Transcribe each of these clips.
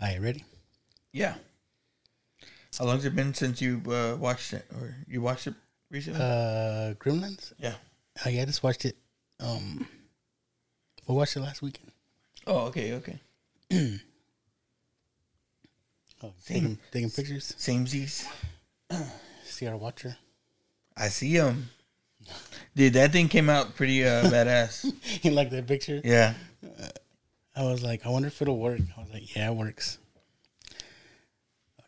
All right, ready? Yeah. How long's it been since you uh, watched it, or you watched it recently? Uh, Gremlins. yeah. Oh yeah, I just watched it. Um, we watched it last weekend. Oh, okay, okay. Oh, taking taking pictures. Samesies. See our watcher. I see him. Dude, that thing came out pretty uh, badass. you like that picture? Yeah. I was like, I wonder if it'll work. I was like, yeah, it works.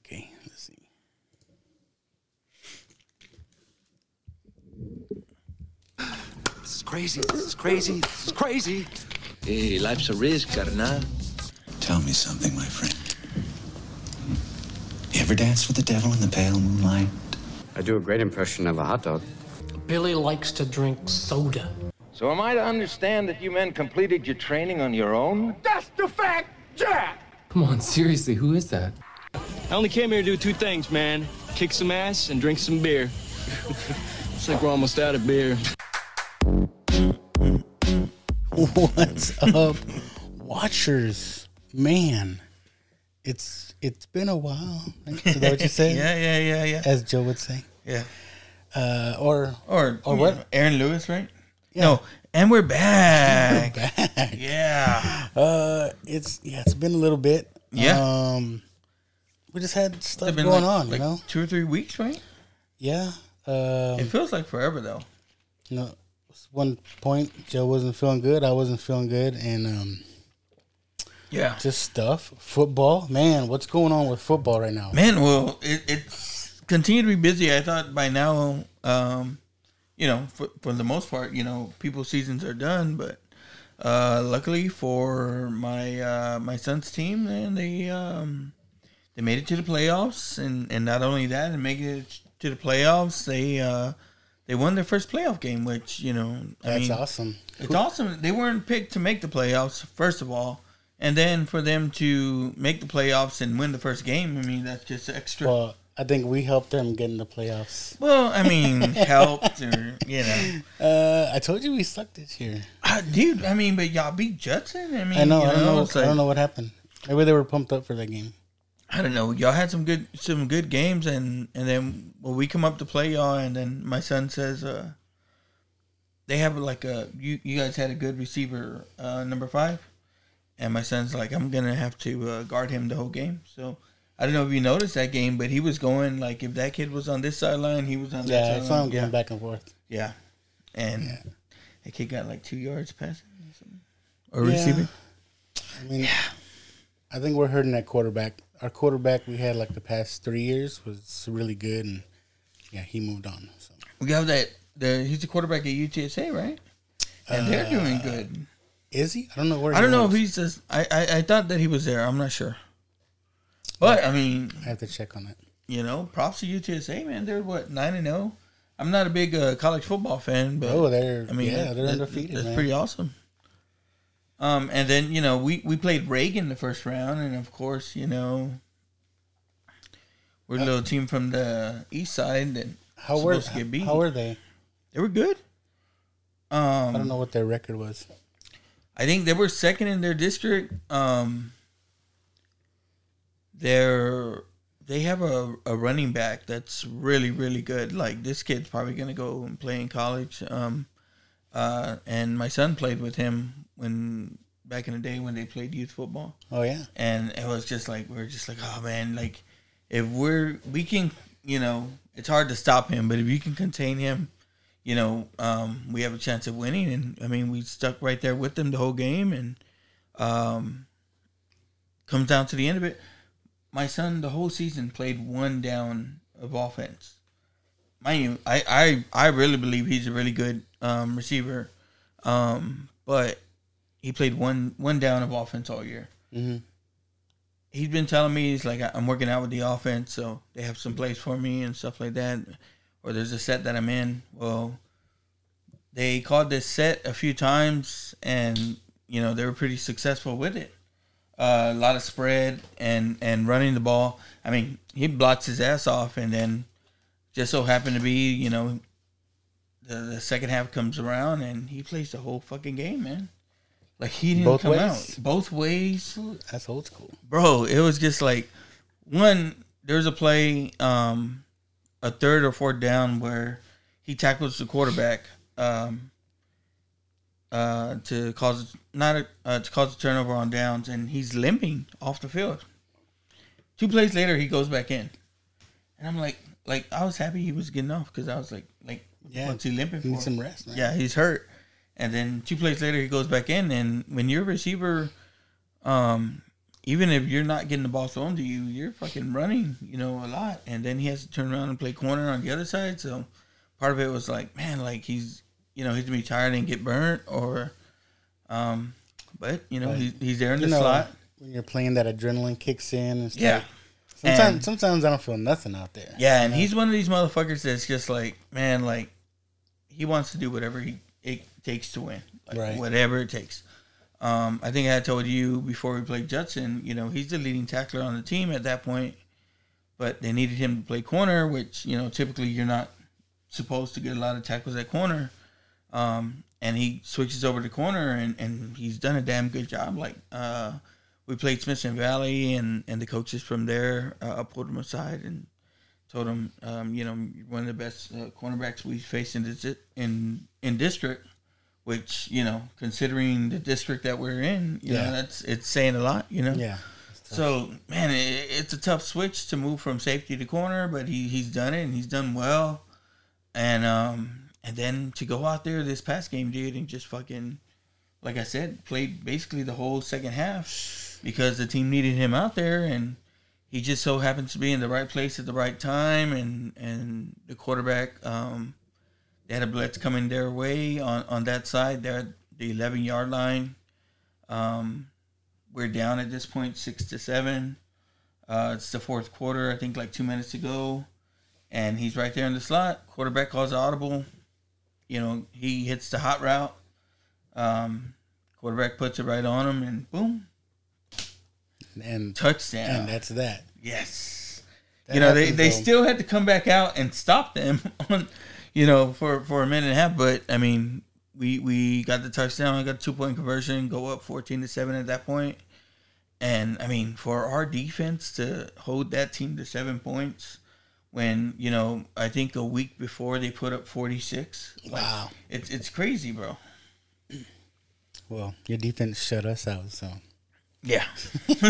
Okay, let's see. This is crazy. This is crazy. This is crazy. Hey, life's a risk, carnal. Tell me something, my friend. You ever danced with the devil in the pale moonlight? I do a great impression of a hot dog. Billy likes to drink soda. So am I to understand that you men completed your training on your own? That's the fact, Jack! Come on, seriously, who is that? I only came here to do two things, man. Kick some ass and drink some beer. Looks like we're almost out of beer. What's up, watchers? Man, it's it's been a while. right? Is that what you say? Yeah, yeah, yeah, yeah. As Joe would say. Yeah. Uh, or Or, Or what? know, Aaron Lewis, right? Yeah. No. And we're back. back. Yeah. Uh, it's yeah, it's been a little bit. Yeah. Um, we just had stuff going like, on, like you know. two or three weeks, right? Yeah. Um, It feels like forever though. you know, one point Joe wasn't feeling good. I wasn't feeling good, and um, Yeah. just stuff. Football, man. What's going on with football right now? Man, well, it, it's continued to be busy. I thought by now, um, you know, for, for the most part, you know, people's seasons are done. But uh, luckily for my uh, my son's team, and they um, they made it to the playoffs, and, and not only that, and making it to the playoffs, they uh, they won their first playoff game, which you know, I That's mean, awesome. it's awesome. They weren't picked to make the playoffs, first of all. And then for them to make the playoffs and win the first game, I mean, that's just extra. Well, Well, I think we helped them get in the playoffs. Well, I mean, helped or, you know. Uh, I told you we sucked this year. Dude, I mean, but y'all beat Judson. I mean, I know. you I don't know. it's I don't know what happened. Maybe they were pumped up for that game. I don't know. Y'all had some good some good games, and and then well, we come up to play y'all, and then my son says, uh, they have like a you you guys had a good receiver, uh, number five, and my son's like, I'm gonna have to uh, guard him the whole game. So I don't know if you noticed that game, but he was going like if that kid was on this sideline, he was on that Yeah, I sideline. saw him yeah, going back and forth. yeah, and that kid got like two yards passing or something. or Yeah. receiving. I mean, I think we're hurting that quarterback. Our quarterback we had like the past three years was really good, and yeah, he moved on. So We have that. The he's the quarterback at UTSA, right? And they're doing Uh, good. is he? I don't know where. I he don't know if he's just. I, I I thought that he was there. I'm not sure. But I mean, I have to check on that. you know, props to UTSA, man. They're what nine and zero. I'm not a big uh, college football fan, but Oh, they're I mean, yeah, that- they're that- undefeated. That's man. pretty awesome. Um, and then you know we we played Reagan the first round, and of course you know we're a little team from the east side that How were supposed to get beat. how were they? they were good. Um, I don't know what their record was. I think they were second in their district. Um, they're they have a, a running back that's really really good. Like this kid's probably gonna go and play in college. Um, uh, and my son played with him when back in the day when they played youth football, Oh yeah, and it was just like we are just like oh man, like if we're we can you know it's hard to stop him, but if you can contain him you know, um, we have a chance of winning. And I mean, we stuck right there with them the whole game, and um, comes down to the end of it. My son, the whole season, played one down of offense. Mind you, I I, I really believe he's a really good um, receiver, um, but he played one one down of offense all year. hmm He's been telling me he's like I'm working out with the offense, so they have some plays for me and stuff like that or there's a set that I'm in. Well, they called this set a few times, and you know they were pretty successful with it. Uh, a lot of spread and and running the ball. I mean, he blocks his ass off, and then just so happened to be, you know, the, the second half comes around, and he plays the whole fucking game, man. Like he didn't Both come ways? out both ways, That's old school. bro. It was just like one. There's a play, um, a third or fourth down where he tackles the quarterback, um, uh, to cause not a, uh, to cause a turnover on downs, and he's limping off the field. Two plays later, he goes back in, and I'm like, like I was happy he was getting off because I was like, like, Yeah, what's he limping He needs for? some rest, man. Yeah, he's hurt. And then two plays later, he goes back in. And when you're a receiver, um, even if you're not getting the ball thrown to you, you're fucking running, you know, a lot. And then he has to turn around and play corner on the other side. So part of it was like, man, like he's, you know, he's gonna be tired and get burnt, or, um, but you know, But, he's, he's there in You the know, slot. when you're playing, that adrenaline kicks in. And stuff. Yeah. Sometimes, And- sometimes I don't feel nothing out there. Yeah, and he's one of these motherfuckers that's just like, man, like he wants to do whatever he it takes to win, like, Right. Whatever it takes. Um, I think I had told you before we played Judson. You know, he's the leading tackler on the team at that point, but they needed him to play corner, which you know typically you're not supposed to get a lot of tackles at corner. Um, and he switches over to corner, and, and he's done a damn good job. Like uh, we played Smithson Valley, and, and the coaches from there uh, pulled him aside and told him, um, you know, one of the best uh, cornerbacks we faced in this, in in district. Which you know, considering the district that we're in, you Yeah. know, that's it's saying a lot. You know, Yeah. so man, it, it's a tough switch to move from safety to corner, but he he's done it and he's done well. And um and then to go out there this past game, dude, and just fucking like I said, played basically the whole second half because the team needed him out there and he just so happens to be in the right place at the right time and and the quarterback um they had a blitz coming their way on on that side. They're at the 11 yard line. Um we're down at this point six to seven. Uh it's the fourth quarter i think like two minutes to go. And he's right there in the slot. Quarterback calls audible you know he hits the hot route um quarterback puts it right on him and boom And touchdown and that's that. Yes. That you know, they, they though. still had to come back out and stop them on, you know, for, for a minute and a half. But I mean, we we got the touchdown, I got a two point conversion, go up fourteen to seven at that point. And I mean, for our defense to hold that team to seven points when, you know, I think a week before they put up forty six. Wow. It's it's crazy, bro. Well, your defense shut us out, so Yeah. but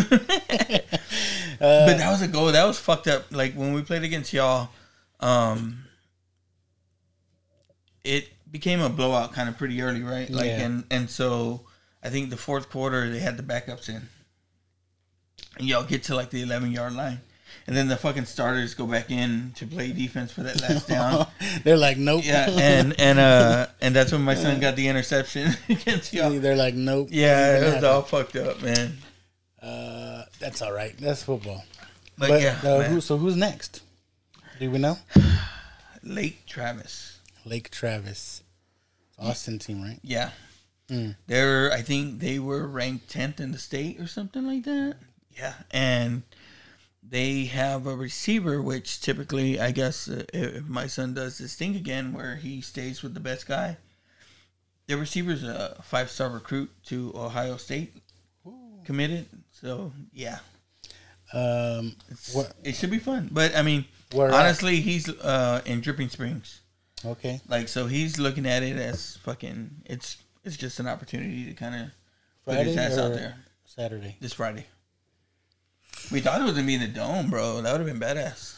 that was a goal. That was fucked up. Like when we played against y'all, um it became a blowout kind of pretty early, right? Like Yeah. and and so I think the fourth quarter they had the backups in. And y'all get to like the eleven yard line. And then the fucking starters go back in to play defense for that last down. they're like, nope. Yeah, and and uh and that's when my son got the interception against y'all. they're like, nope. Yeah, it was gonna all fucked up, man. Uh, that's all right. That's football. But, But, yeah, uh, who, so who's next? Do we know? Lake Travis. Lake Travis, Austin team, right? Yeah. Mm. They're I think they were ranked tenth in the state or something like that. Yeah. And they have a receiver which typically I guess uh, if my son does this thing again where he stays with the best guy. Their receiver's a five star recruit to Ohio State committed. So yeah. Um, what? It should be fun. But I mean Where at? honestly he's uh in Dripping Springs. Okay. Like so, he's looking at it as fucking. It's it's just an opportunity to kind of put his ass out there Saturday. this Friday. We thought it was gonna be in the dome, bro. That would have been badass.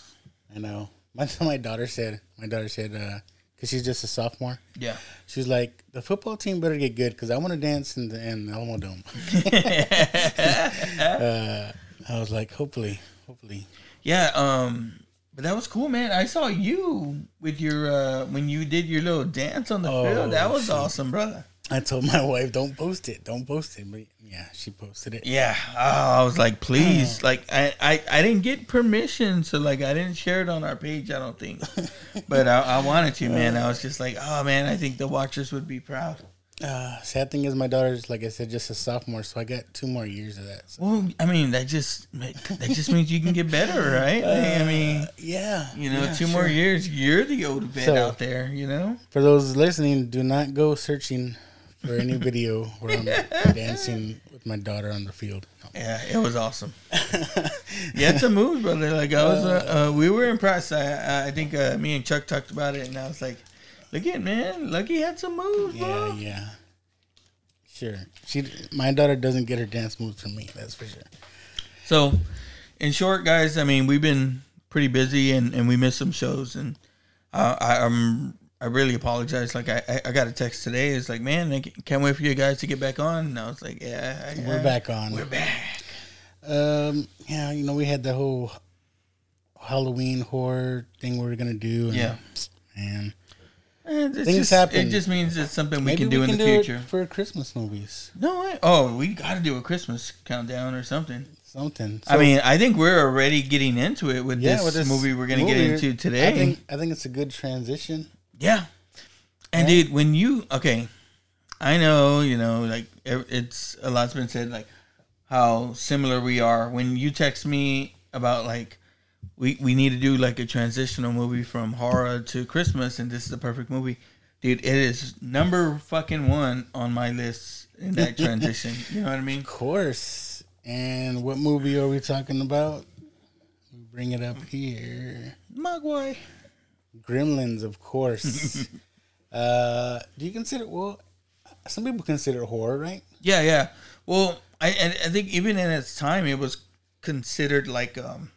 I know. My my daughter said. My daughter said, uh, cause she's just a sophomore. Yeah. She's like, the football team better get good, cause I want to dance in the in the Alamo Dome. uh, I was like, hopefully, hopefully. Yeah. Um. But that was cool, man. I saw you with your uh when you did your little dance on the Oh, field. That was shit. awesome, brother. I told my wife, don't post it, don't post it. But yeah, she posted it. Yeah. Oh, I was like, please. Like, I, I, I didn't get permission, so like, I didn't share it on our page. I don't think, but I, I wanted to, man. I was just like, oh man, I think the watchers would be proud. Uh, sad thing is, my daughter's like I said, just a sophomore, so I got two more years of that. So. Well, I mean, that just that just means you can get better, right? Like, I mean, Yeah, you know, yeah, two more years, you're the old vet So- out there, you know. For those listening, do not go searching for any video where I'm dancing with my daughter on the field. No. Yeah, it was awesome. yeah, it's a move, brother. Like I was, uh, uh, we were impressed. I, I think uh, me and Chuck talked about it, and I was like, "Look at man, Lucky had some moves, Yeah, bro." yeah. Sure. She, my daughter doesn't get her dance moves from me. That's for sure. So, in short, guys, I mean, we've been pretty busy, and, and we missed some shows, and uh, I, I'm I really apologize. Like I, I, got a text today. It's like, man, I can't wait for you guys to get back on. And I was like, yeah, We're back on. We're back. Um, yeah, you know, we had the whole Halloween horror thing we were gonna do. And, Yeah. man. Eh, it's Things just, happen. It just means it's something we Maybe can do we in the do future. it for Christmas movies. No, I, oh, we got to do a Christmas countdown or something. Something. I mean, I think we're already getting into it with yeah, this, with this movie we're gonna get into today. I think I think it's a good transition. Yeah. And dude, when you okay, I know you know like it's a lot's been said like how similar we are. When you text me about like we we need to do like a transitional movie from horror to Christmas, and this is the perfect movie, dude. It is number fucking one on my list in that transition. you know what I mean? Of course. And what movie are we talking about? Bring it up here. Mogwai. Gremlins, of course. uh, do you consider well? Some people consider it horror, right? Yeah, yeah. Well, I and I think even in its time, it was considered like um,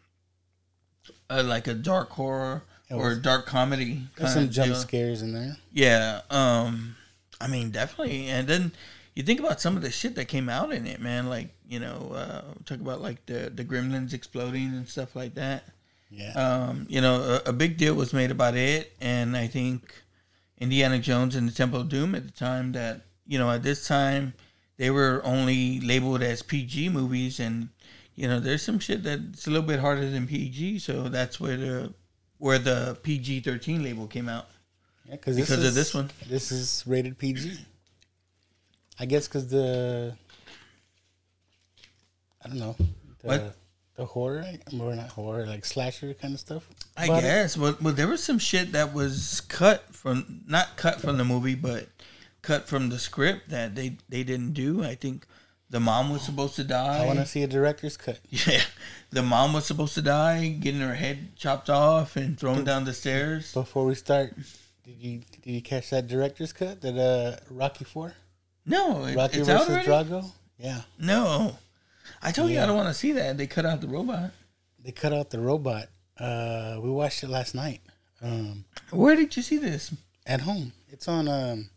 a, like a dark horror It or was- dark comedy. Some jump deal. scares in there. Yeah. Um, I mean, definitely. And then you think about some of the shit that came out in it, man. Like you know, uh, talk about like the the gremlins exploding and stuff like that. Yeah. Um, you know, a, a big deal was made about it, and I think Indiana Jones and the Temple of Doom at the time that you know at this time they were only labeled as PG movies, and you know there's some shit that's a little bit harder than PG, so that's where the where the PG thirteen label came out. Yeah, cause Because of is- this one. This is rated PG. I guess because the I don't know the, What? The horror or not horror like slasher kind of stuff. I about it. guess, but but there was some shit that was cut from not cut from the movie, but cut from the script that they they didn't do. I think the mom was supposed to die. I want to see a director's cut. Yeah, the mom was supposed to die, getting her head chopped off and thrown down the stairs. Before we start, did you did you catch that director's cut that uh Rocky Four? No, it, Rocky it's versus. Drago. Yeah, No, I told you I don't want to see that. They cut out the robot. they cut out the robot. Uh, we watched it last night. Um, Where did you see this? at home. It's on. Um,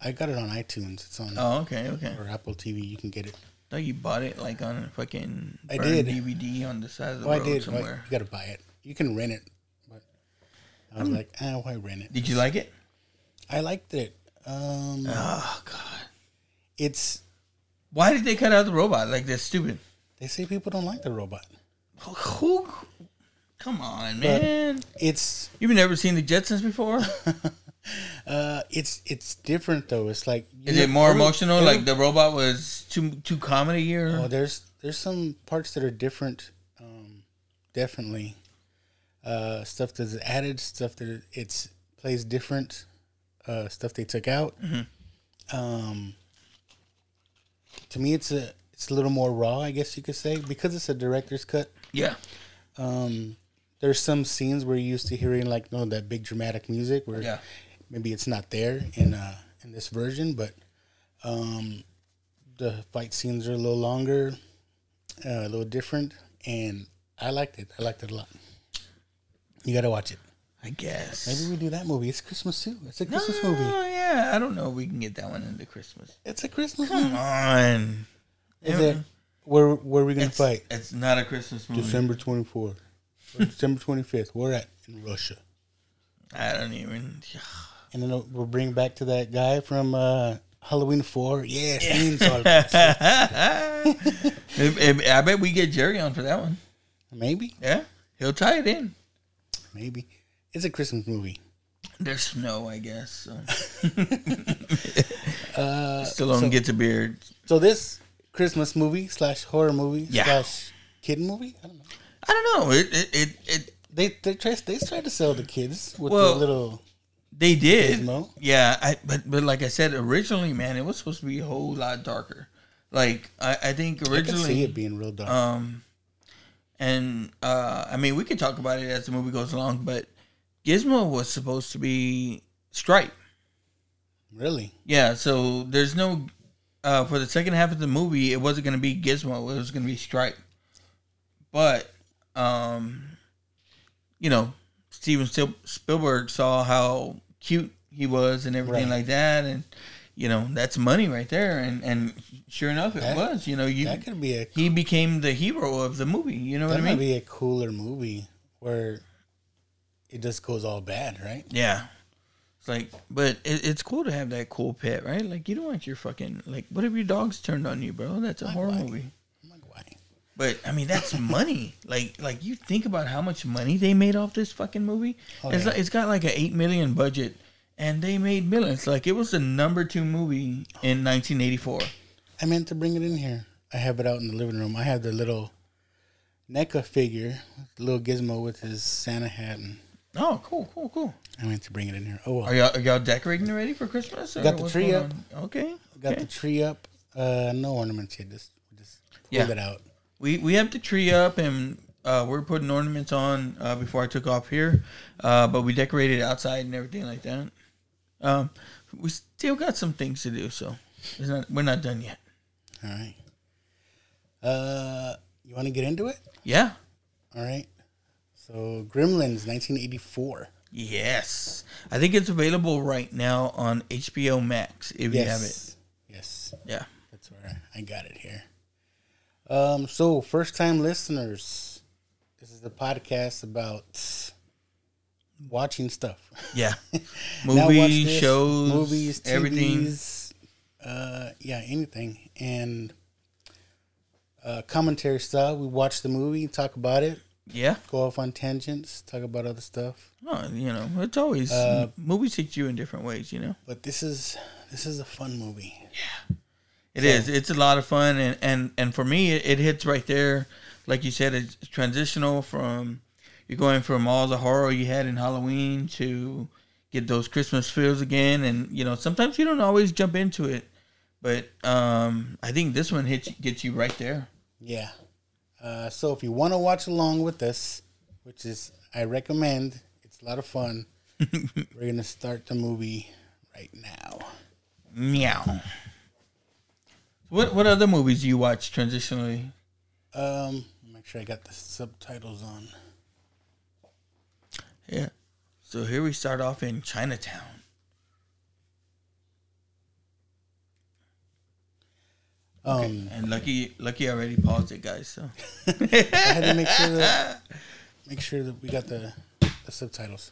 I got it on iTunes. It's on Oh, okay, okay. or Apple TV. You can get it. thought you bought it like on a fucking I did. DVD on the side of the Oh, I road did. Well, somewhere. you got to buy it. You can rent it, but I was like, ah, why rent it? Did you like it? I liked it. Um, Oh God. it's Why did they cut out the robot? Like that's stupid. they say people don't like the robot. Who? Come on, man. It's You've never seen the Jetsons before? uh, it's it's different though. It's like Is you it more emotional? Like the robot was too too comedy or? Oh, there's there's some parts that are different. Um, definitely, uh, stuff that's added, stuff that it's plays different, uh, stuff they took out. Mm-hmm. Um, to me, it's a it's a little more raw, I guess you could say, because it's a director's cut. yeah. Um, there's some scenes where you're used to hearing like no that big dramatic music where Yeah. maybe it's not there in uh in this version, but um, the fight scenes are a little longer, uh, a little different, and I liked it. I liked it a lot. You got to watch it. I guess. Maybe we do that movie. It's Christmas too. It's a No, Christmas movie. yeah. I don't know if we can get that one into Christmas. It's a Christmas Come movie. on. Is it? Where Where are we gonna It's, fight? it's not a Christmas movie. December twenty fourth. December twenty fifth. Where at? In Russia. I don't even. And then we'll bring back to that guy from uh, Halloween Four. Yes, I bet we get Jerry on for that one. maybe, Yeah, he'll tie it in. maybe. It's a Christmas movie. There's snow, I guess. So. Uh, Still don't so- get to beard. So this Christmas movie slash horror movie Yeah. slash kid movie. I don't know. I don't know. It it it, it They they try they try to sell the kids with Well- the little They did. Gizmo? Yeah, I, but but like I said originally, man, it was supposed to be a whole lot darker. Like I, I think I originally, see it being real dark. um, and uh, I mean we can talk about it as the movie goes along, but Gizmo was supposed to be Stripe. really? Yeah, so there's no uh, for the second half of the movie, it wasn't going to be Gizmo. It was going to be Stripe. But um, you know, Steven Spielberg saw how cute he was and everything Right. like that, and you know that's money right there. And and sure enough, it That- was. You know, you That could be a he became the hero of the movie. You know what that I might mean? be a cooler movie where it just goes all bad, right? Yeah. It's like, but it, it's cool to have that cool pet, right? Like, you don't want your fucking like, what if your dog's turned on you, bro? That's a horror why? movie. I'm like, why? But I mean, that's money. Like, like you think about how much money they made off this fucking movie. Oh, it's yeah. like, it's got like an eight million budget, and they made millions. Like, it was the number two movie in 1984. I meant to bring it in here. I have it out in the living room. I have the little NECA figure, little gizmo with his Santa hat, and Oh, cool, cool, cool. I meant to bring it in here. Oh, well. Are y'all are y'all decorating already for Christmas? Got the tree up. on? Okay, got okay. the tree up. Uh, no ornaments yet. Just just pulled Yeah. it out. We we have the tree up and uh, we're putting ornaments on uh, before I took off here, uh, but we decorated outside and everything like that. Um, we still got some things to do, so it's not, we're not done yet. All right. Uh, you want to get into it? Yeah. All right. So Gremlins, 1984. Yes, I think it's available right now on HBO Max if you have it. Yes. Yes. Yeah. That's where I got it here. Um, so first time listeners, this is the podcast about watching stuff. Yeah. Movies, this, shows, movies, everything. TVs, uh, yeah, anything, and uh, commentary style. We watch the movie, talk about it, Yeah. go off on tangents, talk about other stuff. Oh, you know, it's always Uh, movies hit you in different ways. You know. But this is this is a fun movie. Yeah. It is. It's a lot of fun, and and and for me, it, it hits right there. Like you said, it's transitional from you're going from all the horror you had in Halloween to get those Christmas feels again, and you know sometimes you don't always jump into it, but um, I think this one hits gets you right there. Yeah. Uh, so if you want to watch along with us, which is I recommend, it's a lot of fun. we're gonna start the movie right now. Meow. What what other movies do you watch transitionally? Um, make sure I got the subtitles on. Yeah. So here we start off in Chinatown. Um, And lucky lucky I already paused it, guys. So I had to make sure that make sure that we got the, the subtitles.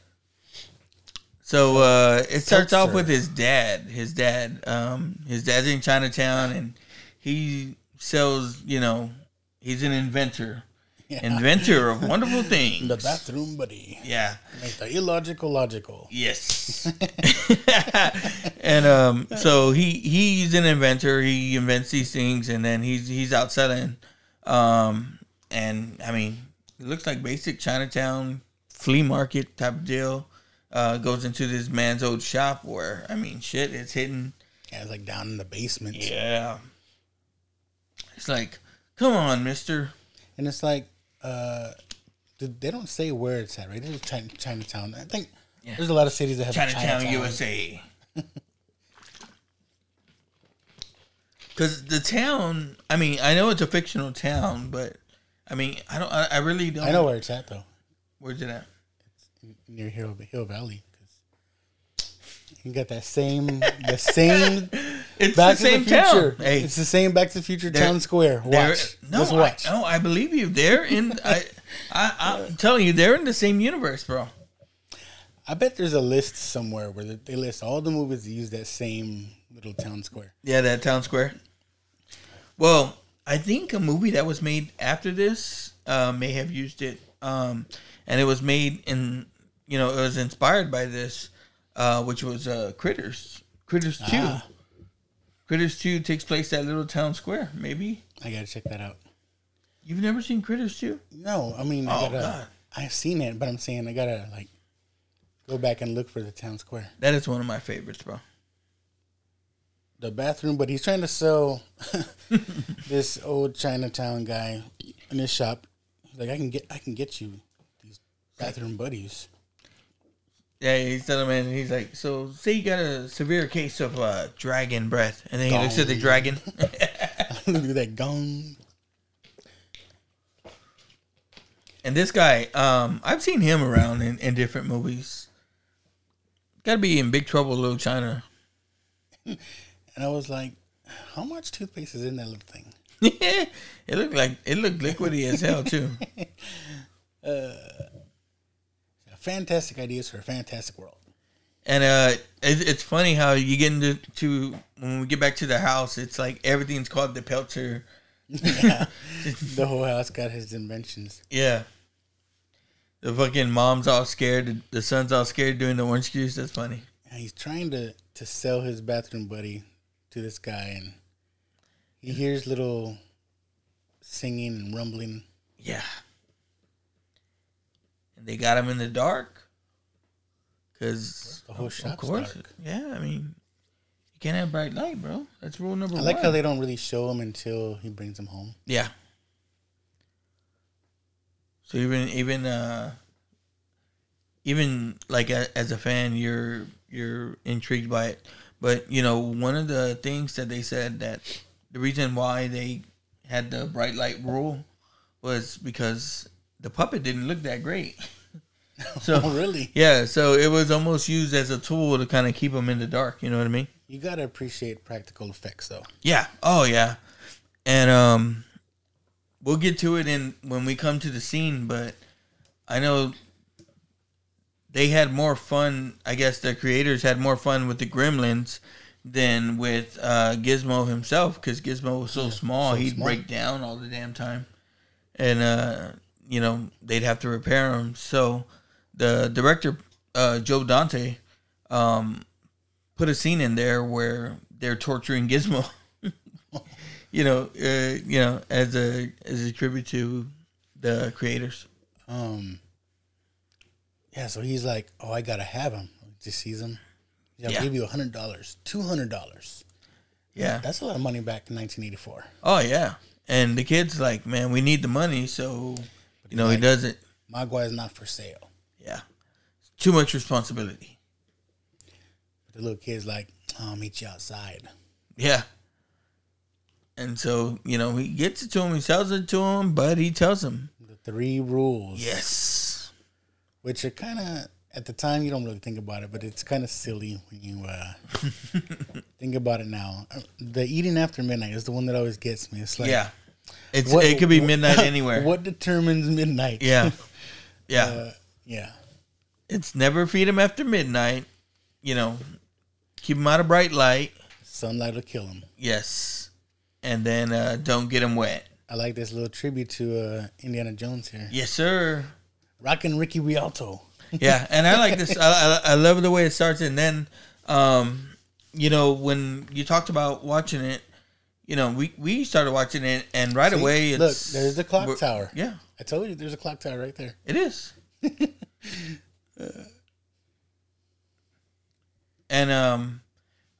So uh, it starts off with his dad. His dad, um, his dad's in Chinatown, and he sells. You know, he's an inventor, inventor of wonderful things. The bathroom buddy. Yeah. Make the illogical logical. Yes. and um, so he he's an inventor. He invents these things, and then he's he's out selling. Um, and I mean, it looks like basic Chinatown flea market type of deal. Uh, goes into this man's old shop where I mean, shit, it's hidden. Yeah, it's like down in the basement. Yeah. It's like, come on, Mister. And it's like, uh, they don't say where it's at, right? It's China, Chinatown. I think Yeah. there's a lot of cities that have Chinatown, Chinatown. USA. Because the town, I mean, I know it's a fictional town, but I mean, I don't, I, I really don't. I know where it's at though, Where's it at? It's near Hill, Hill Valley. 'Cause you got that same, the same. It's Back the to same the Future. town. Hey, It's the same Back to the Future They're- town square. Watch. No, Just watch. I, no, I believe you. They're in. I, I, I'm telling you, they're in the same universe, bro. I bet there's a list somewhere where they- they list all the movies that use that same little town square. Yeah, that town square. Well, I think a movie that was made after this uh, may have used it, um, and it was made in, you know, it was inspired by this, uh, which was uh, Critters. Critters Two. Ah. Critters Two takes place at Little Town Square. Maybe I gotta check that out. you've never seen Critters Two. No, I mean, I Oh, gotta. God. I've seen it, but I'm saying I gotta like Go back and look for the town square. That is one of my favorites, bro. The bathroom, but he's trying to sell this old Chinatown guy in his shop. He's like, I can get, I can get you these bathroom buddies. Yeah, he's telling him, and he's like, "So, say you got a severe case of uh, dragon breath," and then he looks at the dragon. look at that gong. and this guy, um, I've seen him around in, in different movies. Got to be in Big Trouble, Little China. And I was like, how much toothpaste is in that little thing? it looked like it looked liquidy as hell too. Fantastic ideas for a fantastic world. And uh, it, it's funny how you get into to when we get back to the house, it's like everything's called the Peltzer. Yeah. the whole house got his inventions. Yeah. The fucking mom's all scared. The, son's all scared doing the orange juice. That's funny. And he's trying to, to sell his bathroom buddy to this guy, and he hears little singing and rumbling. Yeah. And they got him in the dark. Cause The whole of course, dark. yeah. I mean, you can't have bright light, bro. That's rule number I one. like how they don't really show him until he brings him home. Yeah. So even even uh even like a, as a fan you're you're intrigued by it. But you know, one of the things that they said that the reason why they had the bright light rule was because the puppet didn't look that great. So Oh, really? Yeah, so it was almost used as a tool to kind of keep them in the dark, you know what I mean? You gotta appreciate practical effects, though. Yeah. Oh yeah. And um we'll get to it in when we come to the scene, but I know they had more fun, I guess the creators had more fun with the gremlins than with uh Gizmo himself cuz Gizmo was so small, so he'd small. break down all the damn time. And uh you know, they'd have to repair them. So the director uh Joe Dante um put a scene in there where they're torturing Gizmo. you know, uh, you know, as a as a tribute to the creators. Um, yeah, so he's like, "Oh, I gotta have him." Just sees him. Yeah, I'll Yeah. give you a hundred dollars, two hundred dollars. Yeah. That's a lot of money back in 1984. Oh yeah. And the kid's like, man, we need the money, so you know he doesn't. Mogwai's not for sale. Yeah. Too much responsibility. But the little kid's like, "I'll meet you outside." Yeah. And so you know he gets it to him, he sells it to him, but he tells him, The three rules. yes, which are kind of at the time you don't really think about it, but it's kind of silly when you uh, think about it now. Uh, The eating after midnight is the one that always gets me. It's like, yeah. It's what- it could be what- midnight anywhere. What determines midnight? Yeah. Yeah. Uh, yeah. it's never feed them after midnight. You know, keep them out of bright light. Sunlight will kill them. Yes, and then uh, don't get them wet. I like this little tribute to uh, Indiana Jones here. Yes, sir. Rockin' Ricky Rialto. Yeah, and I like this. I, I, I love the way it starts, and then, um, you know, when you talked about watching it, you know, we we started watching it, and right See? away, Look, there's the clock tower. Yeah, I told you there's a clock tower right there. it is. and um,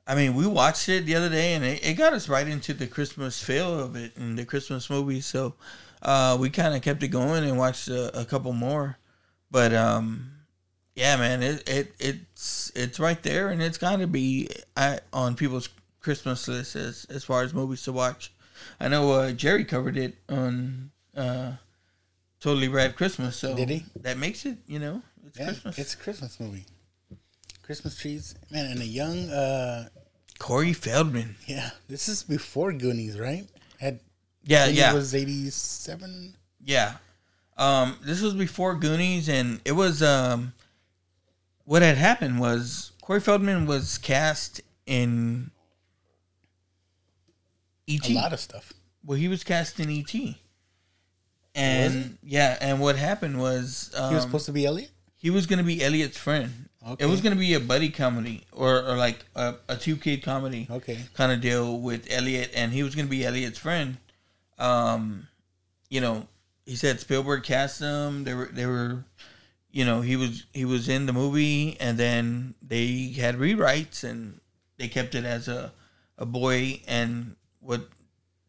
I mean, we watched it the other day, and it, it got us right into the Christmas feel of it and the Christmas movie. So uh, we kind of kept it going and watched a, a couple more. But um, yeah, man, it, it it's it's right there, and it's got to be at, on people's Christmas list as as far as movies to watch. I know uh, Jerry covered it on uh, Totally Rad Christmas, so Did he? That makes it, you know, it's Yeah, Christmas. it's a Christmas movie. Christmas trees, man, and a young. uh Corey Feldman. Yeah, this is before Goonies, right? Had Yeah, Goonies yeah, was eighty seven. yeah. Um, this was before Goonies, and it was um, what had happened was Corey Feldman was cast in E.T. A lot of stuff. Well, he was cast in E.T. And yeah, and what happened was um, He was supposed to be Elliot. he was going to be Elliot's friend. Okay. It was going to be a buddy comedy or, or like a, a two kid comedy Okay. kind of deal with Elliot, and he was going to be Elliot's friend. Um, you know, he said Spielberg cast him. They were they were you know, he was he was in the movie, and then they had rewrites, and they kept it as a a boy, and what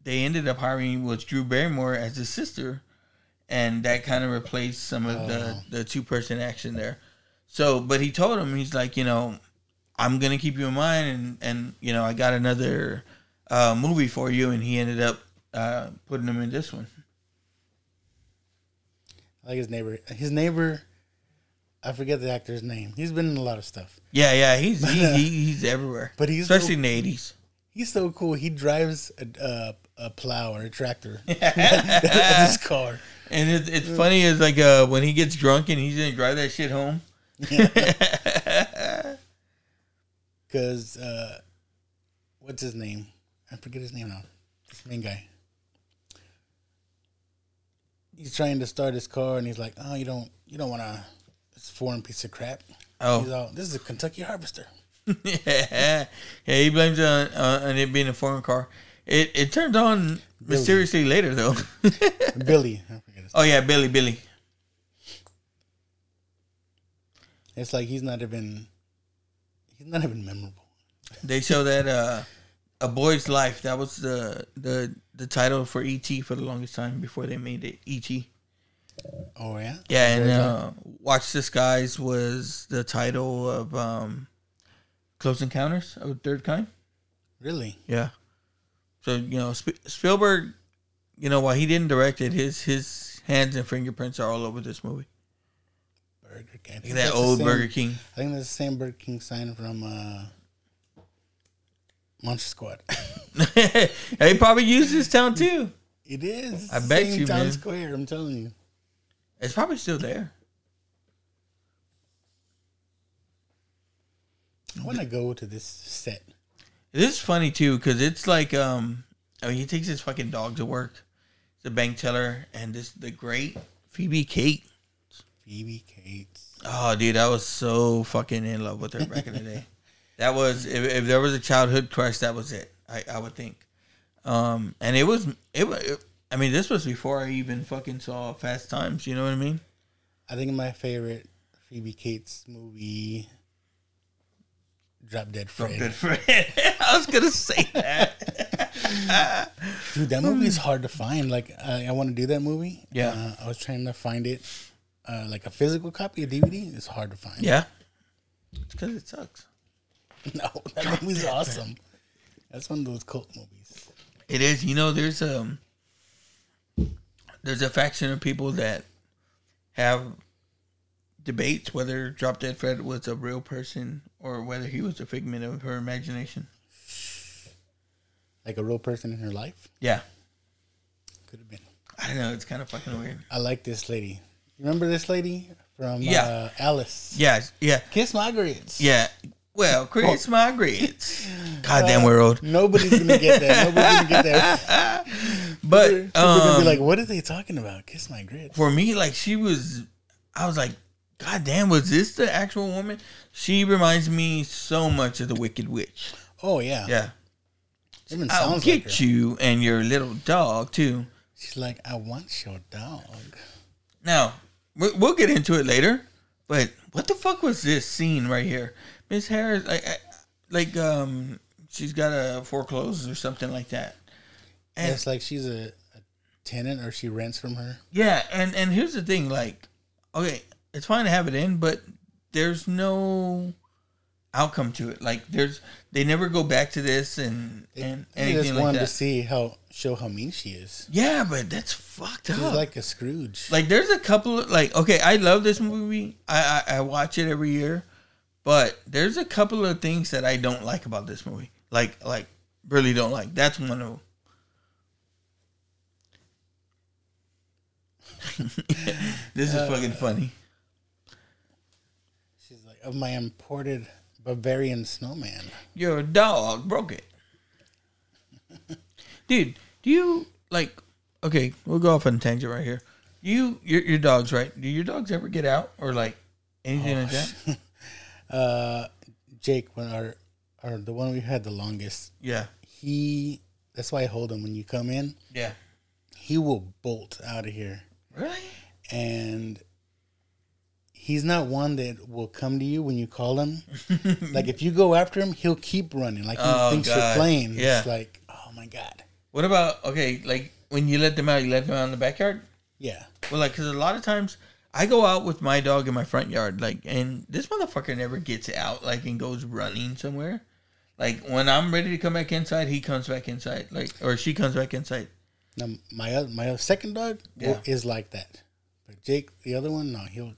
they ended up hiring was Drew Barrymore as his sister, and that kind of replaced some of the the two person action there. So, but he told him he's like, you know, I'm gonna keep you in mind, and and you know, I got another uh, movie for you, and he ended up uh, putting him in this one. I like his neighbor. His neighbor, I forget the actor's name. He's been in a lot of stuff. Yeah, yeah, he's he, he, he's everywhere, But he's especially so- in the eighties. He's so cool. He drives a, a, a plow or a tractor. That's his car. And it, it's funny is like uh, when he gets drunk and he's gonna drive that shit home. Because, uh, what's his name? I forget his name now. This main guy. He's trying to start his car and he's like, oh, you don't, you don't want to, this foreign piece of crap. Oh. All, this is a Kentucky Harvester. Yeah, yeah, he blames it on, uh, on it being a foreign car. It it turned on mysteriously later though. Billy. I forget his oh yeah, Billy, Billy. It's like he's not even, he's not even memorable. They show that uh, a boy's life. That was the the the title for ET for the longest time before they made it ET. Oh, yeah? Yeah, and uh, Watch the Skies was the title of um, Close Encounters of the Third Kind. Really? Yeah. So you know Sp- Spielberg, you know while he didn't direct it, his his hands and fingerprints are all over this movie. Burger King. I Look at that old same- Burger King. I think that's the same Burger King sign from uh, Monster Squad. he probably used this town too. it is. I bet you, Town man. Square. I'm telling you. It's probably still there. I want to go to this set. This is funny too because it's like um, I mean he takes his fucking dog to work. It's a bank teller and this the great Phoebe Kate. Phoebe Cates. Oh, dude, I was so fucking in love with her back in the day. That was if, if there was a childhood crush, that was it. I, I would think. Um, and it was it was. I mean, this was before I even fucking saw Fast Times. You know what I mean? I think my favorite Phoebe Cates movie, Drop Dead Fred. Good friend. I was gonna say that. Dude, that movie is hard to find. Like, I, I want to do that movie. Yeah. Uh, I was trying to find it, uh, like a physical copy, a DVD. It's hard to find. yeah. It's because it sucks. No, that movie's awesome. That's one of those cult movies. It is. You know, there's um, there's a faction of people that have debates whether Drop Dead Fred was a real person or whether he was a figment of her imagination. Like a real person in her life. Yeah. Could have been. I don't know. It's kind of fucking weird. I like this lady. Remember this lady from Yeah. uh, Alice? Yeah. Yeah. Kiss my grits. Yeah. Well, Chris grits. Goddamn world. Nobody's gonna get that. Nobody's gonna get that. But People are gonna um, be like, "What are they talking about? Kiss my grits." for me, like she was, I was like, God damn, was this the actual woman? She reminds me so much of the Wicked Witch. Oh yeah, Yeah. Even I'll get her. you and your little dog too. She's like, "I want your dog." Now, we- we'll get into it later, but what the fuck was this scene right here? Miss Harris, like, like, um, she's got a foreclosed or something like that. And And it's like she's a, a tenant, or she rents from her. yeah, and and here's the thing, like, okay, it's fine to have it in, but there's no outcome to it. Like, there's they never go back to this and and I just anything like wanted that. to see how show how mean she is. yeah, but that's fucked She's up. like a Scrooge. Like there's a couple of like okay, I love this movie. I, I I watch it every year, but there's a couple of things that I don't like about this movie. Like like really don't like. That's one of them. this is uh, fucking funny. "Of my imported Bavarian snowman." Your dog broke it. Dude, do you like okay, we'll go off on a tangent right here. You your your dogs, right? Do your dogs ever get out or like anything like that? Uh, Jake, when our, our the one we had the longest, Yeah. he. That's why I hold him when you come in. Yeah. He will bolt out of here, Really? and he's not one that will come to you when you call him. like if you go after him, he'll keep running. Like he Oh, thinks God. you're playing. Yeah. It's like, oh my god. What about okay? Like when you let them out, you let them out in the backyard. Yeah. Well, like because a lot of times I go out with my dog in my front yard, like, and this motherfucker never gets out, like, and goes running somewhere. Like when I'm ready to come back inside, he comes back inside, like, or she comes back inside. Now my my second dog Yeah. is like that, but Jake, the other one, no, he'll.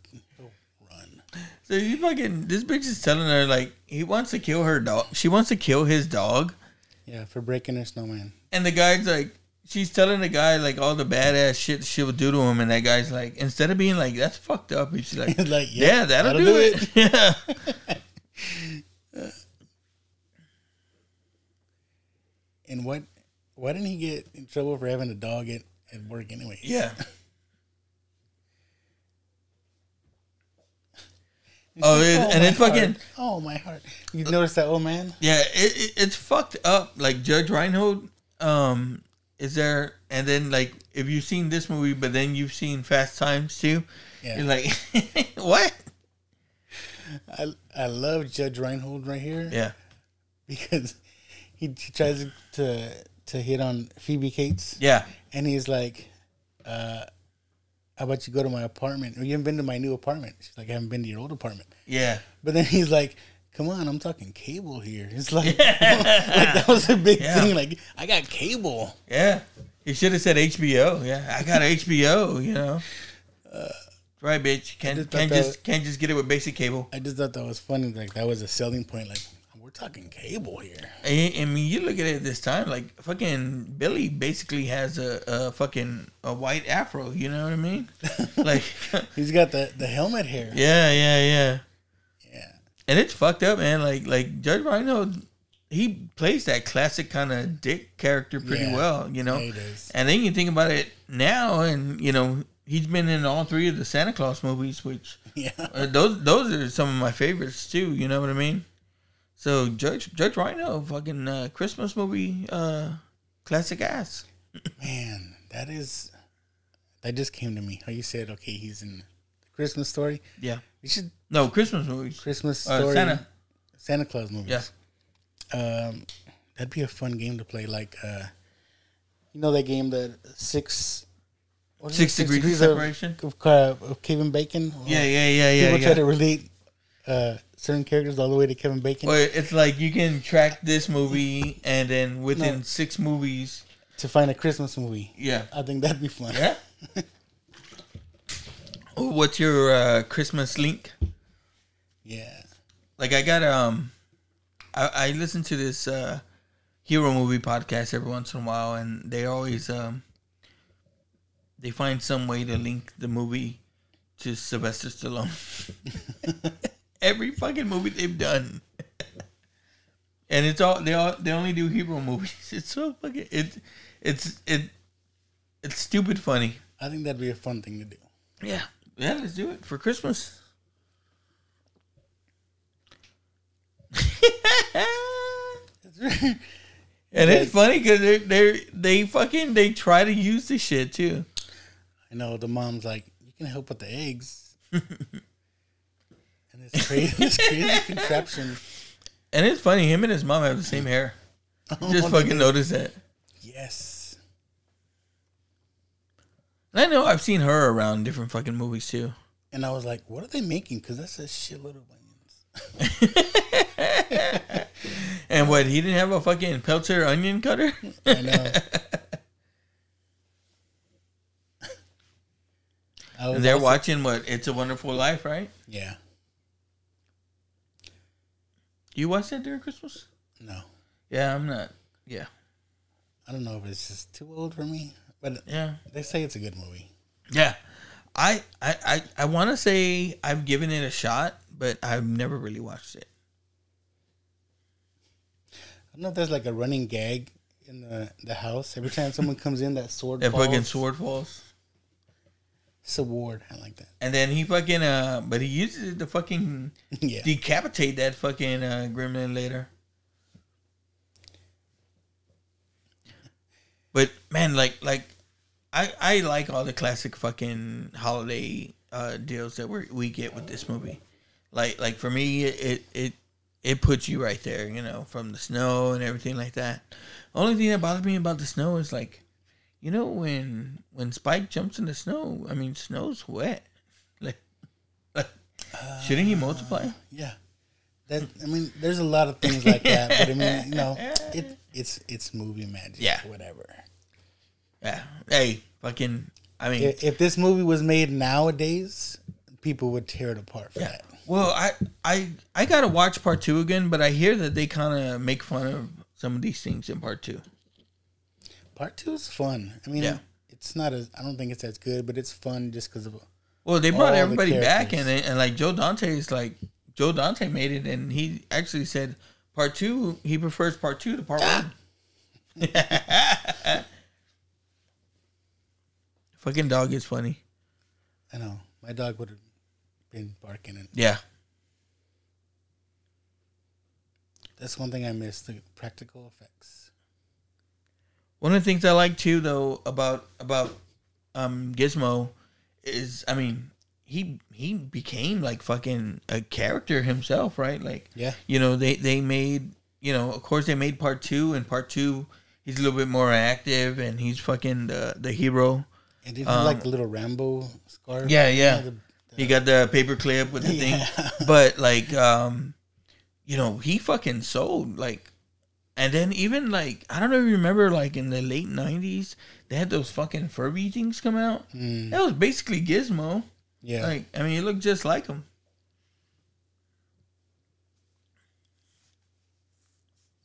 So he fucking this bitch is telling her like he wants to kill her dog. She wants to kill his dog, Yeah, for breaking her snowman. and the guy's like, she's telling the guy like all the badass shit she would do to him, and that guy's like, instead of being like that's fucked up, he's like, He's like, yeah, yeah, that'll, that'll do, do it. yeah. And what? Why didn't he get in trouble for having a dog at, at work anyway? Yeah. Oh, it, and my it's fucking. Oh my heart! You notice that old man? yeah, it, it, it's fucked up. Like Judge Reinhold, um, is there? And then like if you've seen this movie, but then you've seen Fast Times too, Yeah. you're like, what? I I love Judge Reinhold right here. Yeah, because he, he tries to to hit on Phoebe Cates, yeah, and he's like, uh, "How about you go to my apartment? Or you haven't been to my new apartment?" She's like, "I haven't been to your old apartment." yeah. But then he's like, "Come on, I'm talking cable here." It's like, like that was a big Yeah. thing. Like I got cable. Yeah, he should have said HBO. Yeah, I got HBO. You know, right, bitch. Can't just can't just can't just get it with basic cable. I just thought that was funny. Like that was a selling point. Like talking cable here. I, I mean, you look at it this time, like fucking Billy basically has a, a fucking a white afro. You know what I mean? Like, He's got the the helmet hair. yeah, yeah, yeah. Yeah. And it's fucked up, man. Like, like Judge Reinhold, he plays that classic kind of dick character pretty Yeah. well. You know, Yeah, he does. and then you think about it now, and you know, he's been in all three of the Santa Claus movies, which Yeah. uh, those those are some of my favorites too. You know what I mean? So Judge Judge Reinhold, fucking uh, Christmas movie, uh, classic ass. Man, that is that just came to me. How you said, okay, he's in the Christmas story. Yeah. We should No Christmas movies. Christmas Uh, story. Santa. Santa Claus movies. Yeah. Um, that'd be a fun game to play. Like, uh, you know that game that six. Six it? degrees of of- separation? of, uh, of Kevin Bacon. Yeah, yeah, yeah, yeah. People yeah. try to relate uh, certain characters all the way to Kevin Bacon Or it's like you can track this movie, and then within No. six movies, to find a Christmas movie. yeah, I think that'd be fun. yeah. Oh, What's your uh, Christmas link? Yeah. Like I got um, I, I listen to this uh, hero movie podcast every once in a while, and they always um, they find some way to link the movie to Sylvester Stallone. every fucking movie they've done. And it's all they all they only do hero movies. It's so fucking it it's it it's stupid funny. I think that'd be a fun thing to do. Yeah. Yeah, let's do it for Christmas. and it's funny because they they they fucking they try to use the shit too. I know the mom's like, you can help with the eggs. it's crazy, this crazy contraption. And it's funny, him and his mom have the same hair. You oh, Just Oh, fucking notice that. Yes. And I know I've seen her around different fucking movies too. And I was like, what are they making? Because that's a shitload of onions. And what he didn't have a fucking Peltzer onion cutter. I know. I they're watching what It's a Wonderful Life, right? Yeah. You watch that during Christmas? No. Yeah, I'm not. Yeah, I don't know if it's just too old for me, but yeah, they say it's a good movie. yeah. I I I, I want to say I've given it a shot, but I've never really watched it. I don't know if there's like a running gag in the, the house. Every time someone comes in, that sword That falls. fucking sword falls, It's a ward. I like that. and then he fucking uh, but he uses it to fucking yeah. decapitate that fucking uh, gremlin later. But man, like like I I like all the classic fucking holiday uh, deals that we we get with this movie. Like like for me, it it it puts you right there. You know, from the snow and everything like that. Only thing that bothers me about the snow is like, you know, when when Spike jumps in the snow. I mean, snow's wet. Like, like shouldn't he multiply? Uh, yeah. That I mean, there's a lot of things like that, but I mean, you know, it it's it's movie magic. Yeah. Whatever. Yeah. Hey, fucking. I mean, If, if this movie was made nowadays, people would tear it apart for Yeah. that. Well, I I I gotta watch part two again, but I hear that they kind of make fun of some of these things in part two. Part two is fun. I mean, Yeah. it's not as I don't think it's as good, but it's fun just because of Well, they brought the everybody back, characters. and and like Joe Dante is like Joe Dante made it, and he actually said part two he prefers part two to part ah! one. Fucking dog is funny. I know my dog would have been barking, and Yeah, that's one thing I miss: the practical effects. One of the things I like too, though, about about um, Gizmo is, I mean, he he became like fucking a character himself, right? Like, Yeah. you know, they they made, you know, of course they made part two, and part two, he's a little bit more active, and he's fucking the the hero. And did you like the little Rambo scarf? Um, Yeah, yeah. the- He got the paper clip with the Yeah. thing, but like, um, you know, he fucking sold like, and then even like, I don't know if you remember, like in the late '90s, they had those fucking Furby things come out. That was basically Gizmo. Mm. yeah. Like, I mean, it looked just like him.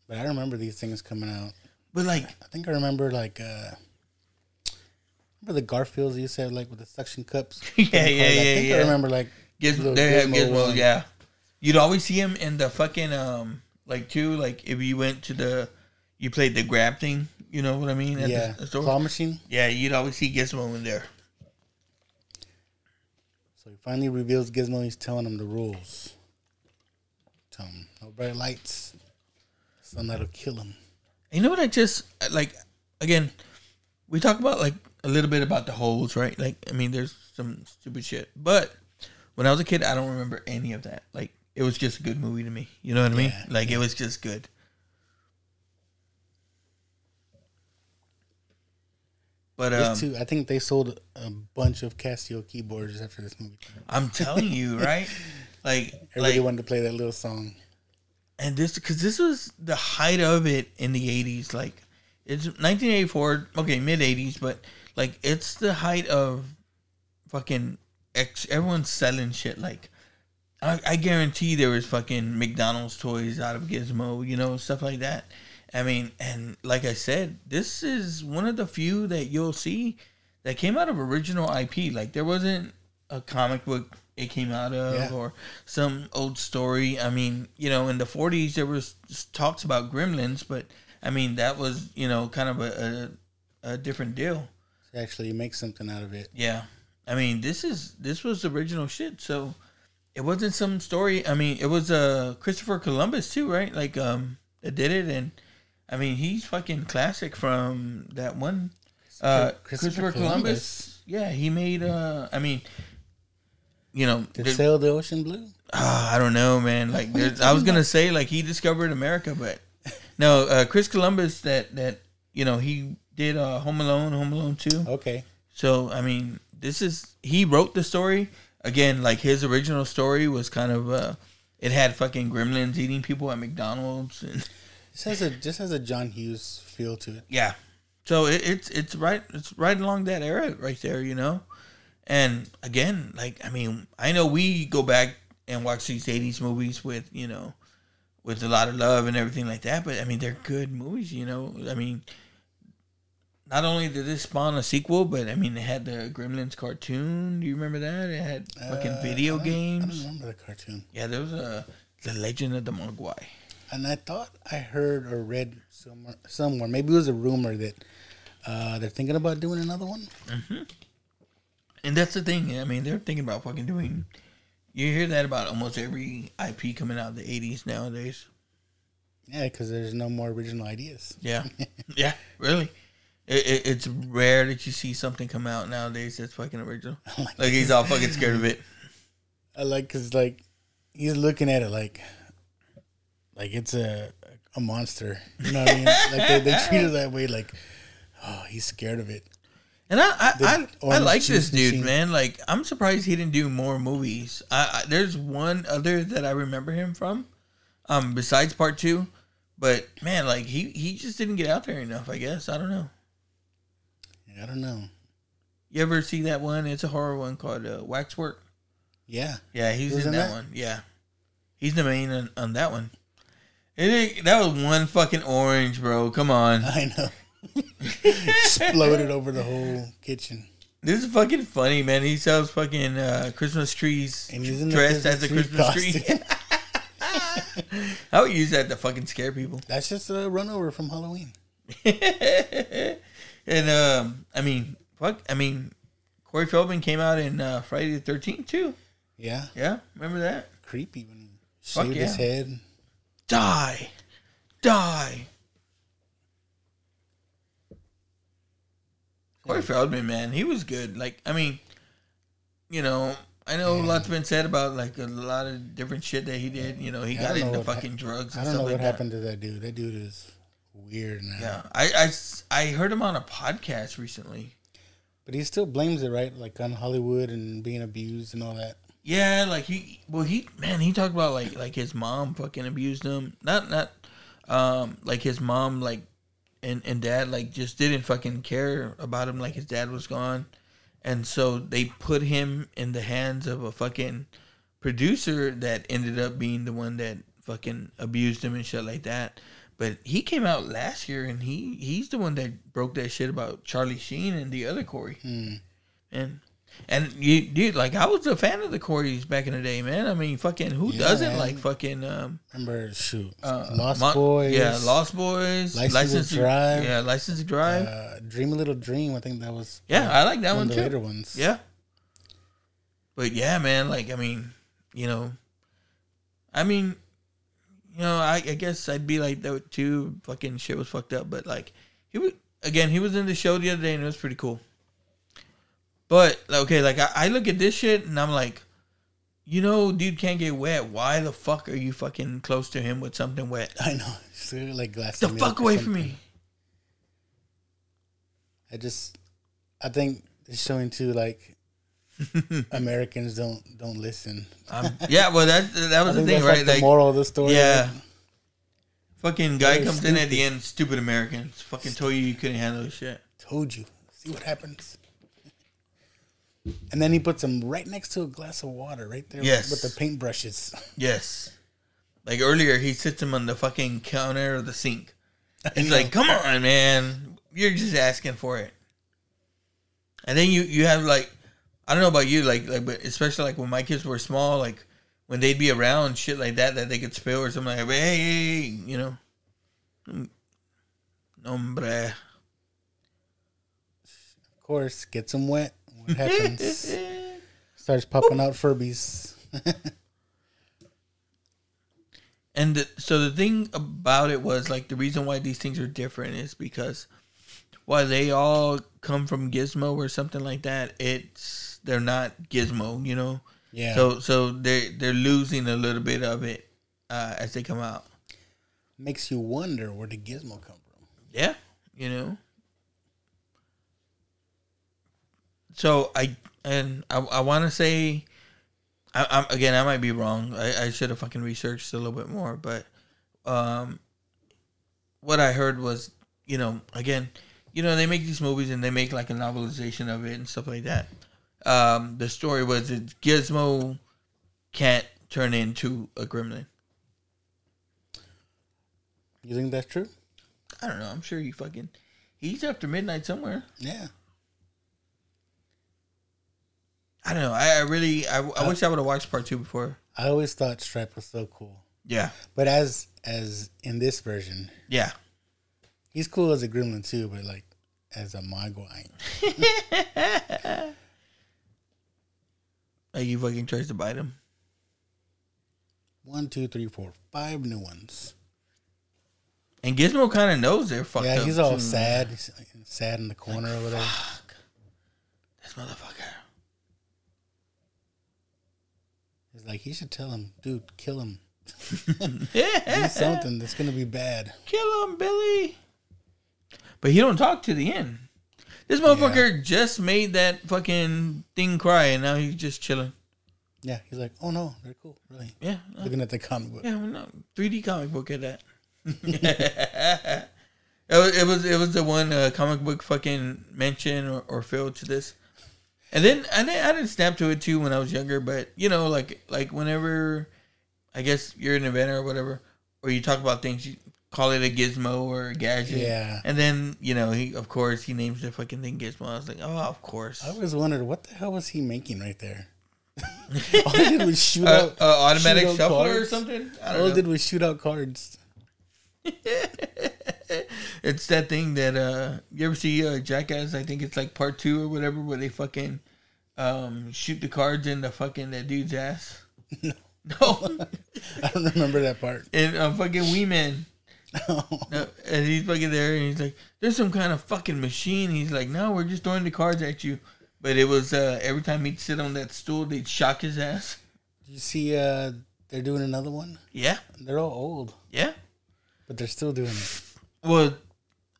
but I remember these things coming out. But like, I think I remember like uh remember the Garfields you said like with the suction cups. Yeah, I yeah, think yeah, I remember like Gizmo, they had Gizmo Gizmo, yeah. You'd always see him in the fucking um, like too, like if you went to the, you played the grab thing. You know what I mean? At yeah the store? claw machine. Yeah, you'd always see Gizmo in there. So he finally reveals Gizmo. He's telling him the rules. Tell him no bright lights. Something that'll kill him. You know what I just like again, we talk about like a little bit about the holes, right? Like I mean there's some stupid shit. But when I was a kid I don't remember any of that. Like it was just a good movie to me. You know what I mean? Yeah, Like it was just good. But um, too, I think they sold a bunch of Casio keyboards after this movie. I'm telling you, right? Like Everybody like wanted to play that little song. and this because this was the height of it in the 80s like it's 1984 okay mid 80s but like it's the height of fucking ex everyone's selling shit like I, I guarantee there was fucking mcdonald's toys out of gizmo you know stuff like that i mean and like i said this is one of the few that you'll see that came out of original ip like there wasn't a comic book it came out of Yeah. or some old story. I mean, you know, in the 40s there was talks about gremlins, but I mean that was you know kind of a a, a different deal. Actually make something out of it. Yeah, I mean this is this was original shit. So it wasn't some story. I mean it was uh Christopher Columbus too, right? Like um that did it, and I mean he's fucking classic from that one. Uh, Christopher Christopher Columbus. Yeah, he made. uh I mean. You know, there- sail the ocean blue. Ah, I don't know, man. Like, I was gonna say, like, he discovered America, but no. Uh, Chris Columbus, that that you know, he did uh, Home Alone, Home Alone Two. Okay. So, I mean, this is he wrote the story again. Like his original story was kind of uh, it had fucking gremlins eating people at McDonald's, and This has a just has a John Hughes feel to it. yeah. So it, it's it's right it's right along that era right there, you know. And again, like I mean, I know we go back and watch these '80s movies with you know, with a lot of love and everything like that. But I mean, they're good movies, you know. I mean, not only did this spawn a sequel, but I mean, they had the Gremlins cartoon. Do you remember that? It had fucking Uh, video I I games. don't remember the cartoon. Yeah, there was a the Legend of the Mogwai. And I thought I heard or read somewhere, somewhere maybe it was a rumor that uh, they're thinking about doing another one. And that's the thing. I mean, they're thinking about fucking doing. You hear that about almost every IP coming out of the '80s nowadays. Yeah, because there's no more original ideas. Yeah, yeah, really. It, it, it's rare that you see something come out nowadays that's fucking original. like Like he's all fucking scared of it. I like because like he's looking at it like like it's a a monster. You know what I mean? like they, they treat it that way. Like oh, he's scared of it. And I I, I, I like this dude, machine. man. Like I'm surprised he didn't do more movies. I, I there's one other that I remember him from, um, besides part two, but man, like he he just didn't get out there enough. I guess I don't know. I don't know. You ever see that one? It's a horror one called uh, Waxwork. Yeah, Yeah, he's He in, in that, that? one. Yeah, he's the main on, on that one. It that was one fucking orange, bro. Come on, I know. Exploded over the whole kitchen. this is fucking funny, man. He sells fucking uh, Christmas trees And he's dressed as a Christmas tree. I would use that to fucking scare people. That's just a run over from Halloween. And um, I mean, fuck. I mean, Corey Feldman came out in uh, Friday the Thirteenth too. Yeah, Yeah, remember that? creepy when he Fuck shaved his head. Die, die. Corey Feldman, man, he was good. Like, I mean, you know, I know a lot's been said about like a lot of different shit that he did. You know, he Yeah, got into fucking hap- drugs I don't know what like that. happened to that dude. That dude is weird now. Yeah, I heard him on a podcast recently. But he still blames it, right? Like on Hollywood and being abused and all that. Yeah, like he, well, he, man, he talked about like like his mom fucking abused him. Not not, um, like his mom like, and and dad like just didn't fucking care about him. Like his dad was gone, and so they put him in the hands of a fucking producer that ended up being the one that fucking abused him and shit like that. But he came out last year, and he he's the one that broke that shit about Charlie Sheen and the other Corey. And and you dude, like I was a fan of the Corys back in the day, man. I mean, fucking who Yeah, doesn't man. like fucking um Remember, shoot, uh, Lost Mon- Boys. Yeah, Lost Boys, License to Drive. Yeah, License to Drive. Uh, Dream a Little Dream. I think that was. yeah, I like that one one too. later ones. Yeah. But yeah, man, like I mean, you know, I mean, you know, I, I guess I'd be like that too. Fucking shit was fucked up, but like he was again, he was in the show the other day and it was pretty cool. But okay, like I, I look at this shit and I'm like, you know, dude can't get wet. Why the fuck are you fucking close to him with something wet? I know. So, like glass. The fuck away from me. I just, I think it's showing too like Americans don't don't listen. Um, yeah, well that that was the thing, right? like the Like, moral of the story. yeah. like, Fucking guy comes in at the end, stupid Americans. Fucking told you you couldn't handle this shit. told you. See what happens. And then he puts them right next to a glass of water, right there Yes. with the paintbrushes. Yes. Like earlier, he sits him on the fucking counter or the sink. He's like, "Come on, man, you're just asking for it." And then you you have like, I don't know about you, like like, but especially like when my kids were small, like when they'd be around shit like that that they could spill or something like, hey, hey, hey, you know, nombre. Of course, gets them wet. What happens? Starts popping out Furbies. And the, so the thing about it was like the reason why these things are different is because while they all come from Gizmo or something like that, it's they're not Gizmo, you know. Yeah. So so they they're losing a little bit of it uh, as they come out. Makes you wonder where the Gizmo come from? Yeah, you know. So I and I, I want to say, I, I'm again I might be wrong. I, I should have fucking researched a little bit more, but um, what I heard was you know again, you know they make these movies and they make like a novelization of it and stuff like that. Um, the story was Gizmo can't turn into a gremlin. You think that's true? I don't know. I'm sure he fucking he's after midnight somewhere. Yeah. I don't know. I, I really, I, I wish I would have watched part two before. I always thought Stripe was so cool. Yeah, But as as in this version, yeah. he's cool as a gremlin too, but like as a Mogwai. Like he fucking tries to bite him. One, two, three, four, five new ones. And Gizmo kind of knows they're fucked Yeah, up. he's all too. sad. He's sad in the corner over there. This motherfucker. He's like, he should tell him, dude, kill him. Yeah. Do something that's gonna be bad. Kill him, Billy. But he don't talk to the end. This motherfucker just made that fucking thing cry, and now he's just chilling. Yeah, he's like, oh no, they're cool, really. Yeah, uh, Looking at the comic book. yeah, well, no, 3D comic book at that. it, was, it was it was the one uh, comic book fucking mention or, or filled to this, and then I didn't, I didn't snap to it too when I was younger, but you know, like like whenever I guess you're an inventor or whatever, or you talk about things, you call it a gizmo or a gadget. Yeah. And then, you know, he of course he names the fucking thing gizmo. I was like, oh, of course. I always wondered what the hell was he making right there. All he did was shoot Uh, out uh, automatic shoot shuffler or something. I All know. did was shoot out cards. it's that thing that uh you ever see uh, Jackass? I think it's like part two or whatever, where they fucking um shoot the cards in the fucking that dude's ass. No, no, I don't remember that part. and uh, fucking Wee Man. No, and he's fucking there, and he's like, "There's some kind of fucking machine." He's like, "No, we're just throwing the cards at you." But it was uh, every time he'd sit on that stool, they'd shock his ass. Did you see uh they're doing another one? Yeah, They're all old, yeah. but they're still doing it. Well,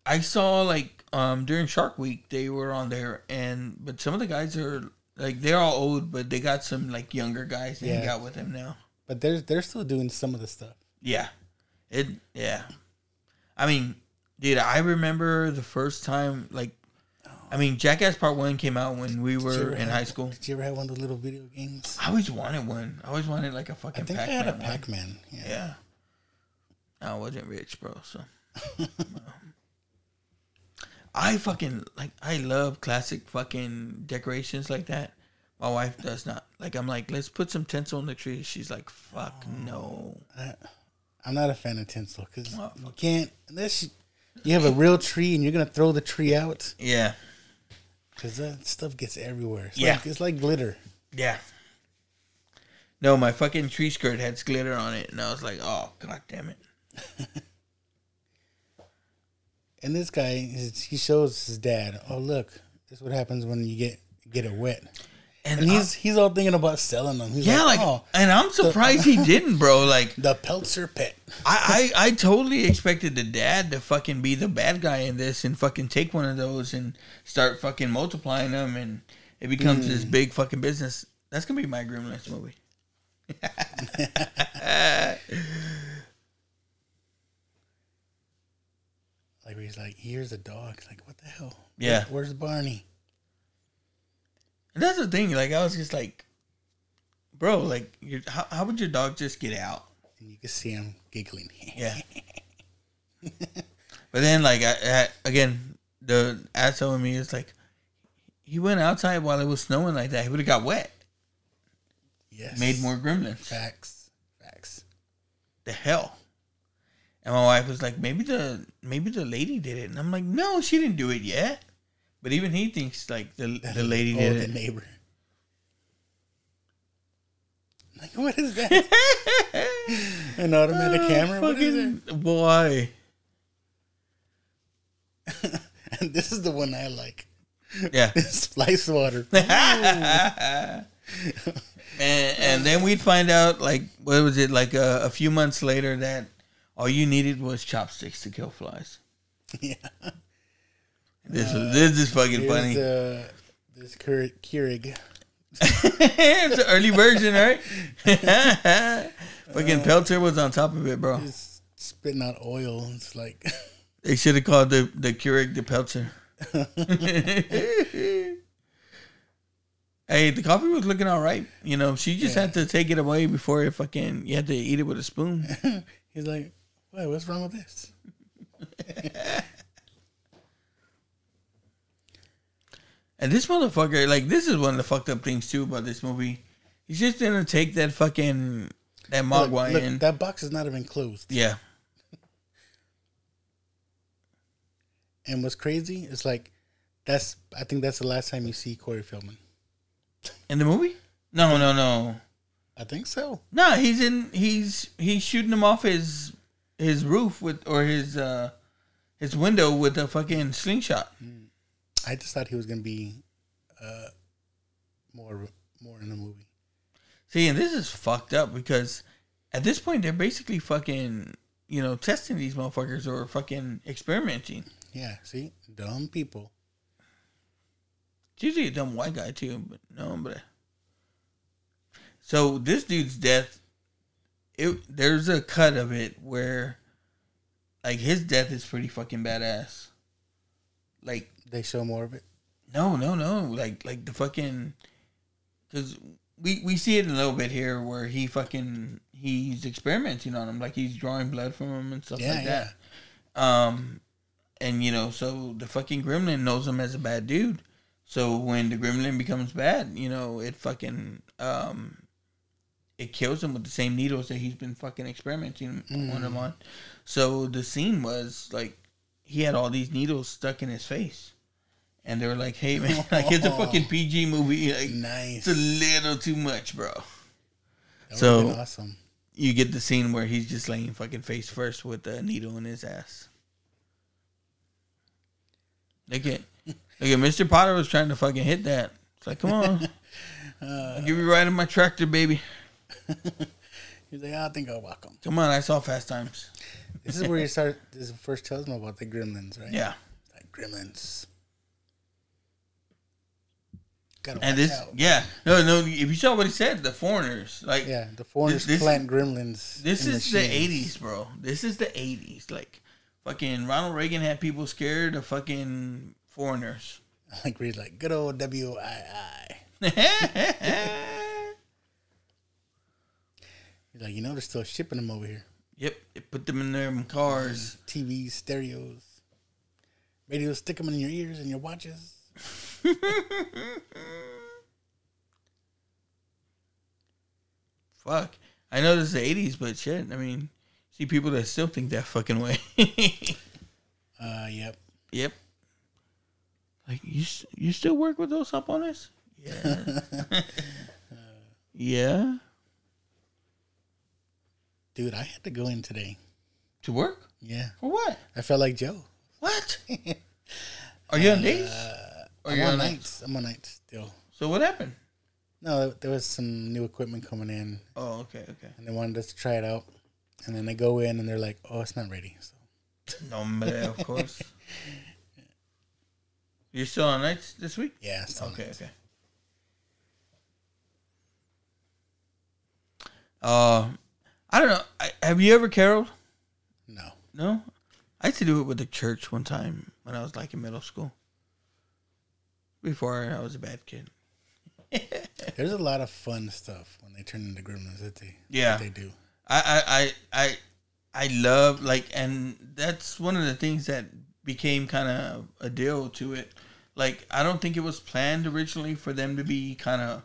I saw like um during Shark Week they were on there, and but some of the guys are like they're all old, but they got some like younger guys that Yeah. got with them now. But they're they're still doing some of the stuff. Yeah, it yeah. I mean, dude, I remember the first time like. I mean, Jackass Part One came out when we were in have- high school. Did you ever have one of the little video games? I always wanted one. I always wanted like a fucking. I think Pac-Man I had a. Pac Man. Yeah. Yeah. I wasn't rich, bro. So I fucking like I love classic fucking decorations like that. My wife does not. Like I'm like, let's put some tinsel on the tree. She's like, fuck oh, no. I, I'm not a fan of tinsel because Oh, you can't unless you, you have a real tree and you're gonna throw the tree out Yeah. because that stuff gets everywhere. It's Yeah. like, it's like glitter. Yeah. No, my fucking tree skirt had glitter on it, and I was like, oh god damn it. And this guy, he shows his dad, "Oh look, this is what happens when you get get it wet." And, And I- he's he's all thinking about selling them. He's yeah, like, like, "Oh, and I'm surprised he didn't, bro. Like, the Peltzer pet." I, I, I totally expected the dad to fucking be the bad guy in this and fucking take one of those and start fucking multiplying them and it becomes this mm. big fucking business. That's gonna be my Gremlins movie. Like where he's like, "Here's a dog." It's like, what the hell? Yeah. Where- where's Barney? And that's the thing. Like I was just like, bro, like, your, how, how would your dog just get out? And you can see him giggling. Yeah. but then, like, I, I, again, the asshole in me is like, he went outside while it was snowing like that. He would have got wet. yes. Made more gremlins. facts. Facts. the hell? And my wife was like, maybe the maybe the lady did it, and I'm like, no, she didn't do it yet. But even he thinks like the the lady oh, did the it. neighbor. Like, what is that? An automatic oh, camera? What is it? Boy. And this is the one I like. Yeah. Splice water. and and then we'd find out like what was it like a, a few months later that all you needed was chopsticks to kill flies. yeah. This is this is fucking funny. uh, this Keur- Keurig. it's an early version, right? fucking Peltzer was on top of it, bro. He's spitting out oil. It's like, They should have called the the Keurig the Peltzer. hey, the coffee was looking all right. You know, she just had to take it away before it fucking. You had to eat it with a spoon. he's like, what? What's wrong with this? And this motherfucker, like, this is one of the fucked up things too about this movie. He's just gonna take that fucking that Look, mogwai look, and that box is not even closed. yeah, And what's crazy is like, that's I think that's the last time you see Corey Feldman. in the movie. No, no, no, I think so. no. He's in. He's he's shooting him off his his roof with or his uh his window with a fucking slingshot. I just thought he was gonna be uh, more more in the movie. See, and this is fucked up because at this point they're basically fucking you know testing these motherfuckers or fucking experimenting. Yeah, see, dumb people. It's usually a dumb white guy too, but no, but so this dude's death, it there's a cut of it where, like his death is pretty fucking badass. Like They show more of it. no, no, no, like like the fucking, because we we see it a little bit here where he fucking he's experimenting on him, like he's drawing blood from him and stuff Yeah, like that. Um, and you know, so the fucking gremlin knows him as a bad dude. So when the gremlin becomes bad, you know, it fucking um, it kills him with the same needles that he's been fucking experimenting on him on. So the scene was like he had all these needles stuck in his face. And they were like, "Hey man, like it's a fucking PG movie. Like, Nice. it's a little too much, bro." That So- awesome. you get the scene where he's just laying fucking face first with a needle in his ass. Look at, look at Mr. Potter was trying to fucking hit that. It's like, come on, uh, I'll give you a ride in my tractor, baby. He's like, I think I'll walk him. Come on, I saw Fast Times. This is where you start. This first tells me about the gremlins, right? Yeah, like gremlins. Gotta and this, out. yeah, no, no. If you saw what he said, the foreigners, like, Yeah, the foreigners This- plant gremlins. This is the '80s, bro. This is the '80s. Like, fucking Ronald Reagan had people scared of fucking foreigners. Like read like good old W I I. He's like, you know, they're still shipping them over here. Yep, they put them in their cars. TVs, stereos, radios. Stick them in your ears and your watches. Fuck. I know this is the 80s, but shit, I mean, see people that still think that fucking way. Uh, yep. yep. Like, you you still work with those up on us? Yeah. yeah. Dude, I had to go in today. To work? Yeah, For what? I felt like Joe. What? Are you on days? Or I'm on nights. nights? I'm on nights still. So what happened? No, there was some new equipment coming in, Oh, okay, okay. and they wanted us to try it out. And then they go in, and they're like, "Oh, it's not ready." So No, of course. You're still on nights this week? yeah, Okay, nights. okay. Uh, I don't know. I, have you ever caroled? No, No. I used to do it with the church one time when I was like in middle school. Before I was a bad kid. there's a lot of fun stuff when they turn into gremlins that they Yeah. that they do. I, I, I, I, I love like, and that's one of the things that became kind of a deal to it. Like, I don't think it was planned originally for them to be kind of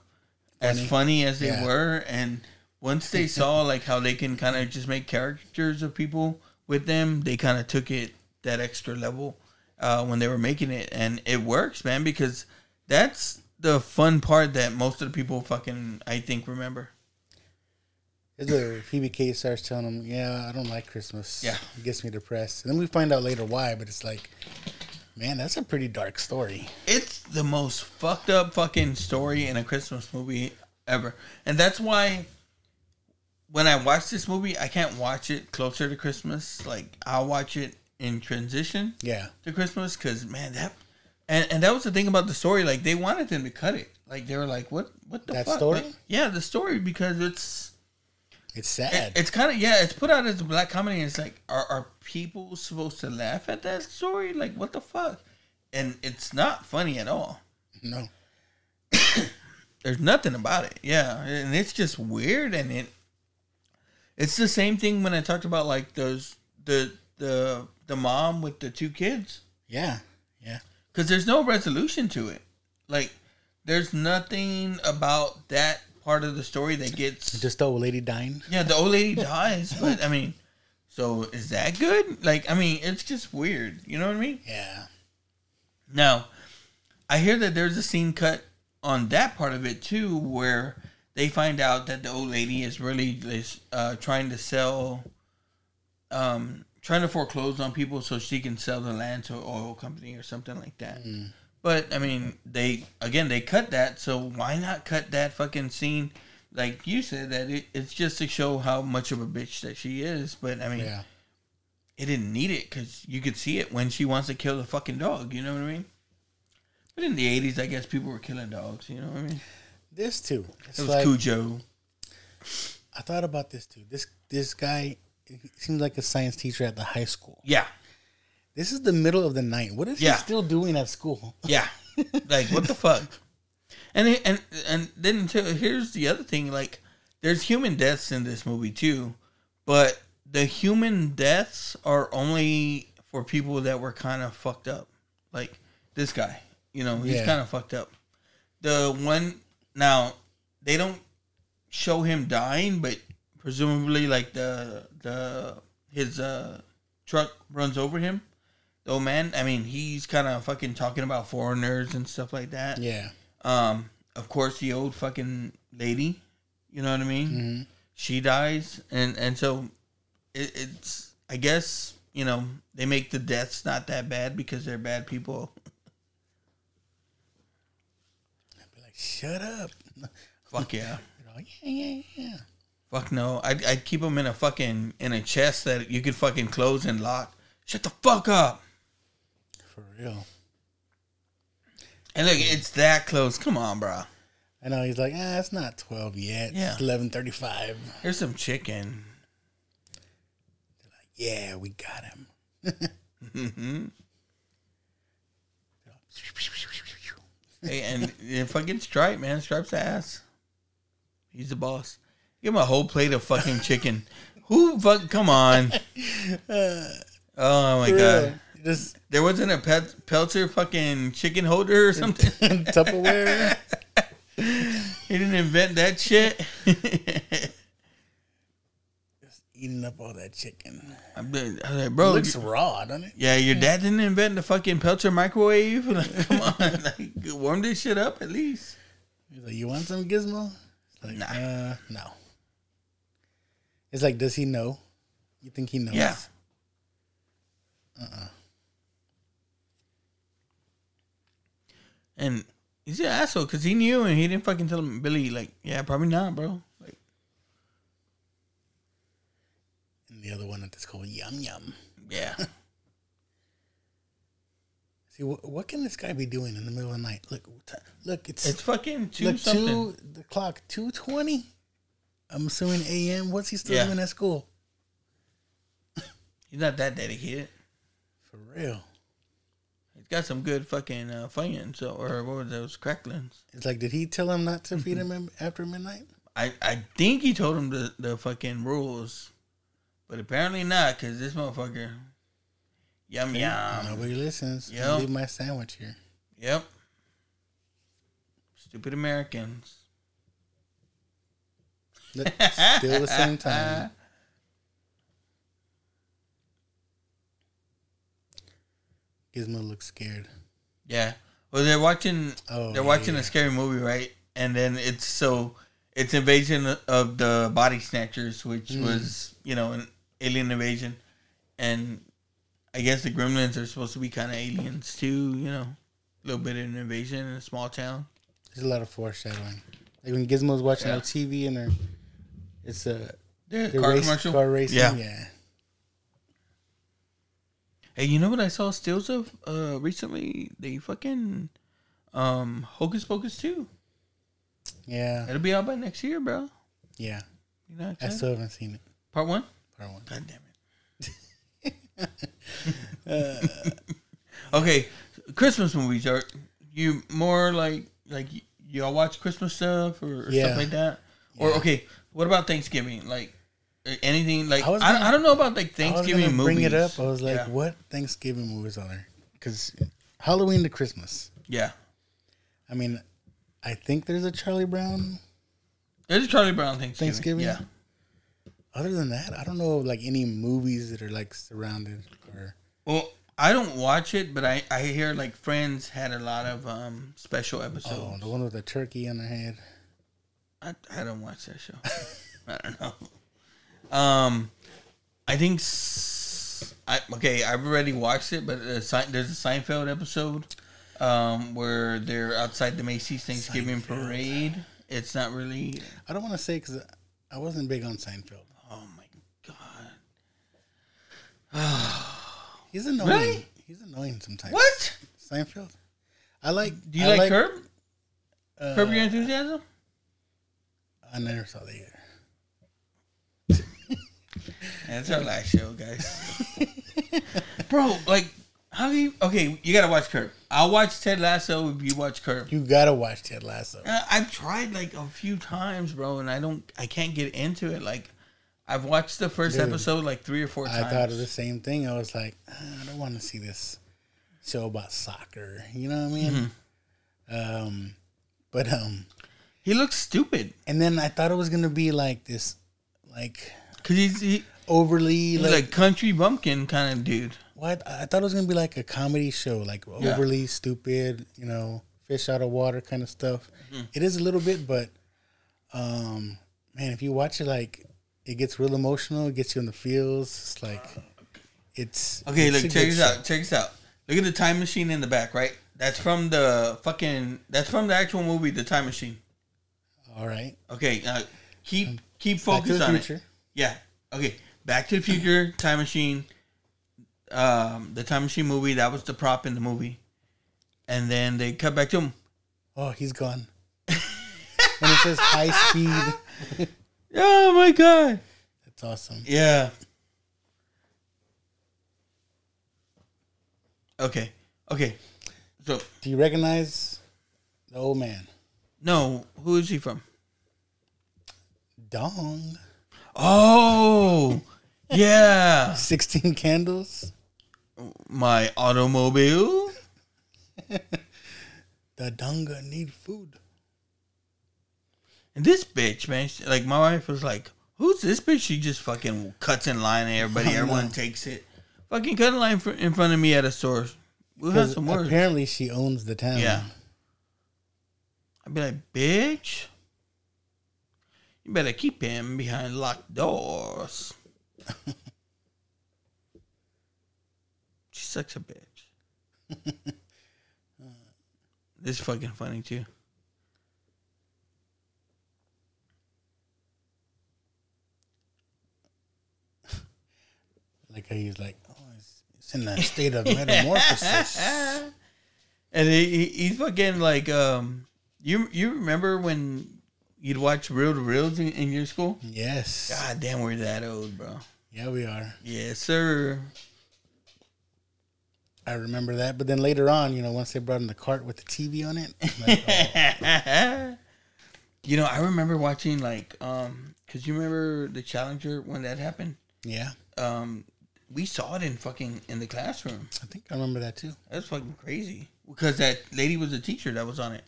as Funny. as they Yeah. were, and once they saw like how they can kind of just make characters of people with them, they kind of took it that extra level uh, when they were making it, and it works, man, because that's the fun part that most of the people fucking I think remember. It's where Phoebe Cates starts telling them, "Yeah, I don't like Christmas. Yeah. it gets me depressed." And then we find out later why. But it's like, man, that's a pretty dark story. It's the most fucked up fucking story in a Christmas movie ever. And that's why when I watch this movie, I can't watch it closer to Christmas. Like I'll watch it in transition Yeah, to Christmas cuz man, that and and that was the thing about the story like they wanted them to cut it. Like they were like, "What what the That fuck?" story? Like, yeah, the story because it's it's it- sad. it's kind of yeah, it's put out as a black comedy. And it's like, are are people supposed to laugh at that story? Like, what the fuck? And it's not funny at all. no, There's nothing about it. Yeah, and it's just weird, and it. It's the same thing when I talked about like those the the the mom with the two kids yeah, yeah. because there's no resolution to it. Like, there's nothing about that part of the story that gets Just the old lady dying. Yeah, the old lady dies, but I mean, so is that good? Like, I mean, it's just weird. You know what I mean? Yeah, Now, I hear that there's a scene cut on that part of it too, where they find out that the old lady is really is, uh, trying to sell um, trying to foreclose on people so she can sell the land to an oil company or something like that. Mm. But I mean, they again they cut that, so why not cut that fucking scene? Like you said, that it, it's just to show how much of a bitch that she is. But I mean, Yeah. it didn't need it because you could see it when she wants to kill the fucking dog. You know what I mean? But in the eighties, I guess people were killing dogs. You know what I mean? This too. It's It was like, Cujo. I thought about this too. This this guy seems like a science teacher at the high school. Yeah, This is the middle of the night. What is Yeah. he still doing at school? yeah. like what the fuck? And it- and and then too, here's the other thing. Like, there's human deaths in this movie too, but the human deaths are only for people that were kind of fucked up. Like this guy, you know, he's Yeah. kind of fucked up. The one now they don't show him dying, but presumably like the the his uh truck runs over him. The old man, I mean, he's kind of fucking talking about foreigners and stuff like that. Yeah. Um, of course, the old fucking lady, you know what I mean? She dies, and and so it, it's. I guess you know they make the deaths not that bad because they're bad people. I'd Be like, shut up. Fuck yeah. Like, yeah, yeah, yeah. Fuck no. I'd, I'd keep them in a fucking in a chest that you could fucking close and lock. Shut the fuck up. For real. And look, it's that close. Come on, bro. I know he's like, ah, it's not twelve yet. Yeah. It's eleven thirty-five. Here's some chicken. They're like, Yeah, we got him. Mm-hmm. Hey, and, and fucking Stripe, man. Stripe's ass. He's the boss. Give him a whole plate of fucking chicken. Who fuck? Come on. Oh my For god. real. Just There wasn't a pet Peltzer fucking chicken holder or something. Tupperware. he didn't invent that shit. Just eating up all that chicken. I'm been- I was like, It bro. looks raw, doesn't it? yeah, your dad didn't invent the fucking Peltzer microwave. Like, come on, like, warm this shit up at least. He's like, you want some gizmo? Like, Nah. uh, no. It's like, does he know? You think he knows? Yeah. Uh-uh. And he's an asshole because he knew and he didn't fucking tell him Billy like, yeah, probably not, bro. Like, And the other one at this called Yum Yum. yeah, See, what, what can this guy be doing in the middle of the night? Look, what look, it's, it's fucking two look something. two. The clock two twenty. I'm assuming a.m. What's he still Yeah. doing at school? He's not that dedicated. For real. He's got some good fucking uh, funyuns so, or what were those cracklings? It's like, did he tell him not to feed him after midnight? I I think he told him the the fucking rules, but apparently not because this motherfucker. Yum yum. Nobody listens. Yep. Leave my sandwich here. Yep. Stupid Americans. Still the same time. Gizmo looks scared. Yeah. Well, they're watching. Oh, they're watching yeah. a scary movie, right? And then it's so it's invasion of the body snatchers, which Mm. was you know an alien invasion, and I guess the gremlins are supposed to be kind of aliens too. You know, a little bit of an invasion in a small town. There's a lot of foreshadowing. Like when Gizmo's watching Yeah. TV and her, it's a The the car race, commercial. car racing. Yeah. Yeah. Hey, you know what I saw stills of uh recently? They fucking um Hocus Pocus two. Yeah. It'll be out by next year, bro. Yeah. You know, I still haven't seen it. part one. Part one. God damn it. okay, Christmas movies are you more like like y- y'all watch Christmas stuff or, or Yeah. stuff like that? Or okay, what about Thanksgiving? Like uh, anything like I I, was I, gonna- don't know about like I Thanksgiving gonna movies. bring it up. I was like, yeah. what Thanksgiving movies are there? Because Halloween to Christmas. Yeah, I mean, I think there's a Charlie Brown. there's a Charlie Brown Thanksgiving. Thanksgiving? Yeah, Other than that, I don't know like any movies that are like surrounded or well, I don't watch it, but I I hear like Friends had a lot of um special episodes. oh the one with the turkey on the head. I, I don't watch that show. I don't know. Um, I think. S- I, okay, I've already watched it, but uh, Se- there's a Seinfeld episode um, where they're outside the Macy's Thanksgiving Seinfeld. parade. It's not really. I don't want to say because I wasn't big on Seinfeld. Oh my god! He's annoying. Really? He's annoying sometimes. What? Seinfeld? I like. Do you I like, Curb? uh, Curb Your Enthusiasm? I never saw that either. That's our last show, guys. Bro, like, how do you? Okay, you gotta watch Curb. I'll watch Ted Lasso if you watch Curb. You gotta watch Ted Lasso. Uh, I've tried like a few times, bro, and I don't. I can't get into it. Like, I've watched the first Dude, episode like three or four I times. I thought of the same thing. I was like, "Ah, I don't want to see this show about soccer. You know what I mean? Mm-hmm. Um, but um, He looks stupid and then I thought it was gonna be like this, like because he's he, overly he's like, like, country bumpkin kind of dude. what? I thought it was gonna be like a comedy show, like Yeah. overly stupid. You know, fish out of water kind of stuff. Mm-hmm. It is a little bit, but um, man, if you watch it, like it gets real emotional. It gets you in the feels. It's like it's Okay, it's look, check this out. Check this out. Look at the time machine in the back, right? That's from the fucking. That's from the actual movie, The Time Machine. All right, Okay, uh, keep keep Back to focus the on Future. it. Yeah. Okay. Back to the Future, Time Machine. Um, the Time Machine movie. That was the prop in the movie, and then they cut back to him. Oh, he's gone. and it says high speed. Oh my god. That's awesome. Yeah. Okay. Okay. So Do you recognize the old man? No, who is he from? Dong. Oh, yeah. 16 candles. My automobile. The Donger need food. And this bitch, man, she- like my wife was like, "Who's this bitch?" She just fucking cuts in line, and everybody, Oh, everyone no. takes it. Fucking cut in line in front of me at a store. We'll have some words. apparently she owns the town. Yeah. I'd be like, "Bitch, you better keep him behind locked doors." She's such a bitch. this is fucking funny too. Like how he's like, oh, it's, it's in a state of metamorphosis. And he, he, he's fucking like, um, you you remember when you'd watch Reel to Reels in, in your school? yes. God damn, we're that old, bro. Yeah, we are. Yes, sir. I remember that. But then later on, you know, once they brought in the cart with the TV on it, like, oh, you know, I remember watching like, um, cause you remember the Challenger when that happened. yeah, Um, we saw it in fucking in the classroom. I think I remember that too. That's fucking crazy because that lady was a teacher that was on it.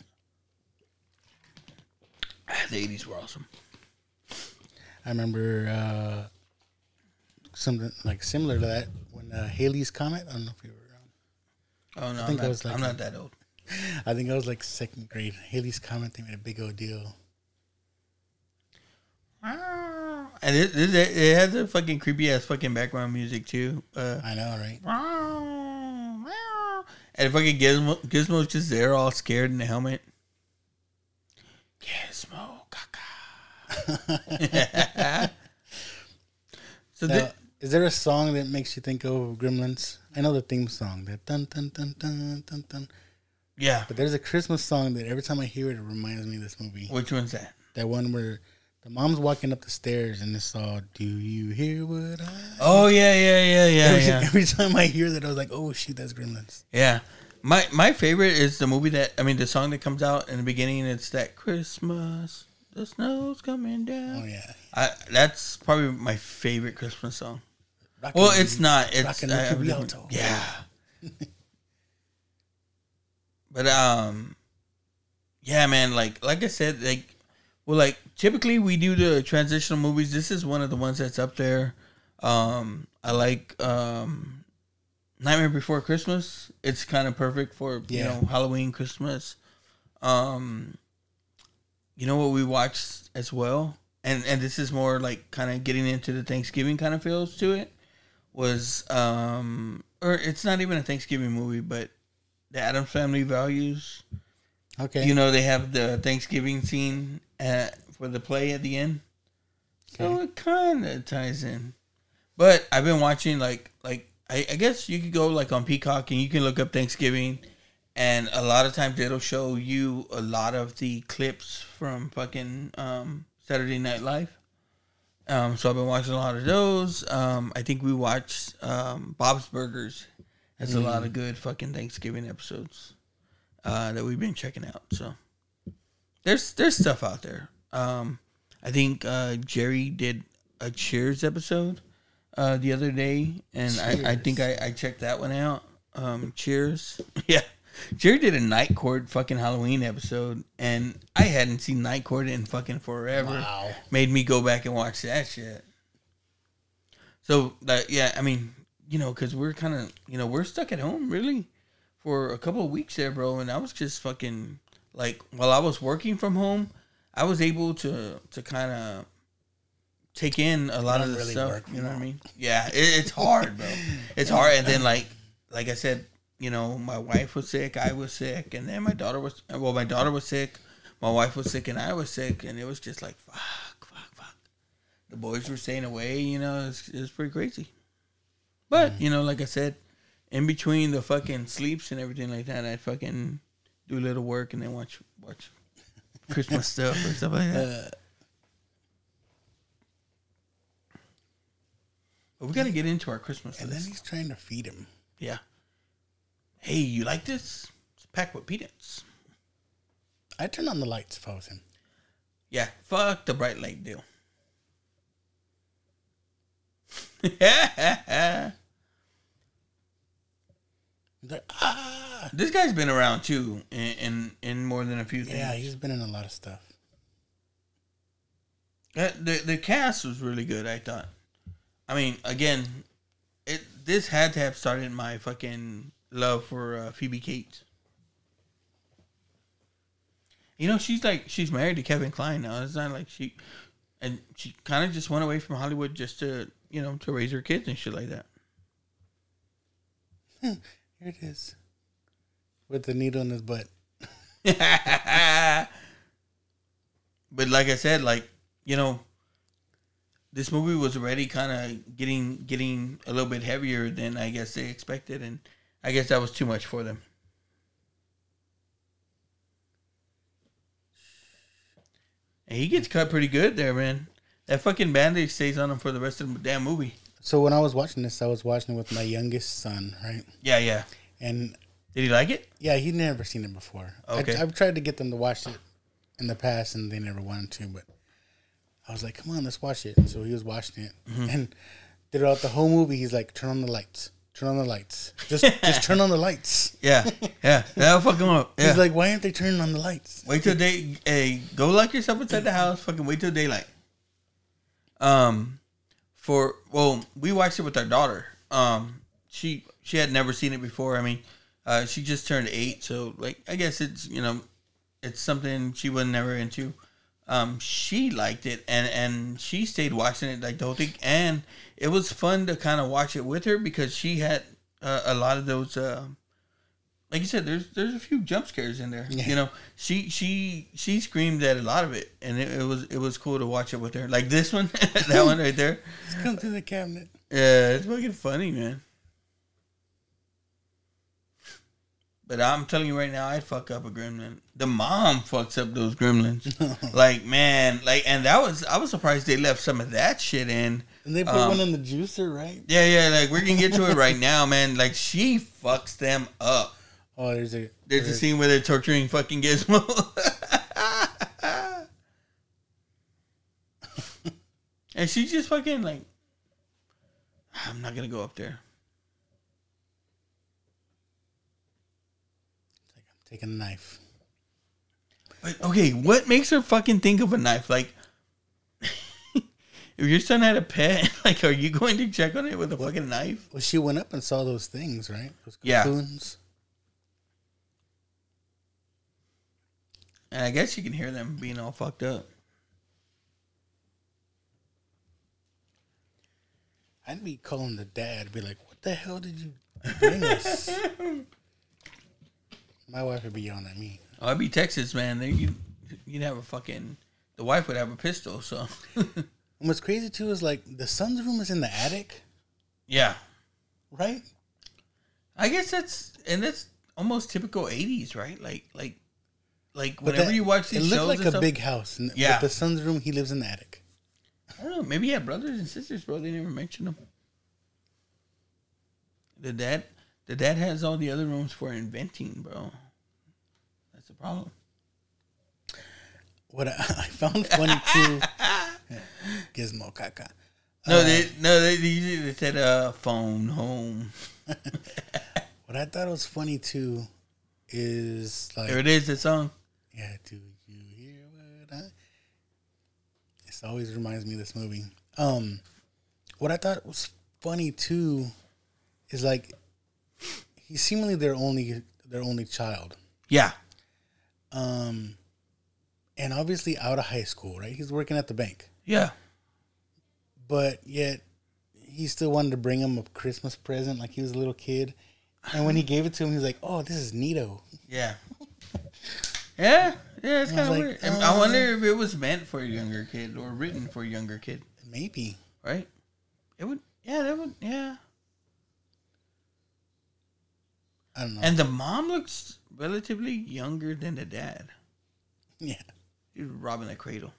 The eighties were awesome. I remember uh, something like similar to that when uh, Halley's Comet. I don't know if you were around. Oh no, think I'm I not, was like- I'm not that old. I think I was like second grade. Halley's Comet. They made a big old deal. And it, it, it has a fucking creepy ass fucking background music too. Uh, I know, right? and fucking Gizmo, Gizmo's just there, all scared in the helmet. Gizmo, caca. so Now, is there a song that makes you think of Gremlins? I know the theme song, that dun dun dun dun dun dun. yeah, But there's a Christmas song that every time I hear it, it reminds me of this movie. which one's that? That one where the mom's walking up the stairs and it's all, "Do you hear what I?" Oh yeah, yeah, yeah, yeah, every, yeah. every time I hear that, I was like, "Oh shoot, that's Gremlins." Yeah. My my favorite is the movie that I mean the song that comes out in the beginning. It's that Christmas, the snow's coming down. Oh yeah. I, that's probably my favorite Christmas song. Rockin' Well, it's not. It's I- I- yeah. but um, yeah, man. Like like I said, like well, like typically we do the transitional movies. This is one of the ones that's up there. Um, I like um, Nightmare Before Christmas. It's kind of perfect for you know Halloween, Christmas. Um, you know what we watched as well, and and this is more like kind of getting into the Thanksgiving kind of feels to it. Was um, or it's not even a Thanksgiving movie, but the Addams Family Values. Okay. You know, they have the Thanksgiving scene at, for the play at the end. So it kind of ties in. But I've been watching like like I, I guess you could go like on Peacock and you can look up Thanksgiving, and a lot of times it'll show you a lot of the clips from fucking um, Saturday Night Live. Um, so I've been watching a lot of those. Um, I think we watched um, Bob's Burgers. Has a lot of good fucking Thanksgiving episodes uh, that we've been checking out. So there's there's stuff out there. Um, I think uh, Jerry did a Cheers episode uh, the other day, and I, I think I, I checked that one out. Um, Cheers, yeah. Jerry did a Night Court fucking Halloween episode, and I hadn't seen Night Court in fucking forever. Wow. Made me go back and watch that shit. So that yeah, I mean, you know, because we're kind of you know we're stuck at home really for a couple of weeks there, bro, and I was just fucking like while I was working from home, I was able to to kind of take in a lot of the really stuff. work You know what I mean? Yeah, it, it's hard, bro. It's hard, and then like like I said, you know, my wife was sick, I was sick, and then my daughter was well, my daughter was sick, my wife was sick, and I was sick, and it was just like fuck, fuck, fuck. The boys were staying away, you know, it's was, it was pretty crazy. But mm. you know, like I said, in between the fucking sleeps and everything like that, I fucking do a little work and then watch watch Christmas stuff or stuff like that. but we gotta get into our Christmas And then he's trying to feed him. Yeah. Hey, you like this? It's packed with peanuts. I'd turn on the lights if I was him. Yeah, fuck the bright light deal. Like, ah. this guy's been around too, in, in in more than a few things. Yeah, he's been in a lot of stuff. Uh, the the cast was really good. I thought. I mean, again, it this had to have started my fucking love for uh, Phoebe Cates. You know, she's like she's married to Kevin Kline now. It's not like she, and she kind of just went away from Hollywood just to you know to raise her kids and shit like that. Here it is. With the needle in his butt. but like I said, like you know, this movie was already kind of getting getting a little bit heavier than I guess they expected, and I guess that was too much for them. And he gets cut pretty good there, man. That fucking bandage stays on him for the rest of the damn movie. So when I was watching this, I was watching it with my youngest son, right? Yeah, yeah. And Did he like it? yeah, he'd never seen it before. Okay. I, I've tried to get them to watch it in the past, and they never wanted to. But I was like, "Come on, let's watch it." So he was watching it, Mm-hmm. and throughout the whole movie, he's like, "Turn on the lights, turn on the lights, just just turn on the lights." Yeah, yeah. That'll fuck him up. Yeah. He's like, "Why aren't they turning on the lights?" Wait till day. Hey, go lock yourself inside the house. Fucking wait till daylight. Um, for well, we watched it with our daughter. Um, she she had never seen it before. I mean, uh, she just turned eight, so like I guess it's you know, it's something she was never into. Um, she liked it and and she stayed watching it like the whole thing, and it was fun to kind of watch it with her because she had uh, a lot of those. Uh, like you said, there's there's a few jump scares in there. Yeah. You know, she she she screamed at a lot of it, and it, it was it was cool to watch it with her. Like this one, that one right there. Just come through the cabinet. Yeah, it's fucking funny, man. But I'm telling you right now, I'd fuck up a gremlin. The mom fucks up those gremlins. like man, like, and that was I was surprised they left some of that shit in. And they put Um, one in the juicer, right? Yeah, yeah, like we're gonna get to it right now, man. Like she fucks them up. Oh, there's a There's a scene where they're torturing fucking Gizmo. and she just fucking like, I'm not gonna go up there. Take a knife. But, okay, what makes her fucking think of a knife? Like, if your son had a pet, like, are you going to check on it with a fucking knife? Well, she went up and saw those things, right? Those cocoons. Yeah. And I guess you can hear them being all fucked up. I'd be calling the dad, be like, "What the hell did you bring us?" My wife would be yelling at me. Oh, it'd be Texas, man. They, you, you'd have a fucking. The wife would have a pistol, so. And what's crazy too is like the son's room is in the attic, yeah. right? I guess that's. And that's almost typical 80s, right? Like, like, like But whenever that- you watch these it shows. looked like a stuff, big house. Yeah. But the son's room, he lives in the attic. I don't know. Maybe he had brothers and sisters, bro. They never mentioned them. The dad, the dad has all the other rooms for inventing, bro. That's the problem. What I, I found funny too, Gizmo Caca. No, they no they, they usually they said uh phone home. What I thought was funny too is like, There it is, the song. yeah, do you hear what I? This always reminds me of this movie. Um, what I thought was funny too is like he's seemingly their only their only child. Yeah, Um, and obviously out of high school, right? He's working at the bank, yeah, but yet he still wanted to bring him a Christmas present like he was a little kid. And when he gave it to him, he's like, "Oh, this is neato." yeah, yeah, yeah. It's kind of like, weird. I uh, wonder if it was meant for a younger kid or written for a younger kid, Maybe. right? It would, yeah, that would, yeah. I don't know. And the mom looks relatively younger than the dad. yeah. He was robbing the cradle.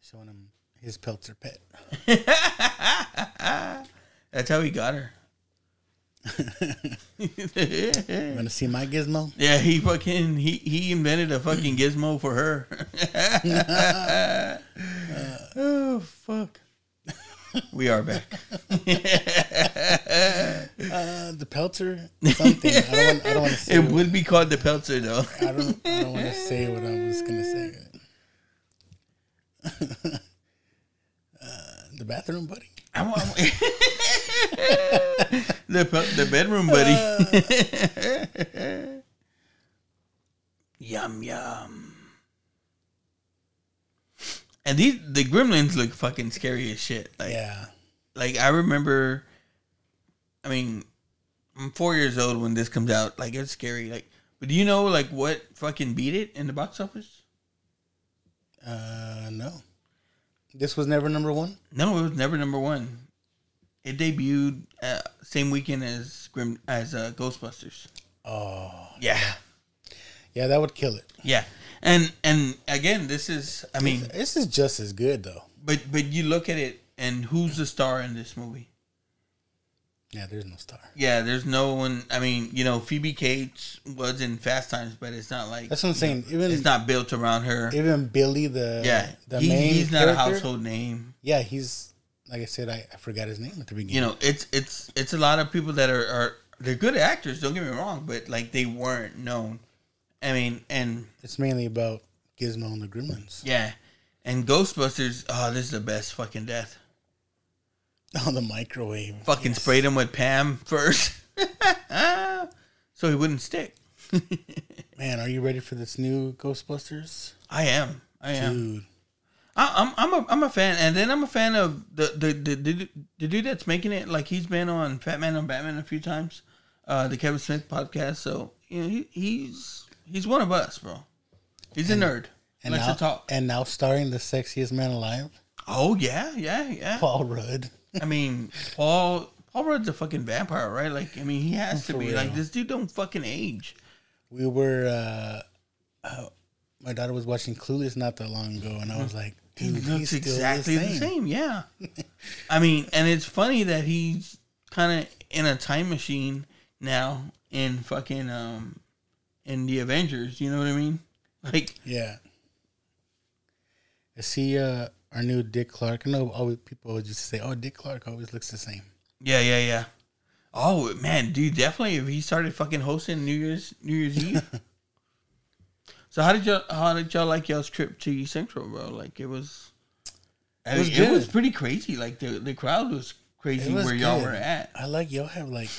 Showing him his Peltzer pet. That's how he got her. You want to see my gizmo? Yeah, he fucking he he invented a fucking gizmo for her. oh fuck. We are back. Uh, the Peltzer? something. I don't want. I don't want to say. It would be called the Peltzer, though. I don't. I don't want to say what I was gonna say. uh, the bathroom buddy. I want the the bedroom buddy. yum yum. And these the gremlins look fucking scary as shit. Like Yeah. like I remember I mean I'm four years old when this comes out. Like it's scary. Like but do you know like what fucking beat it in the box office? Uh, no. This was never number one. No, it was never number one. It debuted uh, same weekend as Grim as uh, Ghostbusters. Oh, Yeah, yeah, that would kill it. yeah, and and again, this is I mean, This is just as good though. but but you look at it and who's the star in this movie? Yeah, there's no star. Yeah, there's no one. I mean, you know, Phoebe Cates was in Fast Times, but it's not like That's what I'm saying. Even it's not built around her. even Billy, the yeah, the he- main he's not a household name. Yeah, he's like I said. I, I forgot his name at the beginning. you know, it's it's it's a lot of people that are, are they're good actors. Don't get me wrong, but like they weren't known. I mean, and it's mainly about Gizmo and the Gremlins. yeah, and Ghostbusters. Oh, this is the best fucking death. On the microwave. Fucking Yes. sprayed him with Pam first, so he wouldn't stick. Man, are you ready for this new Ghostbusters? I am. I am. Dude, I, I'm I'm a I'm a fan, and then I'm a fan of the the the, the, the dude that's making it. Like he's been on Fat Man on Batman a few times, uh, the Kevin Smith podcast. So you know he, he's he's one of us, bro. He's a nerd. and Likes now to talk. and now starring the sexiest man alive, Oh yeah, yeah, yeah. Paul Rudd. I mean, Paul Paul Rudd's a fucking vampire, right? Like, I mean, he has to be. real. Like, this dude don't fucking age. We were. uh, uh My daughter was watching Clueless not that long ago, and I was like, "Dude, He looks exactly the the same. same. Yeah. I mean, and it's funny that he's kind of in a time machine now in fucking um in the Avengers. You know what I mean? Like, Yeah. I see uh, our new Dick Clark. I know always people always just say, "Oh, Dick Clark always looks the same." yeah, yeah, yeah. Oh man, dude, definitely if he started fucking hosting New Year's New Year's Eve. so how did y'all how did y'all like y'all's trip to East Central, bro? Like it was. It was it was pretty crazy. Like the the crowd was crazy was where y'all were at. I like y'all have like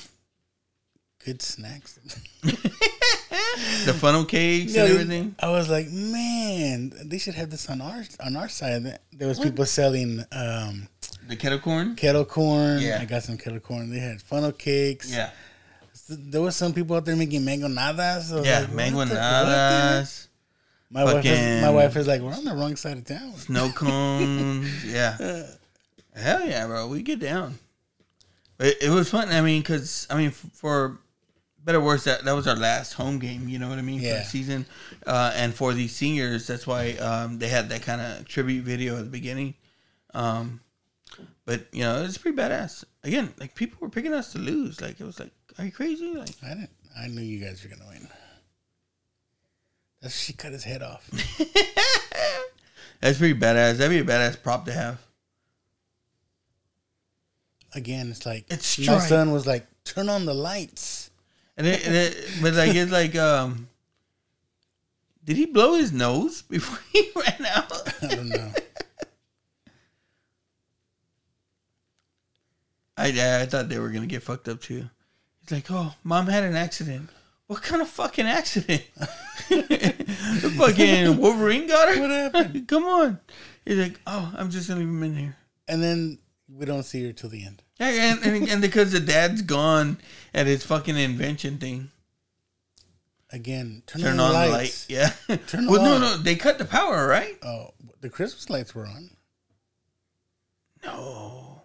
good snacks. the funnel cakes Yeah, and everything. I was like, man, they should have this on our on our side. There was people selling um, The kettle corn. kettle corn. Yeah. I got some kettle corn. They had funnel cakes. Yeah, There was some people out there making mangonadas. Yeah, like, mango what nadas, My wife, is, my wife is like, we're on the wrong side of town. snow cones. Yeah, hell yeah, bro. We get down. It, it was fun. I mean, because I mean, for better or worse, that that was our last home game. You know what I mean for Yeah. the season, uh, and for these seniors, that's why um, they had that kind of tribute video at the beginning. Um, but you know, it's pretty badass. Again, like people were picking us to lose. Like it was like, are you crazy? Like I didn't. I knew you guys were gonna win. That's she cut his head off. that's pretty badass. That'd be a badass prop to have. Again, it's like It's my son was like, turn on the lights. And it, and it but like it's like um, did he blow his nose before he ran out? I don't know. I I thought they were gonna get fucked up too. He's like, oh, mom had an accident. What kind of fucking accident? the fucking Wolverine got her. What happened? Come on. He's like, oh, I'm just gonna leave him in here. And then we don't see her till the end. Yeah, and, and, and because the dad's gone at his fucking invention thing. Again, turn, Turn on, on the the lights. light. Yeah. Turn well, no, on. no, they cut the power, right? Oh, the Christmas lights were on. No.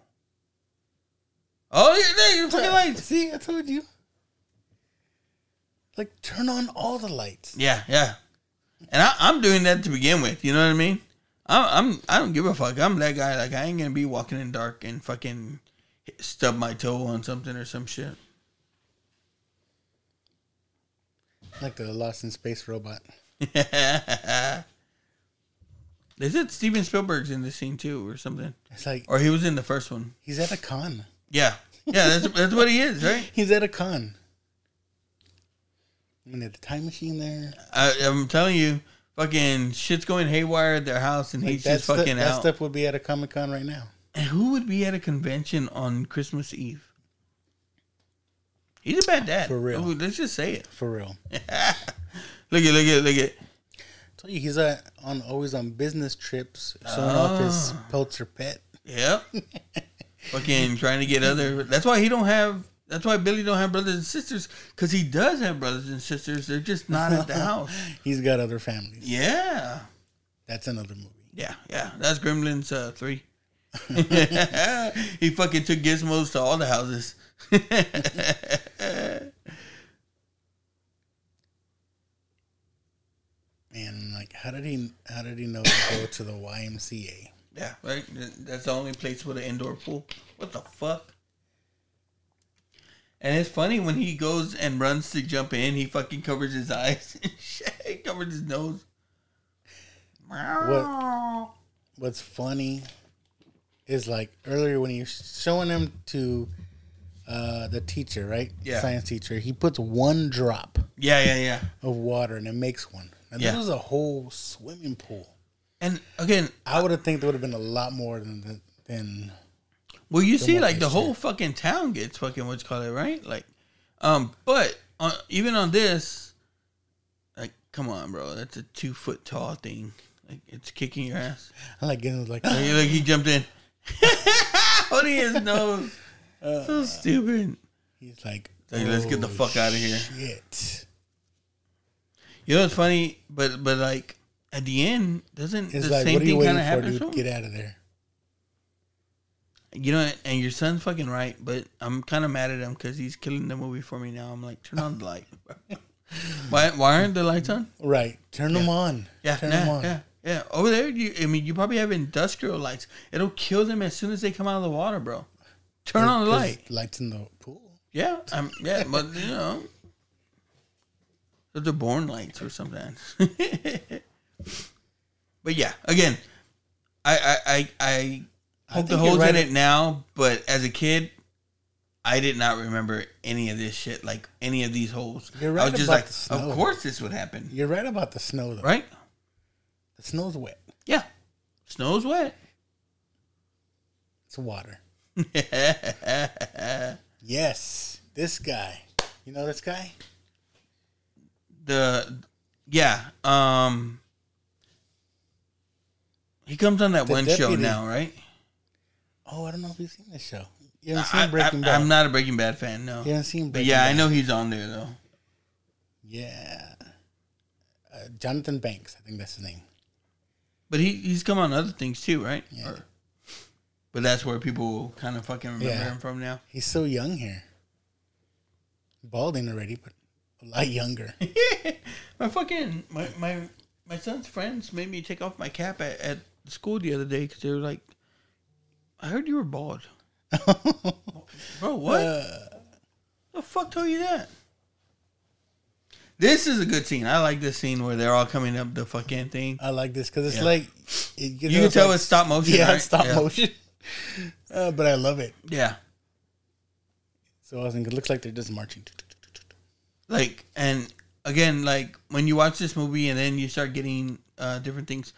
Oh, yeah, yeah, fucking lights. See, I told you. Like, turn on all the lights. Yeah, yeah. And I, I'm doing that to begin with. You know what I mean? I, I'm I don't give a fuck. I'm that guy. Like I ain't gonna be walking in dark and fucking stub my toe on something or some shit. Like the Lost in Space robot. they said Steven Spielberg's in the scene too, or something, It's like or he was in the first one. he's at a con. Yeah, yeah. That's that's what he is, right? He's at a con. I mean, the time machine there. I, I'm telling you, fucking shit's going haywire at their house, and Like, he's just fucking that out. stuff would be at a Comic Con right now. And who would be at a convention on Christmas Eve? He's a bad dad. For real. Oh, let's just say it. For real. Look at, look at, look at. told you he's uh, on always on business trips, showing off his Ah. Peltzer pet. Yep. Fucking trying to get other. That's why he don't have. That's why Billy don't have brothers and sisters because he does have brothers and sisters. They're just not at the house. He's got other families. Yeah. That's another movie. Yeah, yeah. That's Gremlins uh, three. he fucking took gizmos to all the houses. And like, how did he? How did he know to go to the YMCA? Yeah, right. That's the only place with an indoor pool. What the fuck? And it's funny when he goes and runs to jump in, he fucking covers his eyes. And shit. He covers his nose. What? What's funny is like earlier when he was showing him to uh, the teacher, right? Yeah. Science teacher. He puts one drop Yeah, yeah, yeah. of water and it makes one. And Yeah. this was a whole swimming pool. And again, I would have think there would have been a lot more than than. well, you see, like the whole fucking town gets fucking what's called it, right? Like, um, but on, even on this, like, come on, bro, that's a two foot tall thing. Like, it's kicking your ass. I like getting like, Like, like he jumped in, holding his nose. Uh, so stupid. he's like, Like, let's get the fuck out of here." Shit. You know what's funny? But but like at the end, doesn't It's the like, same what are you thing kind of happen dude? to him? Get out of there. You know, and your son's fucking right, but I'm kind of mad at him because he's killing the movie for me now. I'm like, turn on the light. why why aren't the lights on? Right. Turn them on. Yeah, Turn nah, them on. yeah, yeah. Over there, you I mean, you probably have industrial lights. It'll kill them as soon as they come out of the water, bro. Turn on the light. Lights in the pool. Yeah, I'm, yeah, but you know, those are born lights or something. but yeah, again, I I I, I poke the holes right in it now, but as a kid, I did not remember any of this shit, like any of these holes. You're I right was just about like, the snow. of course this would happen, You're right about the snow, though. right? The snow's wet. Yeah, snow's wet. It's water. Yes. This guy. You know this guy? the yeah. Um, he comes on that The one show now, right? Oh, I don't know if you've seen this show. You haven't I, seen Breaking I, Bad. I'm not a Breaking Bad fan, no. You haven't seen but Breaking yeah, I know he's on there though. Yeah. Uh, Jonathan Banks, I think that's his name. But he he's come on other things too, right? Yeah. Or- but that's where people kind of fucking remember Yeah. him from now. He's so young here. Balding already, but a lot younger. my fucking my my my son's friends made me take off my cap at, at school the other day because they were like, "I heard you were bald." Bro, what? Uh, the fuck told you that? This is a good scene. I like this scene where they're all coming up the fucking thing. I like this because it's Yeah. like it, You can tell it's stop motion, Yeah, right? it's stop Yeah. motion. Uh, but I love it. Yeah, So I think it looks like they're just marching. like and again, like when you watch this movie and then you start getting uh, different things,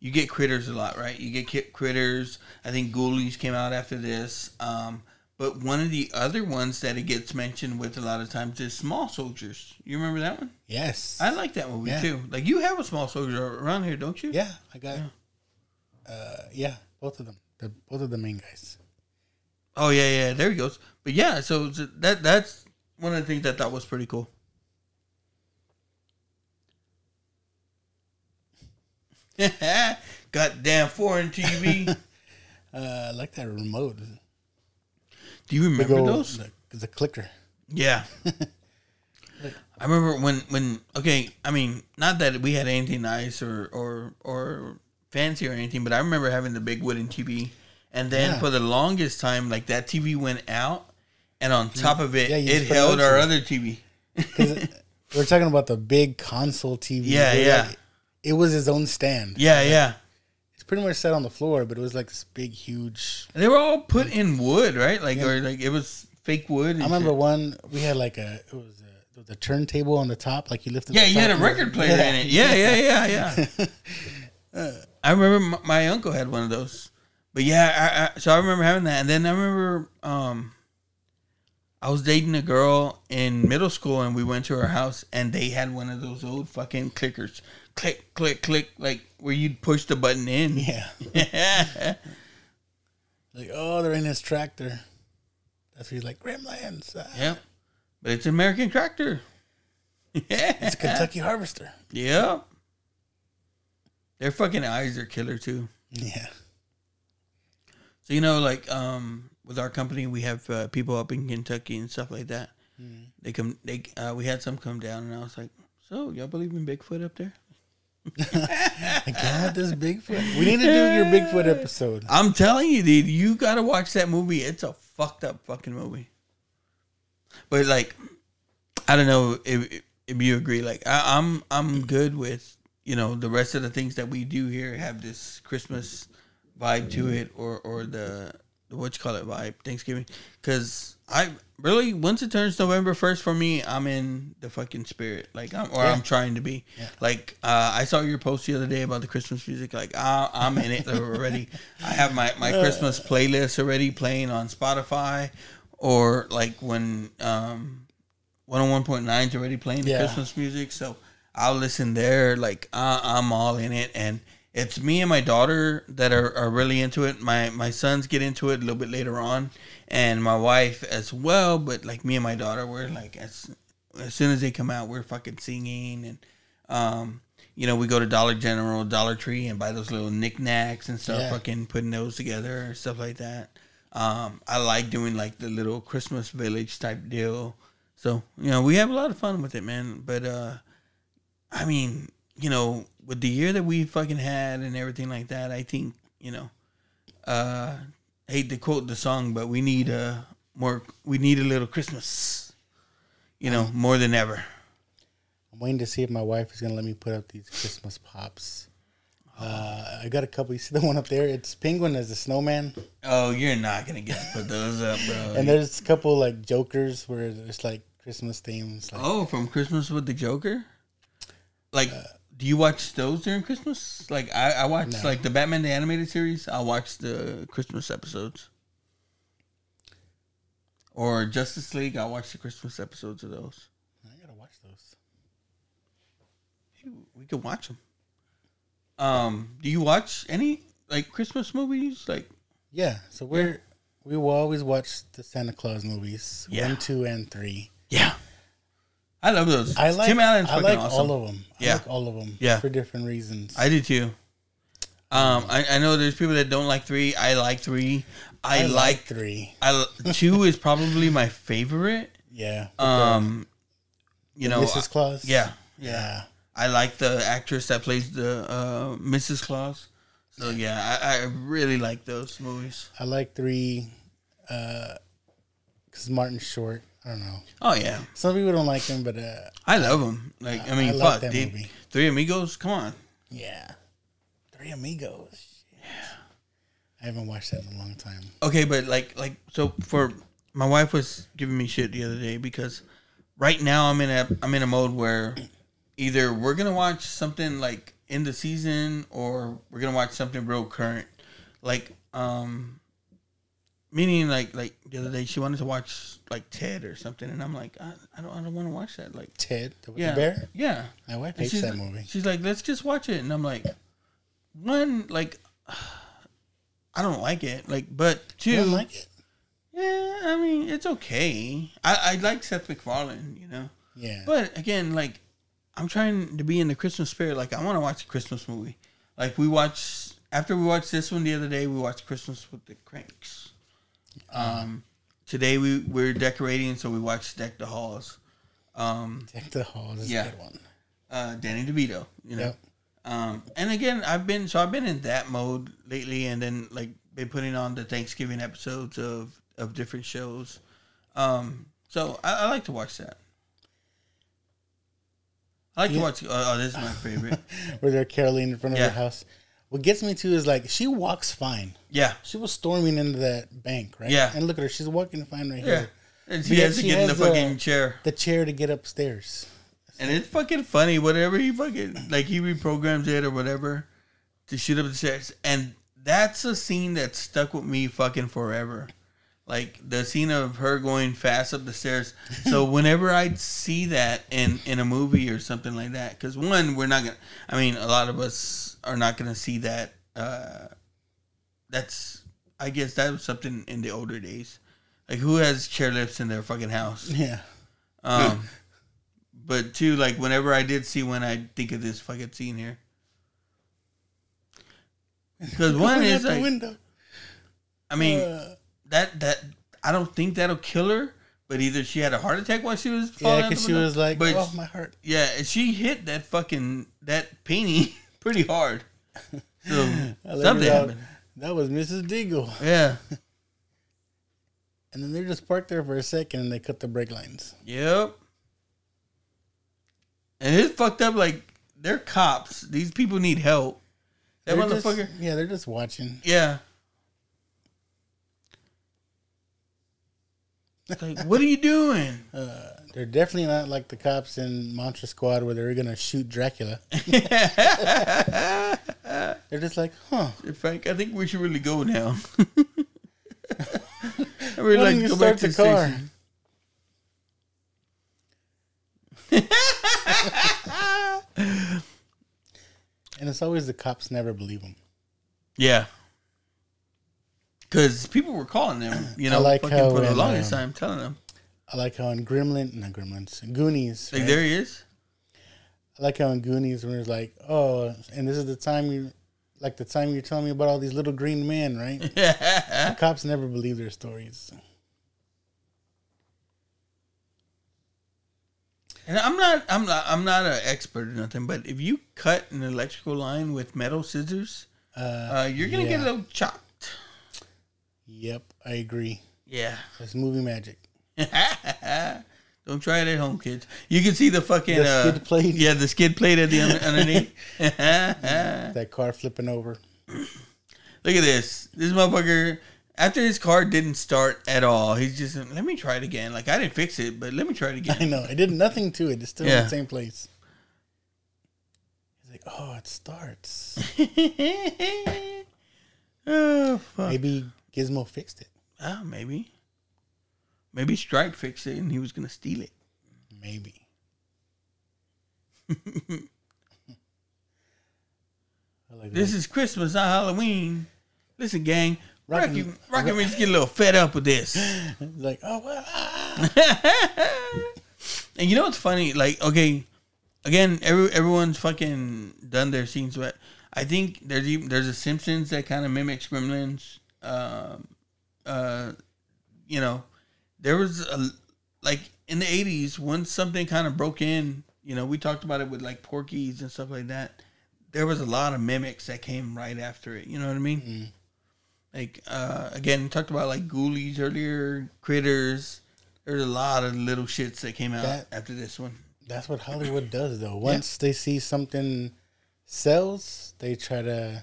you get critters a lot, right? You get ki- critters. I think Ghoulies came out after this. Um, but one of the other ones that it gets mentioned with a lot of times is Small Soldiers. You remember that one? Yes. I like that movie Yeah. too. Like you have a Small Soldier around here, don't you? Yeah, I got. Uh, yeah, both of them. The both of the main guys. Oh yeah, yeah. There he goes. But yeah, so that that's one of the things that I thought was pretty cool. Goddamn foreign TV. Uh, I like that remote. Do you remember old- those? the- a clicker. Yeah. I remember when when okay, I mean, not that we had anything nice or or or fancy or anything, but I remember having the big wooden TV, and then Yeah. for the longest time, like that TV went out, and on mm. top of it, Yeah, it held our other TV. We're talking about the big console TV. Yeah, yeah. like- it was his own stand. Yeah, yeah. Pretty much set on the floor, but it was like this big, huge. They were all put in wood, right? Like or like it was fake wood. I remember shit. one. We had like a. It was a, a turntable on the top, like you lifted. Yeah, the you had a record player in it. Yeah, yeah, yeah, yeah. I remember my, my uncle had one of those. But yeah, I, I, so I remember having that, and then I remember um, I was dating a girl in middle school, and we went to her house, and they had one of those old fucking clickers, click, click, click, like where you'd push the button in. Yeah. Like, oh, they're in this tractor. That's what he's like, Gremlins. Ah, Yep. But it's an American tractor. Yeah. It's a Kentucky Harvester. Yep. Their fucking eyes are killer too. Yeah. So you know, like um, with our company, we have uh, people up in Kentucky and stuff like that. They come. They uh, we had some come down, and I was like, "So y'all believe in Bigfoot up there?" With this Bigfoot. We need to do your Bigfoot episode. I'm telling you, dude, you gotta watch that movie. It's a fucked up fucking movie. But like, I don't know if if you agree. Like, I, I'm I'm good with you know the rest of the things that we do here have this Christmas vibe to it, or or the what you call it vibe Thanksgiving. Because I really once it turns November first for me, I'm in the fucking spirit. Like, I'm, or Yeah. I'm trying to be. Like, uh, I saw your post the other day about the Christmas music. Like, I, I'm in it already. I have my my Christmas playlist already playing on Spotify, or like when um, 101.9 is already playing the Yeah. Christmas music. So I'll listen there. Like, I, I'm all in it, and it's me and my daughter that are, are really into it. My my sons get into it a little bit later on, and my wife as well. But like me and my daughter, we're like as as soon as they come out, we're fucking singing and um, you know, we go to Dollar General, Dollar Tree, and buy those little knickknacks and stuff. Yeah. Fucking putting those together and stuff like that. Um, I like doing like the little Christmas village type deal. So you know, we have a lot of fun with it, man. But uh, I mean, you know, with the year that we fucking had and everything like that, I think you know, uh, I hate to quote the song, but we need a more. We need a little Christmas. You know, more than ever. I'm waiting to see if my wife is gonna let me put up these Christmas pops. Uh, I got a couple. You see the one up there? It's Penguin as a snowman, Oh, you're not gonna get to put those up, bro. and there's a couple like Jokers where it's like Christmas themes. Like, oh, from Christmas with the Joker. Like, do you watch those during Christmas? Like, I, I watch No. like the Batman the animated series. I watch the Christmas episodes. Or Justice League. I watch the Christmas episodes of those. I gotta watch those. we can watch them. Um, do you watch any like Christmas movies? Like, Yeah, so we're we will always watch the Santa Claus movies, Yeah. one, two, and three. yeah, I love those. I like Tim Allen's I like awesome. all of them. I Yeah. like all of them. Yeah. for different reasons. I do too. Um, I, I know there's people that don't like three. I like three. I, like three. I two is probably my favorite. Yeah, Um, you know, Mrs. Claus. yeah, yeah. I like the actress that plays the uh, Mrs. Claus. So yeah, I, I really like those movies. I like three, because Martin short. I don't know. Oh yeah, Some people don't like him, but uh, I love him. Like I mean, I fuck, that dude. movie. Three Amigos. Come on. yeah, Three Amigos. Yeah, I haven't watched that in a long time. Okay, but like like so for my wife was giving me shit the other day because right now I'm in a I'm in a mode where either we're gonna watch something like in the season or we're gonna watch something real current. Like um meaning like like the other day she wanted to watch like Ted or something and I'm like I, I don't I don't want to watch that like Ted, the, yeah bear. yeah My wife hates that movie. She's like, let's just watch it, and I'm like, one, like, I don't like it, like, but two, You don't like it? yeah, I mean, it's okay. I I like Seth MacFarlane, you know, Yeah, but again, like, I'm trying to be in the Christmas spirit. Like, I want to watch a Christmas movie. Like, we watched after we watched this one the other day, we watched Christmas with the Cranks. Um, today we we're decorating, so we watched Deck the Halls. Um, Deck the Halls is Yeah. a good one. uh, Danny DeVito, you know. Yep. Um, and again, I've been so I've been in that mode lately, and then like been putting on the Thanksgiving episodes of of different shows. Um, so I, I like to watch that. I like to watch. Oh, oh, this is my favorite. Where they're caroling in front of Yeah. her house. What gets me to is like she walks fine. yeah, She was storming into that bank, right? Yeah. And look at her, she's walking fine right yeah. here. And she Yeah, has to she get in the has, uh, fucking chair, The chair to get upstairs. and it's fucking funny. Whatever he fucking like, he reprograms it or whatever to shoot up the stairs, and that's a scene that stuck with me fucking forever. like the scene of her going fast up the stairs. So whenever I'd see that in in a movie or something like that, because one, we're not gonna. I mean, a lot of us are not gonna see that. Uh, that's I guess that was something in the older days. Like who has chairlifts in their fucking house? Yeah. Um, but two, like whenever I did see one, I think of this fucking scene here. Because one Going out is the like, window. I mean, Uh, that that I don't think that'll kill her. But either she had a heart attack while she was yeah, falling out because she was like, but "Oh, my heart." yeah, she hit that fucking that painting pretty hard. So something happened. That was Mrs. Deagle. Yeah. And then they're just parked there for a second and they cut the brake lines. Yep. And it's fucked up. Like they're cops. These people need help. That They're just- motherfucker. yeah, they're just watching. Yeah. Like, what are you doing? Uh, They're definitely not like the cops in Monster Squad where they're gonna shoot Dracula. they're just like, huh? Frank, I think we should really go now. I really Why like to go back to the car? station. And it's always the cops never believe them. Yeah. Because people were calling them, you know, I like fucking how for the longest um, time, telling them. I like how in Gremlin, not Gremlins, Goonies. Like, right? there he is. I like how in Goonies when it's like, oh, and this is the time you, like the time you're telling me about all these little green men, right? the cops never believe their stories. And I'm not, I'm not, I'm not an expert or nothing, but if you cut an electrical line with metal scissors, uh, you're gonna get a little chopped. Yep, I agree. Yeah. It's movie magic. Don't try it at home, kids. You can see the fucking The uh, skid plate. Yeah, the skid plate at the un- underneath. That car flipping over. Look at this. This motherfucker. After his car didn't start at all, he's just let me try it again. Like I didn't fix it, but let me try it again. I know. I did nothing to it. It's still in the same place. He's like, oh, it starts. oh fuck. Maybe Gizmo fixed it. Ah, maybe. Maybe Stripe fixed it and he was gonna steal it. Maybe. Like This that. is Christmas, not Halloween. Listen, gang. Rocky- Rocky, Rocky Ridge get a little fed up with this. like oh well, ah. And you know what's funny? Like, okay, again, every everyone's fucking done their scenes, but I think there's even there's a Simpsons that kind of mimics Gremlins. Um, uh, you know, there was a like in the '80s once something kind of broke in. You know, we talked about it with like Porky's and stuff like that. There was a lot of mimics that came right after it. You know what I mean? Like uh, again, talked about like Ghoulies earlier, Critters. There's a lot of little shits that came out That- after this one. that's what Hollywood does though. Once they see something sells, they try to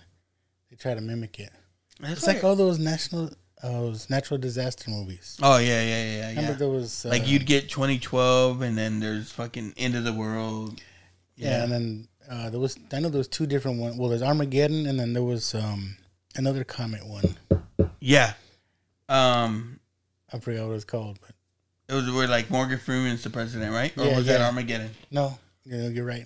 they try to mimic it. That's It's like all those national those natural disaster movies. oh yeah, yeah, yeah, yeah. Remember there was uh, Like you'd get 2012, and then there's fucking End of the World. yeah, and then uh, there was I know there was two different ones. Well, there's Armageddon, and then there was um another comet one. yeah. Um, I forgot what it's called, but it was where like Morgan Freeman's the president, right? Or Yeah, was that. Armageddon? no, you're right.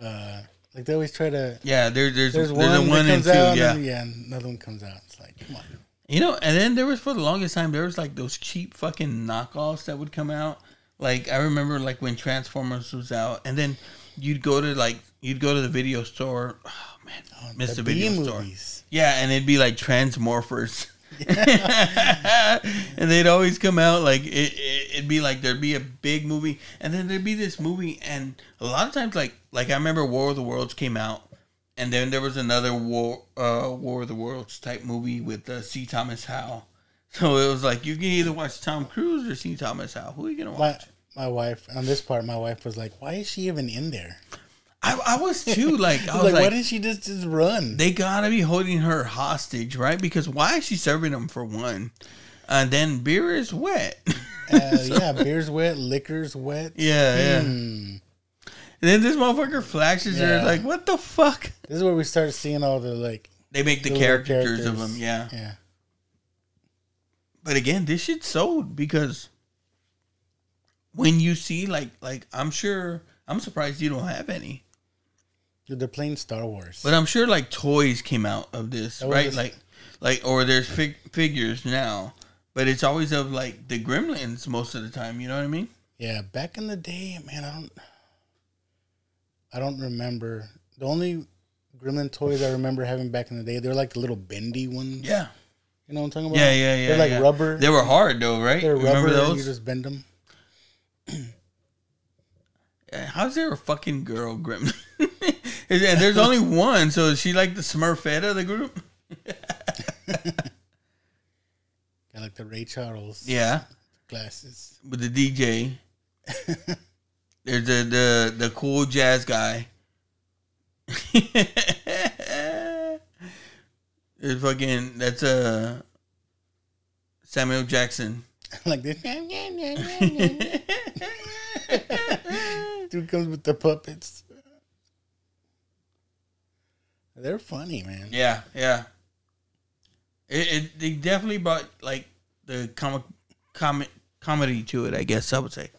Uh, like they always try to. Yeah, there, there's There's there's, one, a one and two. out, yeah. and yeah, another one comes out. It's like, come on. You know, and then there was for the longest time there was like those cheap fucking knockoffs that would come out. Like I remember like when Transformers was out, and then you'd go to like you'd go to the video store. Oh man, oh, missed the, the video store. Yeah, and it'd be like Transmorphers. and they'd always come out like it, it, it'd be like there'd be a big movie, and then there'd be this movie, and a lot of times like like I remember War of the Worlds came out, and then there was another War uh, War of the Worlds type movie with uh, C. Thomas Howell. So it was like you can either watch Tom Cruise or C. Thomas Howell. Who are you gonna My watch? my wife on this part, my wife was like, "Why is she even in there? I, I was too like I was was like, why didn't she just just run?" they gotta be holding her hostage, right? Because why is she serving them for one? And then beer is wet. uh, yeah, beer's wet, liquor's wet. Yeah, yeah. Hmm. And then this motherfucker flashes her like, what the fuck? This is where we start seeing all the like, They make the caricatures of them, yeah. yeah. But again, this shit sold because when you see like like I'm sure I'm surprised you don't have any. Dude, they're playing Star Wars. But I'm sure like toys came out of this, right? just- Like like or there's fig- figures now. But it's always of like the gremlins most of the time, you know what I mean? yeah, back in the day, man, I don't, I don't remember. The only Gremlin toys I remember having back in the day, they're like the little bendy ones. Yeah. you know what I'm talking about? Yeah, yeah, yeah. They're like yeah. rubber. They were hard though, right? They're Remember rubber. those? You just bend them. How's there a fucking girl gremlin? there's only one, so is she like the Smurfette of the group? Got like the Ray Charles. Yeah, glasses. with the DJ. There's the the the cool jazz guy. There's fucking that's uh Samuel Jackson. like this. Dude comes with the puppets. They're funny, man. Yeah, yeah. It, it they definitely brought like the comic comic comedy to it. I guess I would say.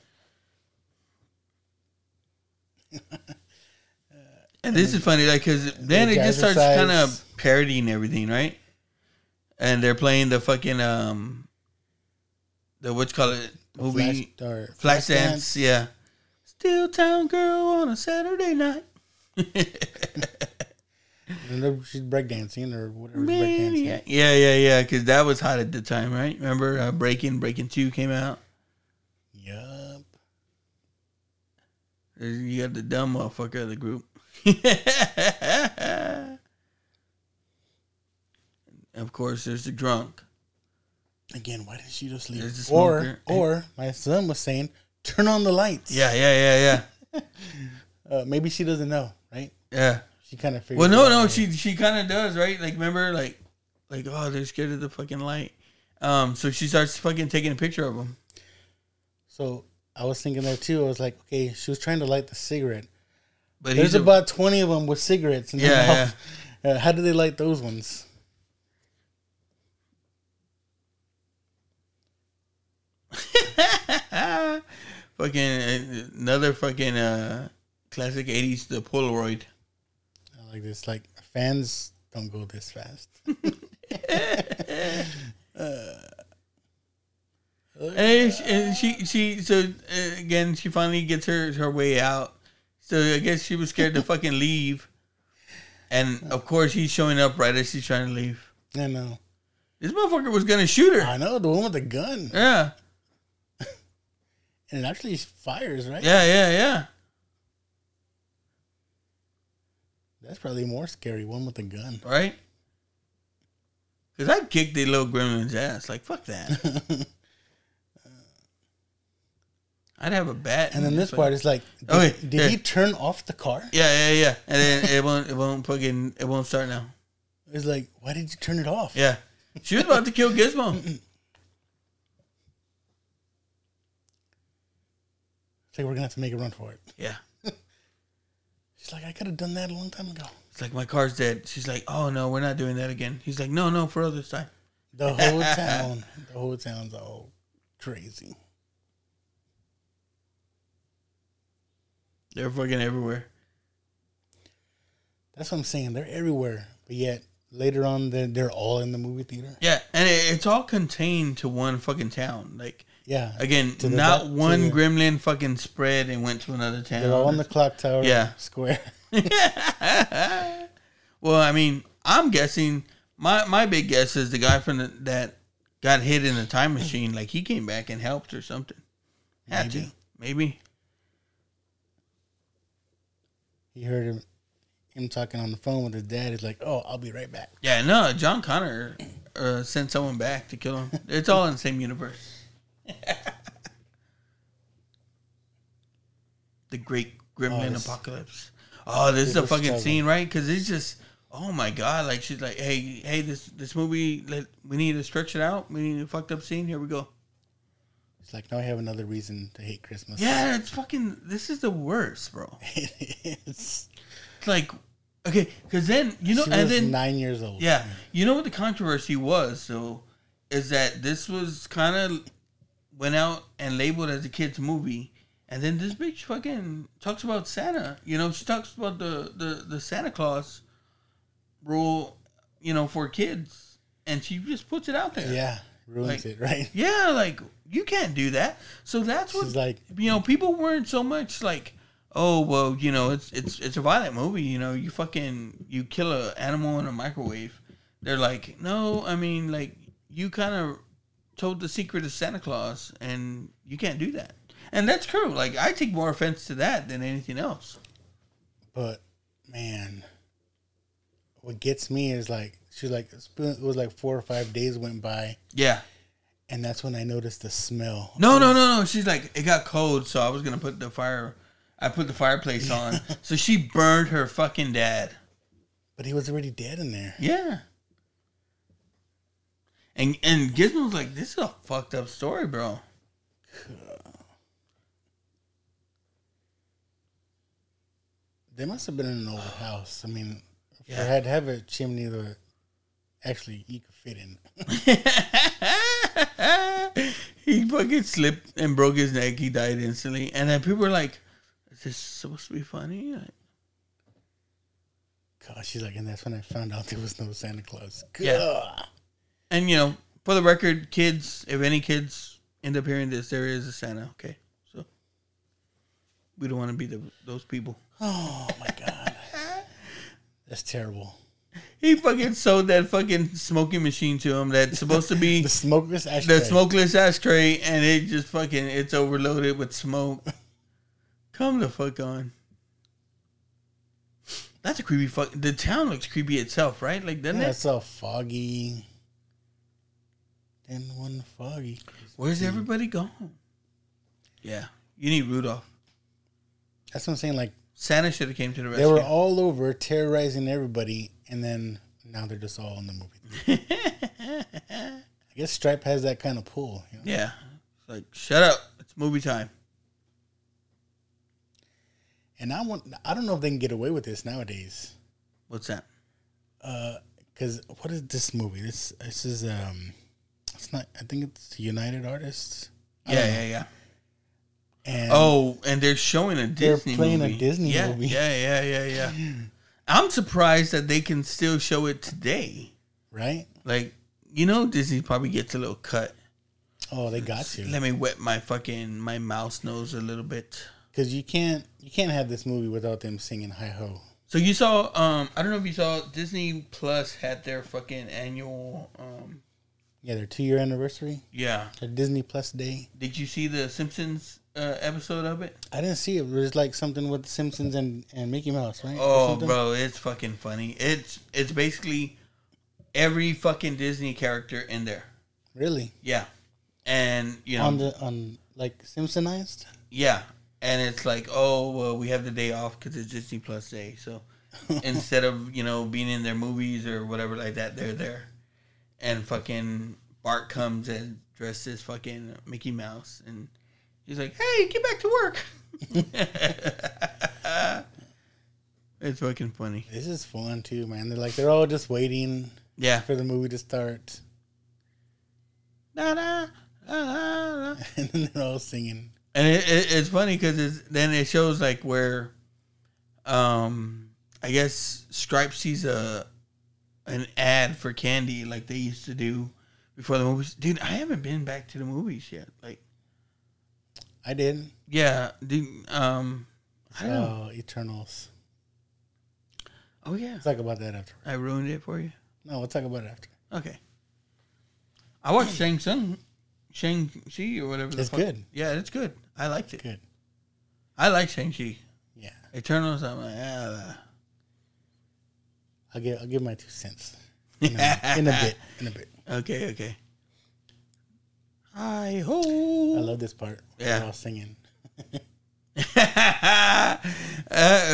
And this is funny, like, because then it just starts kind of parodying everything, right? And they're playing the fucking um, the what's call it movie Flash, or Flash Dance, yeah. Steel Town Girl on a Saturday night. And then she's breakdancing or whatever. Breakdancing. yeah, yeah, yeah. Because that was hot at the time, right? Remember, uh, Breaking, Breaking Two came out. Yup. You got the dumb motherfucker of the group. of course, there's the drunk. Again, why didn't she just leave? Or, or my son was saying, turn on the lights. Yeah, yeah, yeah, Uh, maybe she doesn't know, right? yeah, yeah. She kind of figured. Well, no, no, right? she she kind of does, right? Like, remember, like, like, oh, they're scared of the fucking light. Um, so she starts fucking taking a picture of them. So I was thinking that too. I was like, okay, she was trying to light the cigarette. But There's a- about twenty of them with cigarettes. And Yeah, yeah. Uh, how do they light those ones? fucking uh, another fucking uh classic '80s, the Polaroid. I like this. Like fans don't go this fast. And she, and she, she so uh, again, she finally gets her her way out. So I guess she was scared to fucking leave, and of course he's showing up right as she's trying to leave. I know. This motherfucker was gonna shoot her. I know the one with the gun, Yeah, and it actually fires, right? yeah, yeah, yeah. That's probably more scary. One with a gun. Right? Because I kicked the little gremlin's ass. Like fuck that. I'd have a bat. And then this part is like, oh, did, Okay, did yeah. he turn off the car? Yeah, yeah, yeah. And then it won't, it won't fucking, it won't start now. It's like, why did you turn it off? Yeah, she was about to kill Gizmo. It's like we're gonna have to make a run for it. Yeah, She's like, I could have done that a long time ago. it's like my car's dead. She's like, oh no, we're not doing that again. He's like, no, no, for other time. The whole town, the whole town's all crazy. They're fucking everywhere. That's what I'm saying. They're everywhere, but yet later on, they're, they're all in the movie theater. Yeah, and it, it's all contained to one fucking town. Like Yeah. again, the not one the- gremlin fucking spread and went to another town. They're all on the clock tower Yeah. square. Well, I mean, I'm guessing my my big guess is the guy from the, that got hit in the time machine. Like he came back and helped or something. Had Maybe. to, maybe. He heard him, him talking on the phone with his dad. He's like, "Oh, I'll be right back." Yeah, no. John Connor uh, sent someone back to kill him. It's all in the same universe. The Great Gremlin Oh, Apocalypse. Oh, this is a fucking struggle. scene, right? Because it's just, oh my god! Like she's like, hey, hey, this this movie, let, we need to stretch it out. We need a fucked up scene. Here we go. It's like now I have another reason to hate Christmas. Yeah, it's fucking. This is the worst, bro. it is. It's like, okay, because then you know, and then nine years old. Yeah, you know what the controversy was, so is that this was kind of went out and labeled as a kids movie, and then this bitch fucking talks about Santa. You know, she talks about the the the Santa Claus rule, you know, for kids, and she just puts it out there. Yeah, ruins Like- it, right? Yeah, like you can't do that. So that's what She's like, you know. People weren't so much like, oh well, you know, it's it's it's a violent movie. You know, you fucking you kill a animal in a microwave. They're like, no, I mean, like you kind of told the secret of Santa Claus, and you can't do that. And that's true. Like I take more offense to that than anything else. but man, what gets me is like she's like it was like four or five days went by, Yeah. and that's when I noticed the smell. No, no, no, no. She's like, it got cold, so I was gonna put the fire. I put the fireplace on, so she burned her fucking dad. But he was already dead in there. Yeah. And and Gizmo's like, this is a fucked up story, bro. They must have been in an old house. I mean, if Yeah. they had to have a chimney that actually you could fit in. he fucking slipped and broke his neck. He died instantly. And then people were like, is this supposed to be funny? Like, God, she's like, and that's when I found out there was no Santa Claus. Yeah. And you know, for the record, kids, if any kids end up hearing this, there is a Santa. Okay, so we don't want to be the, those people. Oh my God. That's terrible. He fucking sold that fucking smoking machine to him that's supposed to be The smokeless ashtray. the smokeless ashtray, and it just fucking it's overloaded with smoke. Come the fuck on. That's a creepy fuck. The town looks creepy itself, right? Like, doesn't Yeah, it? it's all foggy. Then one foggy. Where's everybody gone? Yeah, you need Rudolph. That's what I'm saying. Like Santa should have came to the rescue. they were all over terrorizing everybody, and then now they're just all in the movie. I guess Stripe has that kind of pull. You know? yeah, it's like shut up. It's movie time. And I want. I don't know if they can get away with this nowadays. What's that? Because what is this movie? This this is um, it's not. I think it's United Artists. Yeah, yeah, yeah. And Oh, and they're showing a They're Disney playing a. Disney yeah, movie. Yeah, yeah, yeah, yeah. I'm surprised that they can still show it today. right? Like, you know, Disney probably gets a little cut. Oh, they got to Let me wet my fucking my mouse nose a little bit. because you can't you can't have this movie without them singing "Hi Ho." So you saw, um, I don't know if you saw Disney Plus had their fucking annual, um, Yeah, their two year anniversary, yeah. their Disney Plus Day. Did you see the Simpsons uh, episode of it? I didn't see it. It was like something with the Simpsons and, and Mickey Mouse, right? Oh, bro, it's fucking funny. It's it's basically every fucking Disney character in there. Really? Yeah, and you know, On the on like Simpsonized? yeah, and it's like, oh well, we have the day off because it's Disney Plus Day. So instead of you know being in their movies or whatever like that, they're there. And fucking Bart comes and dressed as fucking Mickey Mouse, and he's like, "Hey, get back to work." it's fucking funny. This is fun too, man. They're like they're all just waiting Yeah. for the movie to start, Da, da, da, da, da. and then they're all singing. And it, it, it's funny because then it shows like where, um, I guess Stripe sees a an ad for candy like they used to do before the movies. Dude, I haven't been back to the movies yet. Like, I didn't. yeah, dude. Um, I don't know. Oh, Eternals. Oh yeah, We'll talk about that after. I ruined it for you. No, we'll talk about it after. Okay. I watched Shang Tsung, Shang Chi or whatever. The It's fuck. good. Yeah, it's good. I liked it. Good. I like Shang Chi. Yeah, Eternals. I'm like, ah. I'll give I'll give my two cents in a, in a bit. In a bit. Okay, okay. Hi ho! I love this part. Yeah. They're all singing. uh,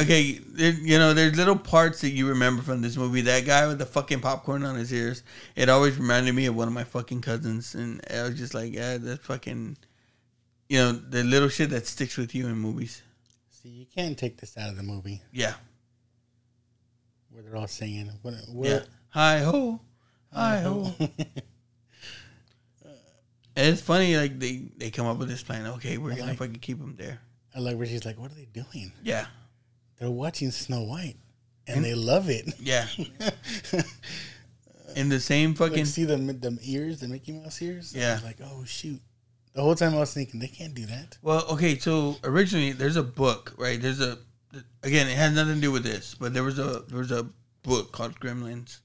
okay, there, you know, there's little parts that you remember from this movie. That guy with the fucking popcorn on his ears, it always reminded me of one of my fucking cousins, and I was just like, yeah, that's fucking, you know, the little shit that sticks with you in movies. See, you can't take this out of the movie Yeah, where they're all singing. What? yeah. Hi ho, hi ho. And it's funny, like they they come up with this plan. Okay, we're gonna like- fucking keep them there. I like where she's like, "What are they doing? Yeah, They're watching Snow White, and they love it." yeah. In the same fucking like, see the the ears, the Mickey Mouse ears. I Yeah. like, "Oh shoot!" The whole time I was thinking they can't do that. Well, okay, so originally there's a book, right? There's a again, it has nothing to do with this, but there was a there was a book called Gremlins.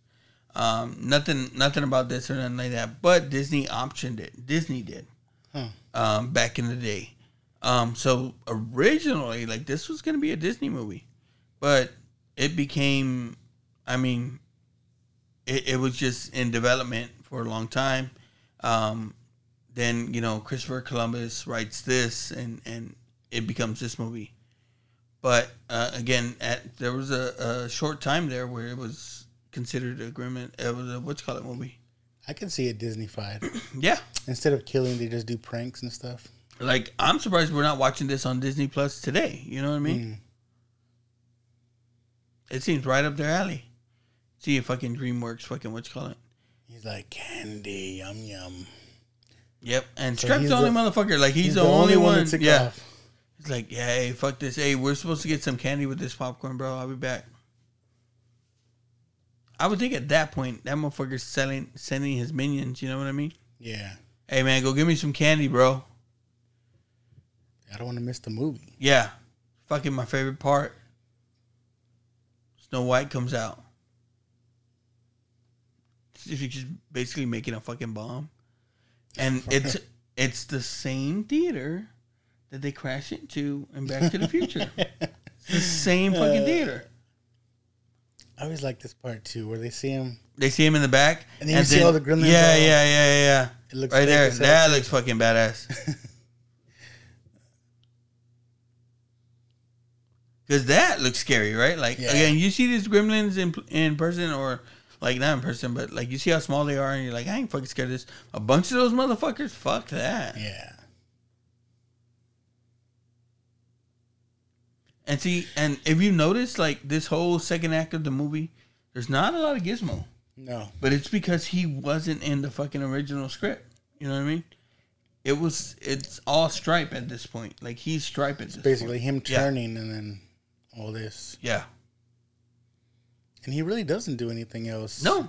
Um, nothing nothing about this or nothing like that, but Disney optioned it. Disney did. Huh. Um, back in the day. Um, so originally, like this was gonna be a Disney movie, but it became, I mean, it, it was just in development for a long time. Um, then you know Christopher Columbus writes this, and and it becomes this movie. But uh, again, at there was a, a short time there where it was considered a Gremlin. It was a what's it called it movie. I can see it Disneyfied. Yeah, Instead of killing, they just do pranks and stuff. like I'm surprised we're not watching this on Disney Plus today. You know what I mean? Mm. It seems right up their alley. See if fucking DreamWorks fucking what's call it. He's like candy, yum yum. Yep, and So the only the- motherfucker. Like he's, the, only, one. that took yeah, off. He's like, yeah, hey, fuck this. Hey, we're supposed to get some candy with this popcorn, bro. I'll be back. I would think at that point that motherfucker's selling, sending his minions. You know what I mean? Yeah, Hey man, go give me some candy, bro. I don't want to miss the movie. Yeah, fucking my favorite part. Snow White comes out. She's just basically making a fucking bomb, and it's it's the same theater that they crash into in Back to the Future. It's the same fucking uh, theater. I always like this part too, where they see him. They see him in the back, And then you see all the gremlins Yeah, all- yeah, yeah, yeah. It looks right there. That looks fucking badass. Because that looks scary, right? Like Yeah. again, you see these gremlins in in person, or like not in person, but like you see how small they are, and you're like, I ain't fucking scared of this. A bunch of those motherfuckers, fuck that. Yeah, And see, and if you notice, like this whole second act of the movie, there's not a lot of Gizmo, no, but it's because he wasn't in the fucking original script. You know what I mean? It was. It's all Stripe at this point. Like he's Stripe at this basically point. him Yeah. turning and then all this. Yeah. And he really doesn't do anything else. No,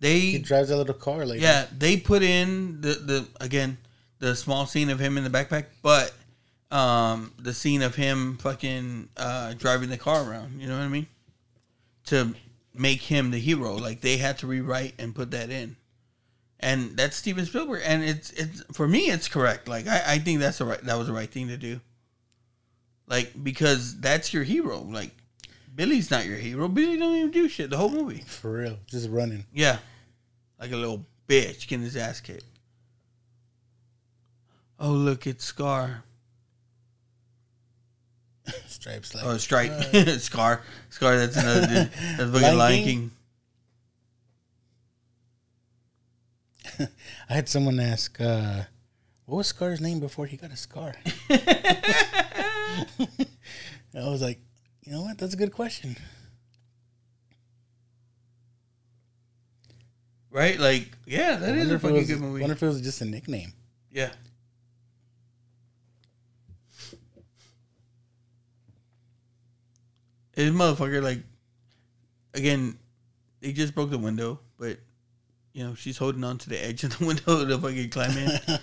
They He drives a little car like yeah they put in the the again the small scene of him in the backpack, but um the scene of him fucking uh driving the car around. You know what I mean? To make him the hero, like they had to rewrite and put that in. And that's Steven Spielberg, and it's it's for me it's correct. Like I, I think that's the right that was the right thing to do. Like because that's your hero. Like Billy's not your hero. Billy don't even do shit the whole movie. For real. Just running. Yeah. Like a little bitch getting his ass kicked. Oh, look, it's Scar. Stripes like Oh, Stripe. Scar. Scar, that's another dude. That's fucking Lion King? I had someone ask, uh, what was Scar's name before he got a scar? I was like, you know what? That's a good question. Right? Like, yeah, that is a fucking was- good movie. wonder if it was just a nickname. Yeah. This motherfucker, like, again, he just broke the window, but, you know, she's holding on to the edge of the window to fucking climb in.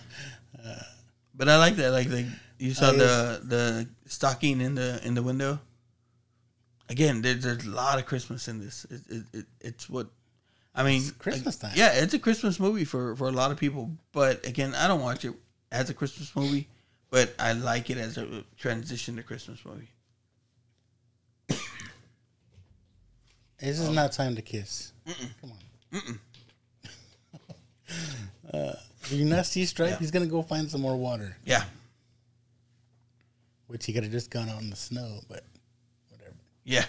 but I like that. Like, like you saw the the stocking in the in the window. Again, there's, there's a lot of Christmas in this. It, it, it, it's what I mean. It's Christmas time. Yeah, it's a Christmas movie for for a lot of people. But again, I don't watch it as a Christmas movie, but I like it as a transition to Christmas movie. This is not time to kiss. Come on. uh, do you not see Stripe? Yeah. He's gonna go find some more water, Yeah, which he could have just gone out in the snow, but whatever. yeah.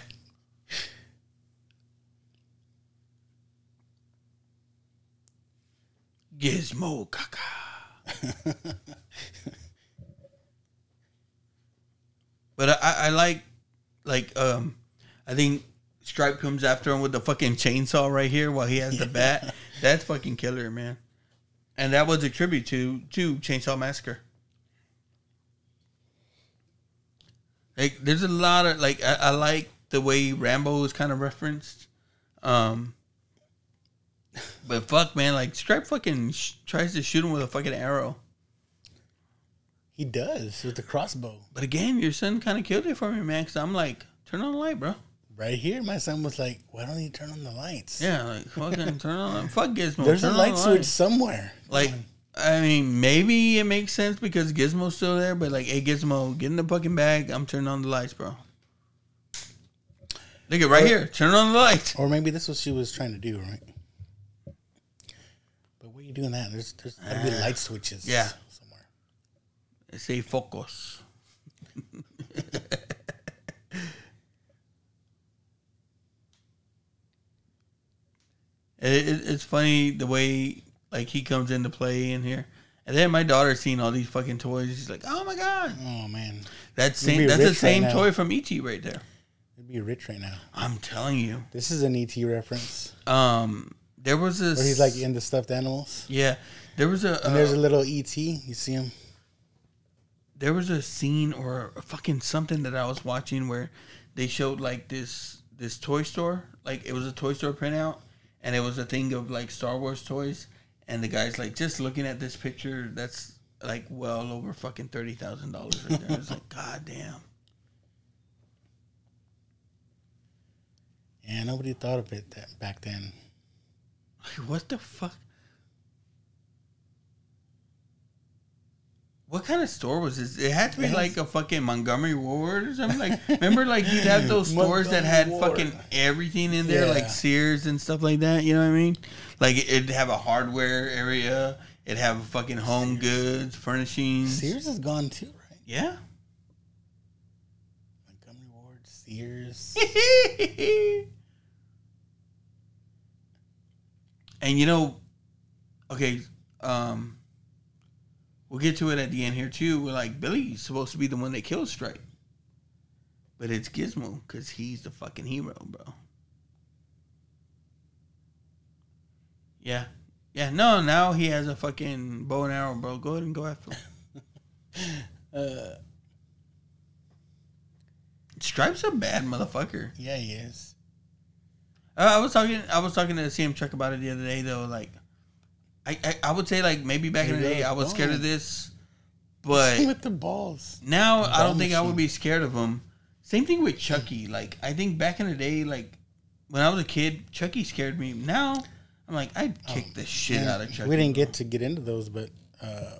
Gizmo caca. but I, I like, like, um, I think Stripe comes after him with the fucking chainsaw right here while he has the bat. That's fucking killer, man. And that was a tribute to to Chainsaw Massacre. Like, there's a lot of like I, I like the way Rambo is kind of referenced. Um, but fuck, man, like Stripe fucking sh- tries to shoot him with a fucking arrow. He does with the crossbow. But again, your son kind of killed it for me, man. Because I'm like, turn on the light, bro. Right here, my son was like, "Why don't you turn on the lights?" Yeah, like fucking turn on. Fuck Gizmo. There's a light the switch somewhere. Like, I mean, maybe it makes sense because Gizmo's still there, but like, hey, Gizmo, get in the fucking bag. I'm turning on the lights, bro. Look at right here. Turn on the lights. Or maybe this was what she was trying to do, right? But what are you doing that? There's there's gotta be light switches. Uh, yeah. somewhere. They say focus. it, it, it's funny the way like he comes into play in here, and then my daughter's seeing all these fucking toys. She's like, "Oh my god, Oh man, that's same. That's the rich right same toy from ET right there." it'd be rich right now. I'm telling you. This is an ET reference Um, there was this. where he's like into stuffed animals, yeah, there was a. and there's uh, a little ET. You see him? there was a scene or a fucking something that I was watching where they showed like this this toy store, like it was a toy store printout, and it was a thing of like Star Wars toys, and the guy's like just looking at this picture that's like well over fucking thirty thousand dollars right there. It's like god damn. Yeah, nobody thought of it that back then. Like, what the fuck? What kind of store was this? It had to be like a fucking Montgomery Ward or something. Like, remember, like you'd have those stores that had Montgomery fucking everything in there, Yeah. like Sears and stuff like that. You know what I mean? Like it'd have a hardware area. It'd have fucking home goods, furnishings. Sears is gone too, right? Yeah. Montgomery Ward, Sears. and you know, okay, um, we'll get to it at the end here too. We're like Billy's supposed to be the one that kills Stripe, but it's Gizmo because he's the fucking hero, bro. Yeah, yeah. No, now he has a fucking bow and arrow, bro. Go ahead and go after him. uh, Stripe's a bad motherfucker. yeah, he is. Uh, I was talking. I was talking to CM Chuck about it the other day, though. Like, I, I, I would say like maybe back in the day. I was scared of Oh. this, but with the balls. now I don't think I would be scared of them. Same thing with Chucky. Like I think back in the day, like when I was a kid, Chucky scared me. Now I'm like I'd kick the shit Man, out of Chucky. we didn't get to get into those, but uh,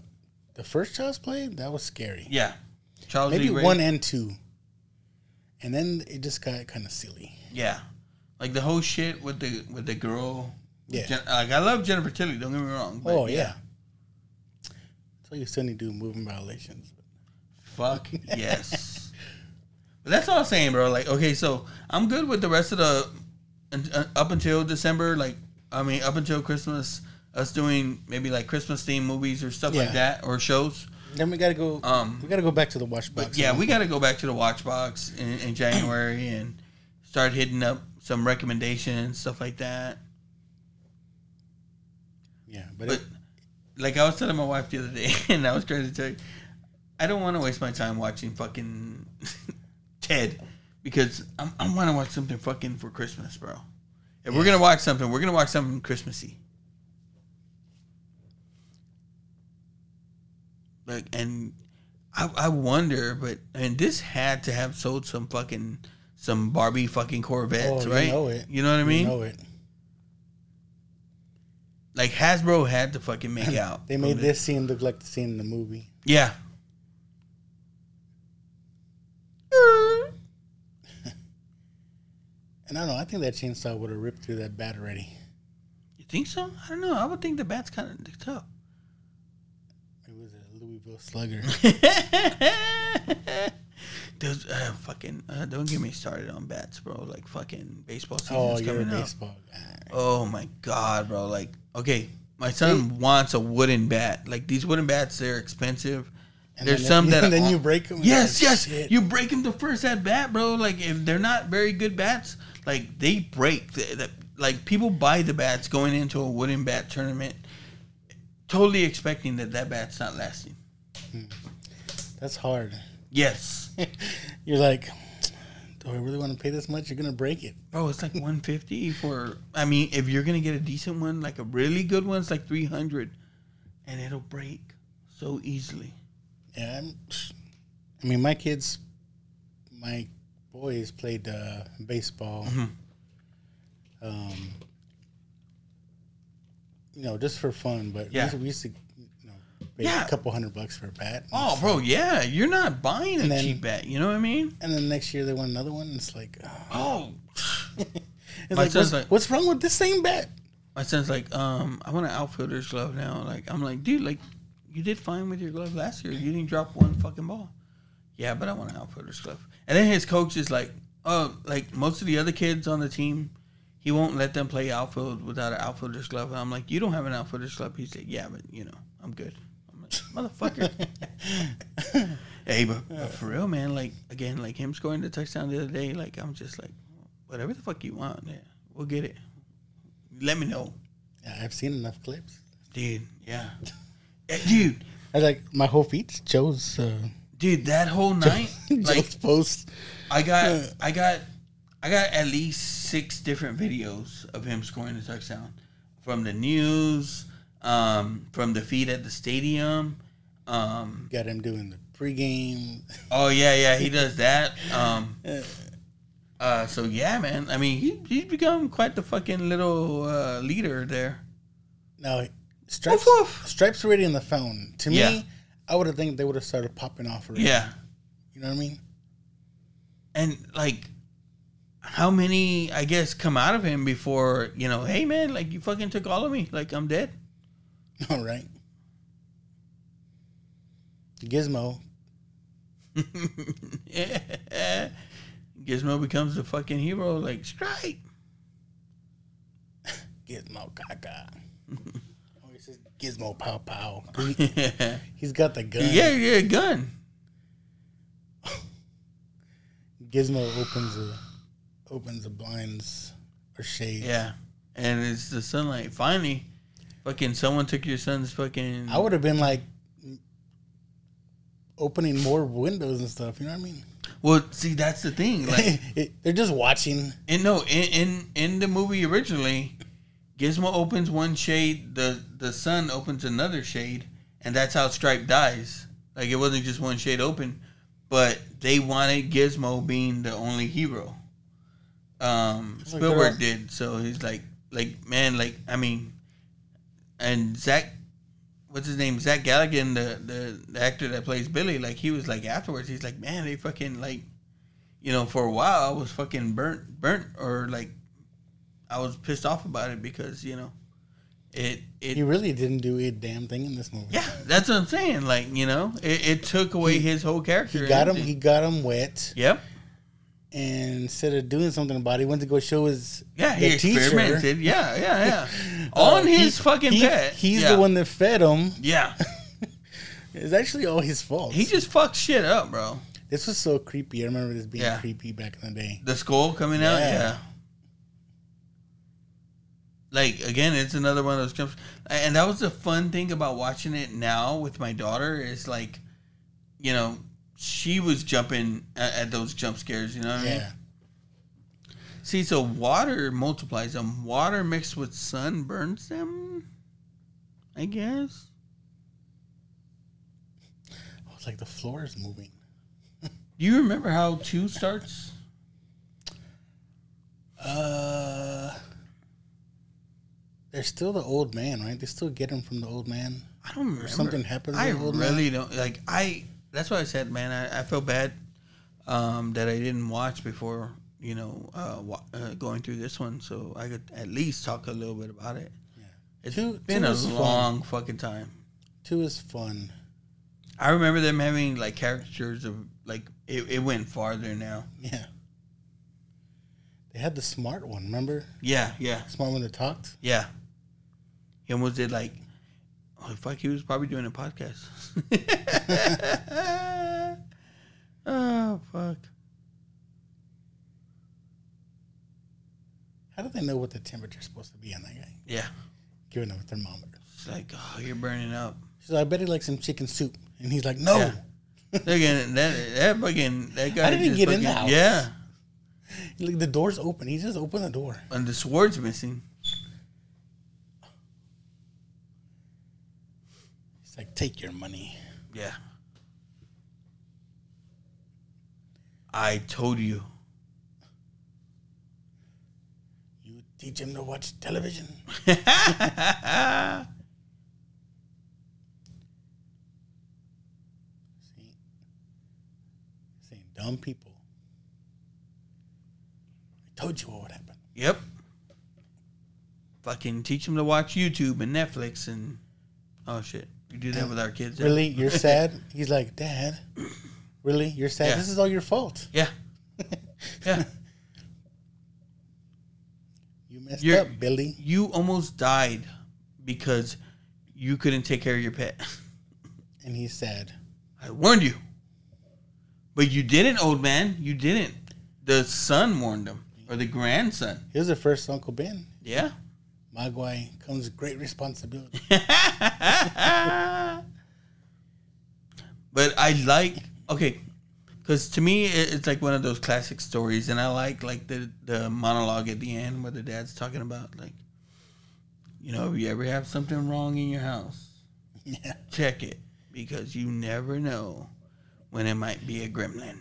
the first Child's Play that was scary. yeah, Charles Maybe Lee Ray. one and two, and then it just got kind of silly. Yeah, like the whole shit with the with the girl. Yeah. Jen- like I love Jennifer Tilly. Don't get me wrong. but oh yeah. So you to do movement violations. Fuck yes. but that's all I'm saying, bro. Like, okay, so I'm good with the rest of the un- uh, up until December. Like, I mean, up until Christmas, us doing maybe like Christmas themed movies or stuff like Yeah. that or shows. Then we gotta go. Um, we gotta go back to the watch box. But yeah, we got to go back to the watch box in, in January and start hitting up some recommendations, stuff like that. Yeah, but, But it, like I was telling my wife the other day, and I was trying to tell you, I don't want to waste my time watching fucking Ted because I'm, I want to watch something fucking for Christmas, bro. If we're gonna watch something, we're gonna watch something Christmassy. Like, and I, I wonder, but and this had to have sold some fucking some Barbie fucking Corvettes, oh, you right? know it. You know what I You mean? know it. Like Hasbro had to fucking make out. They made this scene look like the scene in the movie. Yeah. And I don't know. I think that chainsaw would have ripped through that bat already. You think so? I don't know. I would think the bat's kind of tough. It was a Louisville Slugger. Those uh, fucking uh, don't get me started on bats, bro. Like fucking baseball season's oh, coming up. baseball. Oh my god, bro! Like, okay, my son wants a wooden bat. Like these wooden bats, they're expensive. And There's then- some that and then you break them. Yes, yes. "Shit." You break them the first at bat, bro. Like if they're not very good bats, like they break. Th- that- Like people buy the bats going into a wooden bat tournament, totally expecting that that bat's not lasting. Hmm. That's hard. Yes, You're like, do I really want to pay this much? You're gonna break it. Oh, It's like 150 for. I mean, if you're gonna get a decent one, like a really good one, it's like 300, and it'll break so easily. Yeah, I'm, I mean, my kids, my boys played uh, baseball. Mm-hmm. Um, you know, just for fun. But Yeah. we, used to, we used to, you know, pay Yeah. a couple hundred bucks for a bat. Oh, bro, yeah, you're not buying a then- cheap bat. You know what I mean? And then next year they want another one. And it's like, oh. Oh, it's like, what's, like- what's wrong with this same bat? my son's like, um, I want an outfielder's glove now. Like, I'm like, dude, like, you did fine with your glove last year. You didn't drop one fucking ball. Yeah, but I want an outfielder's glove. And then his coach is like, oh, like most of the other kids on the team, he won't let them play outfield without an outfielder's glove. And I'm like, you don't have an outfielder's glove. He's like, yeah, but you know, I'm good. I'm like, motherfucker. hey, but, but for real, man, like again, like him scoring the touchdown the other day, like I'm just like, whatever the fuck you want, yeah, we'll get it. Let me know, Yeah, I've seen enough clips. dude. Yeah, dude, I like my whole feet. Joe's, uh, dude. That whole night, Joe's like post. I got, I got, I got at least six different videos of him scoring the touchdown from the news, um, from the feed at the stadium. Um, Got him doing the pregame. oh yeah, yeah, he does that. Um, uh, so yeah, man. I mean, he, he's become quite the fucking little uh, leader there. Now, Stripes, Woof, woof. Stripes already in the phone. To Yeah. me, I would have think they would have started popping off already. Yeah, You know what I mean? and like, how many I guess come out of him before you know? Hey man, like you fucking took all of me. Like I'm dead. All right. Gizmo. yeah. Gizmo becomes the fucking hero. Like strike. Gizmo Gaga. oh, he says Gizmo Pow Pow. He, he's got the gun. yeah, yeah, gun. Gizmo opens the opens the blinds or shades. Yeah, and it's the sunlight. Finally, fucking someone took your son's fucking. I would have been like opening more windows and stuff. You know what I mean? Well, see, that's the thing. Like, It- they're just watching. and no, in, in in the movie originally, Gizmo opens one shade, the the sun opens another shade, and that's how Stripe dies. Like it wasn't just one shade open, but they wanted Gizmo being the only hero. Um, Spielberg did, so he's like, like man, like I mean, and Zach, what's his name? Zach Galligan, the, the the actor that plays Billy, like he was like afterwards, he's like, man, they fucking like, you know, for a while I was fucking burnt, burnt, or like, I was pissed off about it because you know, it it He really didn't do a damn thing in this movie. yeah, that's what I'm saying. Like you know, it, it took away his whole character. He got him. He got him wet, yep. and instead of doing something about it, he went to go show his Yeah, he the teacher. experimented. Yeah, yeah, yeah. Uh, On he- his fucking he- pet. He's yeah. the one that fed him. Yeah, It's actually all his fault. he just fucked shit up, bro. This was so creepy. I remember this being Yeah. creepy back in the day. The skull coming out. Yeah. Yeah. Like again, it's another one of those jumps, and that was the fun thing about watching it now with my daughter. Is like, you know, she was jumping at, at those jump scares. You know what I mean? See, so water multiplies them. Water mixed with sun burns them. I guess. Oh, it's like the floor is moving. Do you remember how two starts? Uh, they're still the old man, right? They still get him from the old man. I don't remember. something happened I the old man? really don't like. I. That's why I said, man, I, I feel bad um, that I didn't watch before. You know, uh, wa- uh, going through this one, so I could at least talk a little bit about it. Yeah. It's Two- been two a is fun. long fucking time. Two is fun. I remember them having like caricatures of like it, it went farther now. Yeah. They had the smart one, remember? Yeah, yeah, Smart one that talked. yeah. He almost did like, oh fuck, he was probably doing a podcast. oh fuck. How do they know what the temperature's supposed to be on that guy? Yeah, Giving him a thermometer. it's like oh you're burning up. She's like, I bet he likes some chicken soup. And he's like, no. Yeah. Again, that that fucking that guy. How did he just get in the fucking- house? Yeah, Like, the door's open. He just opened the door. and the sword's missing. He's like, take your money. Yeah. I told you. You teach him to watch television. See? Saying dumb people. I told you what would happen. Yep. Fucking teach them to watch YouTube and Netflix and oh shit. We do that with our kids. Really? You're sad? He's like, Dad, really? You're sad? Yeah. This is all your fault. Yeah. Yeah. Messed You're- up, Billy. You almost died because you couldn't take care of your pet. And he said, I warned you. But you didn't, old man. You didn't. The son warned him. Or the grandson. He was the first Uncle Ben. Yeah. Mogwai comes great responsibility. but I like okay, because to me it- it's like one of those classic stories, and I like like the the monologue at the end where the dad's talking about like, you know, if you ever have something wrong in your house, yeah. check it because you never know when it might be a gremlin.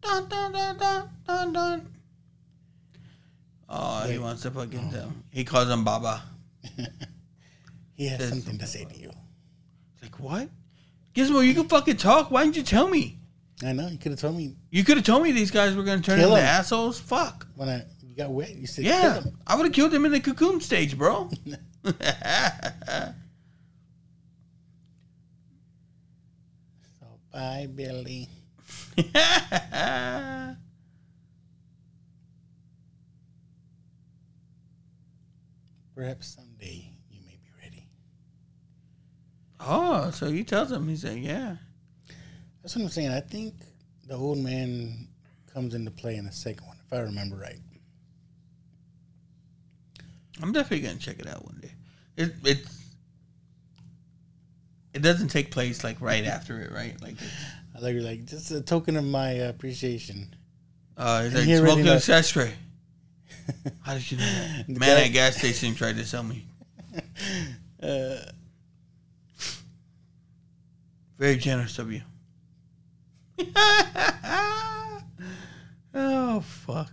Dun, dun, dun, dun, dun, dun. Oh, he wants to fucking oh. tell. He calls him Baba. He has something to say to you. Like what? Gizmo, you can fucking talk. Why didn't you tell me? I know. You could have told me You could have told me these guys were gonna turn Kill into assholes. Fuck. when I you got wet. You said, Yeah, kill. I would have killed them in the cocoon stage, bro. So bye, Billy. Perhaps someday you may be ready. oh, so he tells him. He said, yeah. That's what I'm saying. I think the old man comes into play in the second one, if I remember right. I'm definitely gonna check it out one day. It it's it doesn't take place like right after it, right? Like it's, I like like just a token of my appreciation. Uh, he's like smoking a sex tray. How did you know that? Man guy- at gas station tried to sell me. Uh, Very generous of you. oh fuck.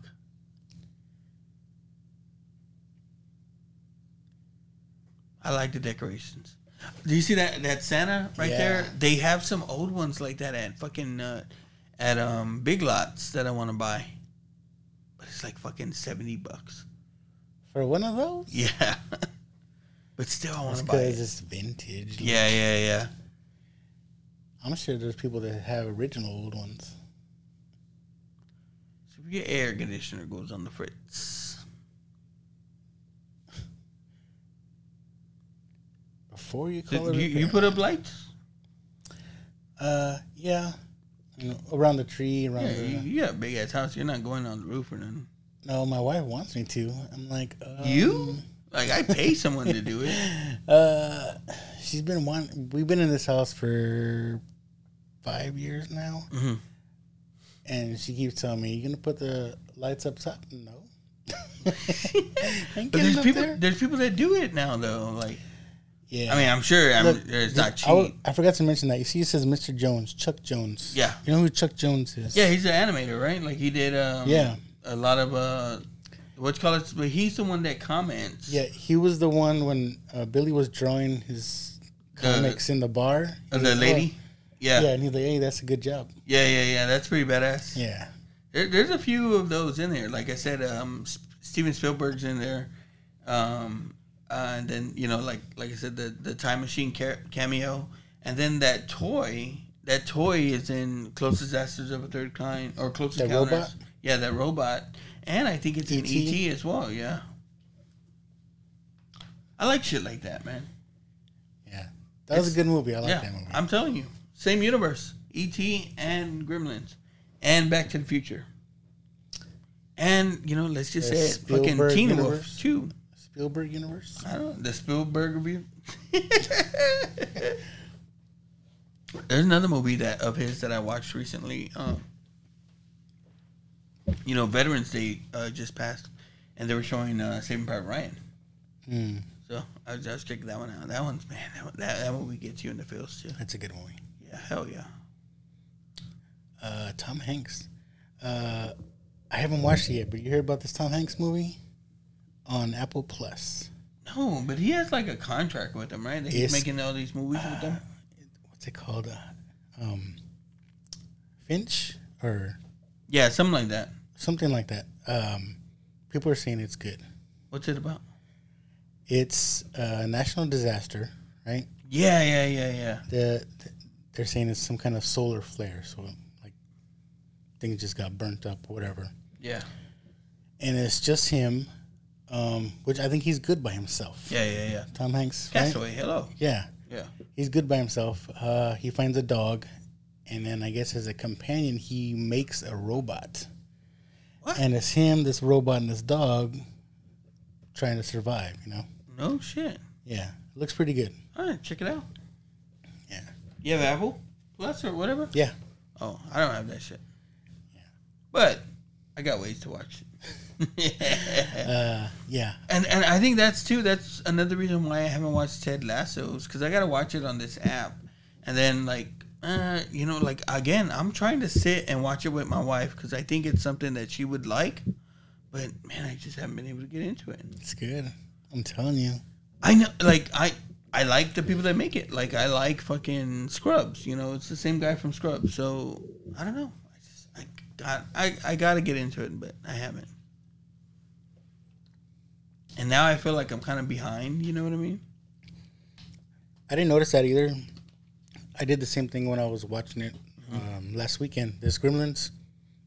I like the decorations. Do you see that that Santa right Yeah. there? They have some old ones like that at fucking uh, at um Big Lots that I want to buy. But it's like fucking 70 bucks. for one of those, Yeah. but still I want to buy it. it's vintage. Yeah, yeah, yeah. I'm sure there's people that have original old ones. So if your air conditioner goes on the fritz. Before you call it, you, you put up lights? Uh, yeah, you know, around the tree, around Yeah, the. you, you got a big ass house. You're not going on the roof or nothing. No, my wife wants me to. I'm like, um, You? Like I pay someone to do it. Uh, she's been one. We've been in this house for five years now, Mhm. and she keeps telling me, "You're gonna put the lights up top?" No. But there's people. there. There's people that do it now though. Like Yeah. I mean, I'm sure. I'm, Look, it's not I, cheap. w- I forgot to mention that. You see, it says Mr. Jones, Chuck Jones. Yeah. You know who Chuck Jones is? yeah, he's an animator, right? Like he did. Um, Yeah. A lot of uh, what's called it, but he's the one that comments. Yeah, he was the one when uh, Billy was drawing his comics in the bar. Uh, the like, lady. Yeah. Yeah, and he's like, "Hey, that's a good job." Yeah, yeah, yeah. That's pretty badass. Yeah. There, there's a few of those in there. Like I said, um, Steven Spielberg's in there, um, uh, and then you know, like like I said, the the time machine cameo, and then that toy. That toy is in Close Disasters of a Third Kind or Close That Encounters. robot? Yeah, that robot, and I think it's in E.T.? As well. Yeah, I like shit like that, man. Yeah. That was a good movie. I like yeah, that movie. I'm telling you, same universe, ET and Gremlins, and Back to the Future, and you know, let's just say it, fucking Teen Wolf too. Spielberg universe. I don't know the Spielberg review. There's another movie that of his that I watched recently. Um, you know, Veterans Day uh, just passed, and they were showing uh, Saving Private Ryan. Hmm. So I was just checking that one out. That one's man, that, one- that, that movie gets you in the feels too. That's a good movie. Hell yeah. Uh, Tom Hanks. Uh, I haven't watched it yet, but you heard about this Tom Hanks movie on Apple Plus? No, but he has like a contract with them, right? That he's It's- making all these movies with them. What's it called? Uh, um, Finch or Yeah, something like that. something like that. Um, people are saying it's good. What's it about? It's a national disaster, right? Yeah, yeah, yeah, yeah. The, they're saying it's some kind of solar flare, so like things just got burnt up, whatever. Yeah. And it's just him, um, which I think he's good by himself. Yeah, yeah, yeah. Tom Hanks, right? Castaway, hello. Yeah, Yeah. he's good by himself. Uh, he finds a dog, and then I guess as a companion, he makes a robot. What? And it's him, this robot, and this dog trying to survive. You know? No shit. Yeah, looks pretty good. All right, check it out. Yeah. You have Apple Plus or whatever? Yeah, Oh, I don't have that shit. Yeah. But I got ways to watch it. uh, yeah. and and I think that's too. That's another reason why I haven't watched Ted Lasso's because I got to watch it on this app, and then like. Uh, you know, like again, I'm trying to sit and watch it with my wife because I think it's something that she would like, but man, I just haven't been able to get into it. It's good. I'm telling you. I know, like I, I like the people that make it. Like I like fucking Scrubs. You know, it's the same guy from Scrubs. So I don't know. I just, I got, I, I got to get into it, but I haven't. And now I feel like I'm kind of behind. You know what I mean? I didn't notice that either. I did the same thing when I was watching it um, last weekend. There's Gremlins.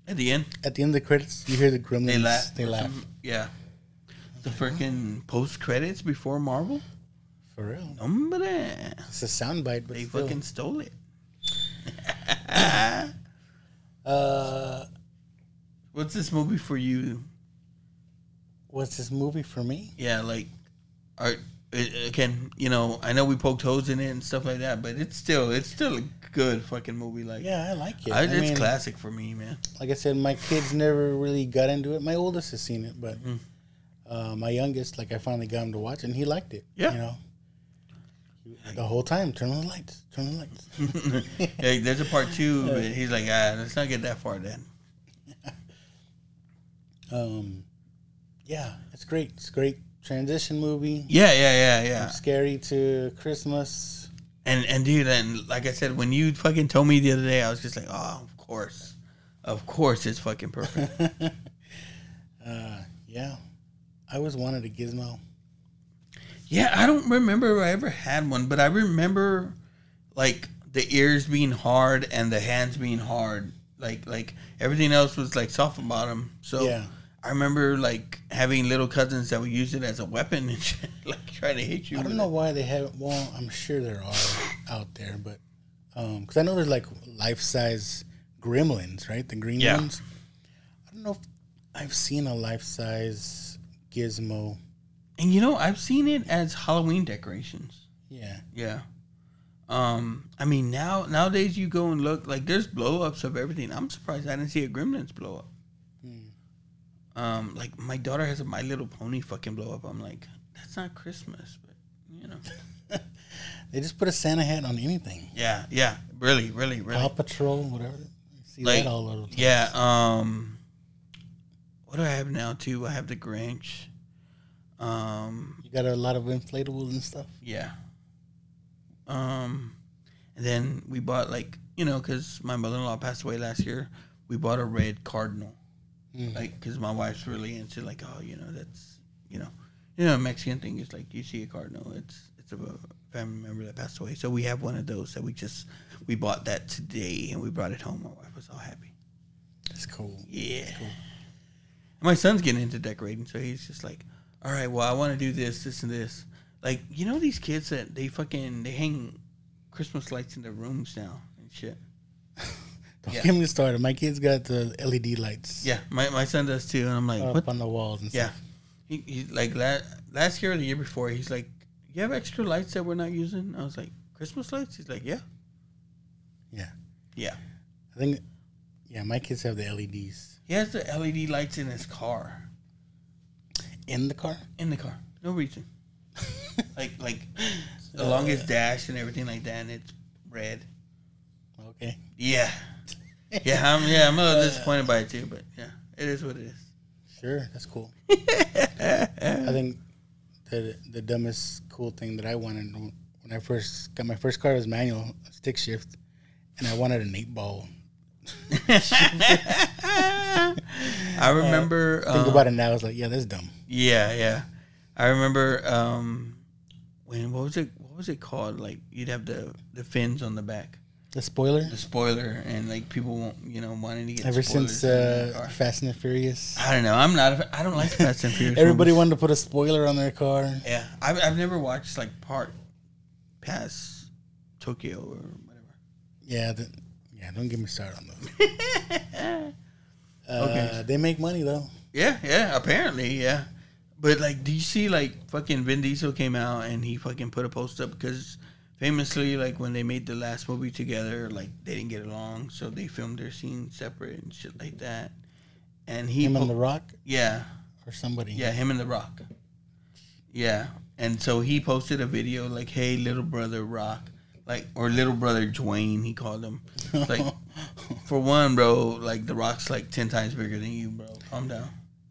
At the end, At the end of the credits, you hear the Gremlins. they laugh. They laugh. Yeah. The freaking post credits before Marvel. For real. Hombre, It's a soundbite, but they still. fucking stole it. Uh, What's this movie for you? what's this movie for me? Yeah, like, are it, again, you know, I know we poked holes in it and stuff like that, but it's still it's still a good fucking movie. Like, Yeah, I like it. I, I it's mean, classic for me, man. like I said, my kids never really got into it. My oldest has seen it, but Mm-hmm. uh, my youngest, like I finally got him to watch, it, and he liked it. Yeah. you know, the whole time, turn on the lights, turn on the lights. yeah, there's a part two, but he's like, ah, let's not get that far then. um, yeah, it's great. It's a great transition movie. Yeah, yeah, yeah, yeah. Scary to Christmas. And and dude, and like I said, when you fucking told me the other day, I was just like, oh, of course, of course, it's fucking perfect. Uh, yeah, I always wanted a gizmo. Yeah, I don't remember if I ever had one, but I remember like the ears being hard and the hands being hard. Like like everything else was like soft about them. So Yeah. I remember like having little cousins that would use it as a weapon and shit, like trying to hit you. I don't know it. why they have. Well, I'm sure there are out there, but um, because I know there's like life size gremlins, right? The green Yeah. ones. I don't know if I've seen a life size gizmo. And you know, I've seen it as Halloween decorations. Yeah, Yeah. Um, I mean now nowadays you go and look like there's blow ups of everything. I'm surprised I didn't see a Gremlins blow up. Um, like my daughter has a My Little Pony fucking blow up. I'm like, that's not Christmas, but you know. they just put a Santa hat on anything. Yeah, yeah, really, really, really. Paw Patrol, whatever. You see Like, that all over. Yeah. Um, what do I have now too? I have the Grinch. Um, You got a lot of inflatables and stuff. Yeah. Um, and then we bought like you know because my mother in law passed away last year. We bought a red cardinal, like because my wife's really into like oh you know that's you know you know Mexican thing is like you see a cardinal it's it's a family member that passed away. So we have one of those that we just we bought that today and we brought it home. My wife was all happy. That's cool. Yeah. And my son's getting into decorating, so he's just like, all right, well, I want to do this, this, and this. Like, you know, these kids that they fucking they hang Christmas lights in their rooms now and shit. Don't Yeah. get me started. My kids got the LED lights. Yeah, my, my son does too, and I'm like, up what? on the walls and Yeah, stuff. he, he like la- last year or the year before, he's like, you have extra lights that we're not using? I was like, Christmas lights? He's like, yeah, Yeah. yeah. I think. Yeah, my kids have the LEDs He has the LED lights in his car, in the car. in the car, no reason. like like along his dash and everything like that, and it's red. Okay. Yeah. Yeah, I'm yeah, I'm a little disappointed by it too, but yeah, it is what it is. Sure, that's cool. I think the the dumbest cool thing that I wanted when I first got my first car was manual stick shift, and I wanted an eight ball. I remember Think um, about it now, it's like, yeah, that's dumb. Yeah, yeah. I remember um when what was it what was it called? Like you'd have the the fins on the back. The spoiler. The spoiler and like people won't you know wanting to get Ever since uh. Fast and Furious, I don't know. I'm not. A, I don't like Fast and Furious. everybody movies. wanted to put a spoiler on their car. Yeah, I've I've never watched like part past Tokyo or whatever. Yeah, the, yeah. Don't get me started on those. uh, Okay. They make money though. Yeah, yeah, apparently, yeah. But like, do you see like fucking Vin Diesel came out and he fucking put a post up because famously, like when they made the last movie together, like they didn't get along, so they filmed their scenes separate and shit like that. And he, Him po- and The Rock yeah, or somebody. yeah, him and The Rock, yeah. And so he posted a video like, "Hey, little brother Rock." Like or little brother Dwayne, he called him. Like, for one, bro, like the Rock's like ten times bigger than you, bro. Calm down.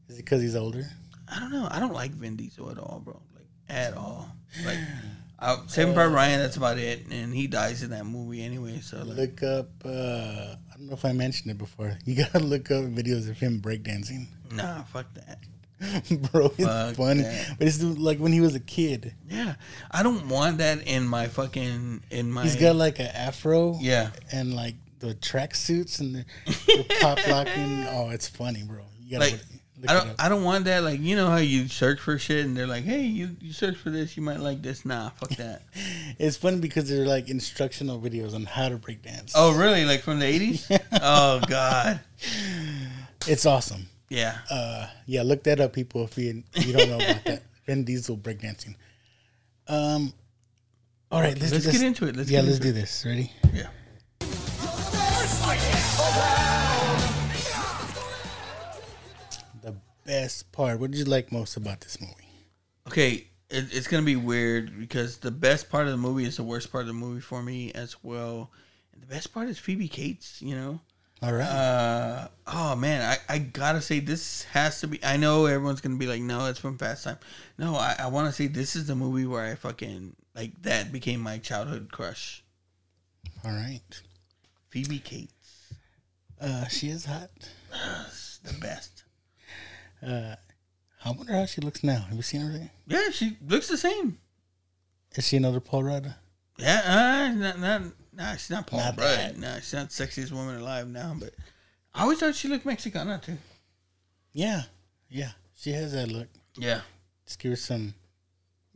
Is it because he's older? I don't know. I don't like Vin Diesel at all, bro. Like at all. Like uh, Saving Private Ryan, that's about it. And he dies in that movie anyway. So like, Look up. Uh, I don't know if I mentioned it before. You gotta look up videos of him breakdancing. nah, fuck that. Bro, it's Fuck funny. that. But it's like when he was a kid. Yeah, I don't want that in my fucking in my. He's got like an afro. Yeah. And like the track suits and the, the pop locking. Oh, it's funny, bro. You gotta like. I don't. I don't want that. Like you know how you search for shit and they're like, "Hey, you, you search for this, you might like this." Nah, fuck that. It's funny because they're like instructional videos on how to break dance. oh, really? Like from the eighties? oh God. It's awesome. Yeah. Uh, yeah, look that up, people, if you, you don't know about that. Vin Diesel breakdancing. Um. All right, let's, Let's get into it. Let's yeah, let's do this. Ready? Yeah. Best part. What did you like most about this movie? Okay, it, it's gonna be weird because the best part of the movie is the worst part of the movie for me as well. And the best part is Phoebe Cates. You know. All right. Uh, oh man, I, I gotta say this has to be. I know everyone's gonna be like, no, it's from Fast Time. No, I, I want to say this is the movie where I fucking like that became my childhood crush. All right. Phoebe Cates, Uh, she is hot. the best. I wonder how she looks now. Have you seen her? Today? Yeah, she looks the same. Is she another Paul Rudd? Yeah, uh, not not nah, she's not Paul Not Rudd. that. Nah, she's not the sexiest woman alive now. But I always thought she looked Mexicana too. Yeah, yeah. She has that look. Yeah, Just give her some,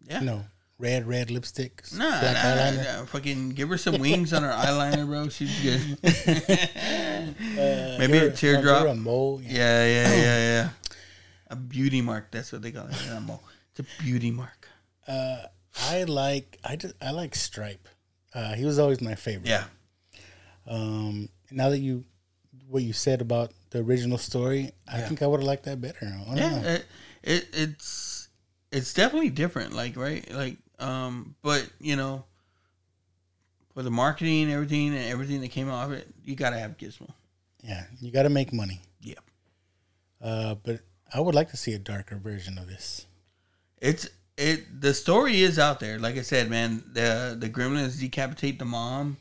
yeah. you know, red, red lipstick, Nah, nah, black nah, eyeliner. nah, fucking give her some wings on her eyeliner, bro. She's good. Maybe a teardrop. a mole. Yeah. Yeah, yeah, yeah, yeah. A beauty mark. That's what they call it. It's a beauty mark. I like. I just. I like Stripe. Uh, he was always my favorite. Yeah. Um. Now that you, what you said about the original story, I think I would have liked that better. I don't Yeah. know. It, it it's it's definitely different. Like right. Like um. But you know, for the marketing and everything and everything that came out of it, you gotta have Gizmo. Yeah, you got to make money. Yeah. Uh, but I would like to see a darker version of this. It's it. The story is out there. Like I said, man. The the gremlins decapitate the mom.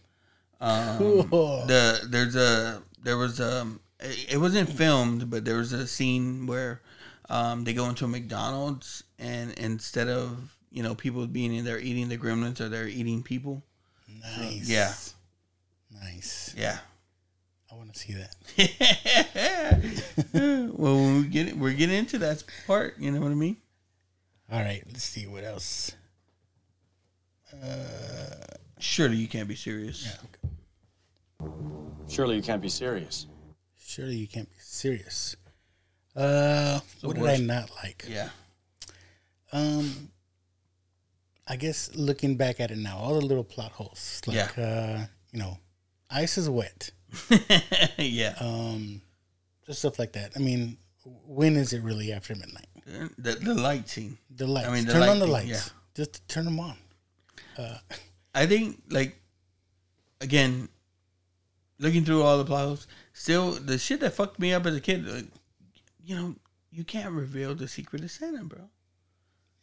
Um, Cool. the there's a there was a it it wasn't filmed, but there was a scene where um, they go into a McDonald's and instead of you know people being in there eating the gremlins or they're eating people. Nice. Yeah. Nice. Yeah. I want to see that. well, when we get we're getting into that part. You know what I mean? All right. Let's see what else. Uh, Surely you can't be serious. Surely you can't be serious. Surely you can't be serious. Uh, what did I not like? Yeah. Um, I guess looking back at it now, all the little plot holes, like uh, you know, ice is wet, yeah. um, just stuff like that. I mean, when is it really after midnight? the the light scene. The lights. I mean, turn on the lights. yeah. Just turn them on. I think like again, looking through all the plot holes, still the shit that fucked me up as a kid. Like, you know, you can't reveal the secret of Santa, bro.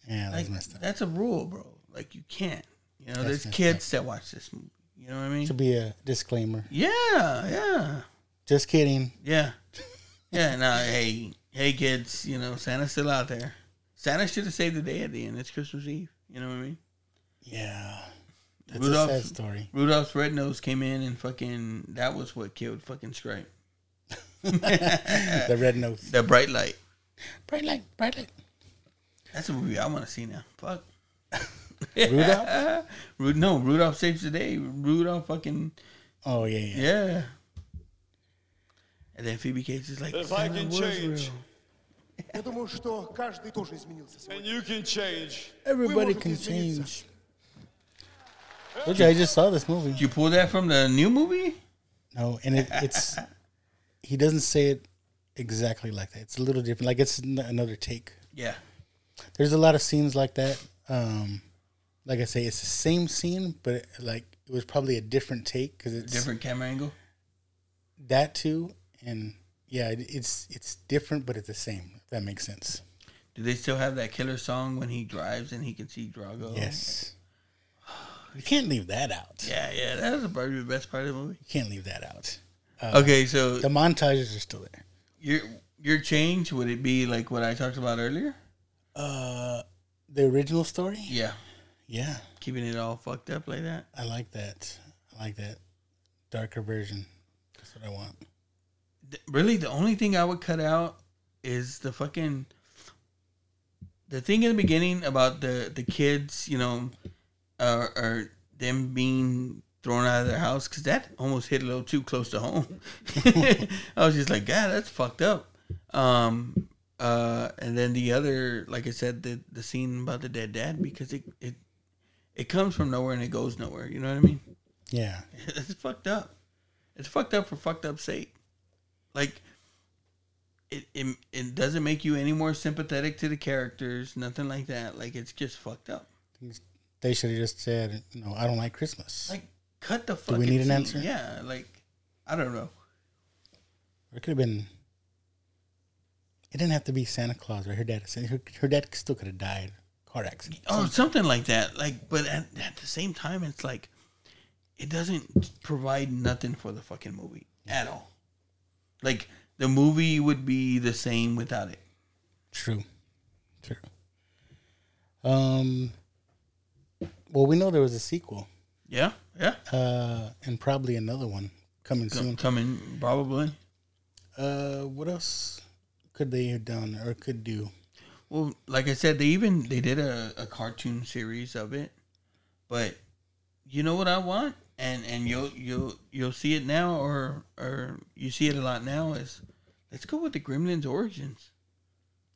Yeah, that's Like messed up. that's a rule, bro. Like you can't. You know, That's there's kids that watch this movie. You know what I mean? Should be a disclaimer. Yeah, yeah, Just kidding. yeah, yeah. Now, hey, hey, kids. You know, Santa's still out there. Santa should have saved the day at the end. It's Christmas Eve. You know what I mean? Yeah, that's Rudolph- a sad story. Rudolph's red nose came in and fucking. That was what killed fucking Stripe. The red nose. The bright light. Bright light, bright light. That's a movie I want to see now. Fuck. Rudolph? Ru- no, Rudolph saves the day. Rudolph fucking. Oh, yeah, yeah. Yeah. And then Phoebe Cates is like, If I can change. and you can change. Everybody can change. Look, I just saw this movie. Did you pull that from the new movie? No, and it, it's he doesn't say it exactly like that. It's a little different. Like it's another take. Yeah. There's a lot of scenes like that. Um, like I say, it's the same scene, but it, like it was probably a different take because it's Different camera angle. that too. And yeah, it, it's it's different, but it's the same. If that makes sense. Do they still have that killer song when he drives and he can see Drago? Yes. You can't leave that out. Yeah, yeah. That was probably the best part of the movie. You can't leave that out. okay, so The montages are still there. your your change would it be like what I talked about earlier? Uh, the original story. Yeah. Yeah, Keeping it all fucked up like that. I like that. I like that darker version. That's what I want. th- really the only thing I would cut out is the fucking the thing in the beginning about the the kids, you know, uh, or them being thrown out of their house because that almost hit a little too close to home. I was just like, God, that's fucked up. Um, uh, and then the other, like I said, the the scene about the dead dad because it it it comes from nowhere and it goes nowhere. You know what I mean? Yeah. It's fucked up. It's fucked up for fucked up sake. Like it, it it doesn't make you any more sympathetic to the characters, nothing like that. Like it's just fucked up. They should have just said, "No, I don't like Christmas." Like cut the Do we need an scene. answer? Yeah, like I don't know. It could have been. It didn't have to be Santa Claus, right? Her dad. Her, her dad still could have died. Accident. Oh, something like that. Like, but at, at the same time, it's like it doesn't provide nothing for the fucking movie at all. Like the movie would be the same without it. True. True. Um. Well, we know there was a sequel, Yeah, yeah. uh, and probably another one coming Co- soon. coming probably. Uh, what else could they have done or could do? Well, like I said, they even they did a, a cartoon series of it. But you know what I want, and and you'll you'll you'll see it now, or or you see it a lot now. Is let's go with the Gremlins origins.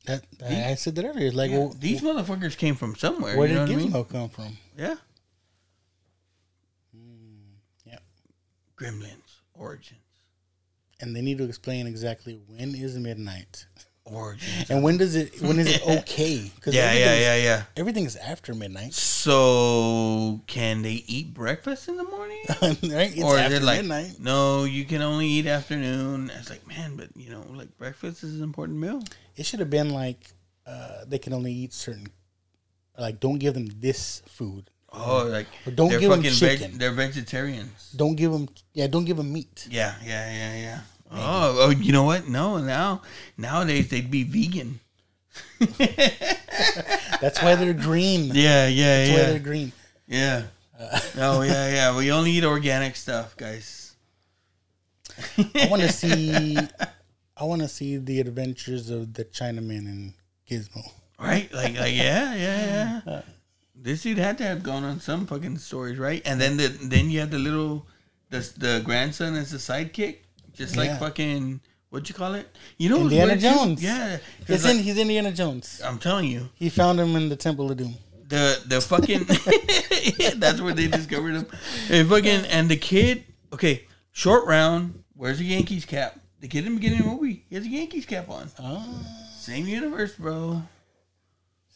That I I said that earlier. Like, Yeah, well, these motherfuckers came from somewhere. where you know did what I Gizmo mean? come from? Yeah. Hmm, yeah. Gremlins origins. And they need to explain exactly when is midnight, Origins. and when does it when is it okay? Because Yeah, yeah, yeah, yeah. Everything's after midnight, So can they eat breakfast in the morning? right? It's or is after it like midnight. no, you can only eat afternoon? It's like man, but you know, like breakfast is an important meal. It should have been like uh, they can only eat certain, like don't give them this food. Oh, like Or don't give them fucking veg- chicken. they're vegetarians. Don't give them, yeah, don't give them meat. Yeah, yeah, yeah, yeah. Oh, oh, you know what? No, now nowadays they'd be vegan. That's why they're green. Yeah, yeah, That's why yeah. they're green. Yeah. Uh, oh yeah, yeah. We only eat organic stuff, guys. I want to see, I want to see the adventures of the Chinaman and Gizmo. Right? Like, like yeah, yeah, yeah. Uh, this dude had to have gone on some fucking stories, right? And then the then you have the little the the grandson as the sidekick, just like Yeah. fucking what'd you call it? You know, Indiana? Jones. Yeah, It's like, in, he's Indiana Jones. I'm telling you, He found him in the Temple of Doom. the the fucking that's where they discovered him. And fucking and the kid, okay, short round. Where's the Yankees cap? The kid in the beginning of the movie, he has a Yankees cap on. Oh, Same universe, bro.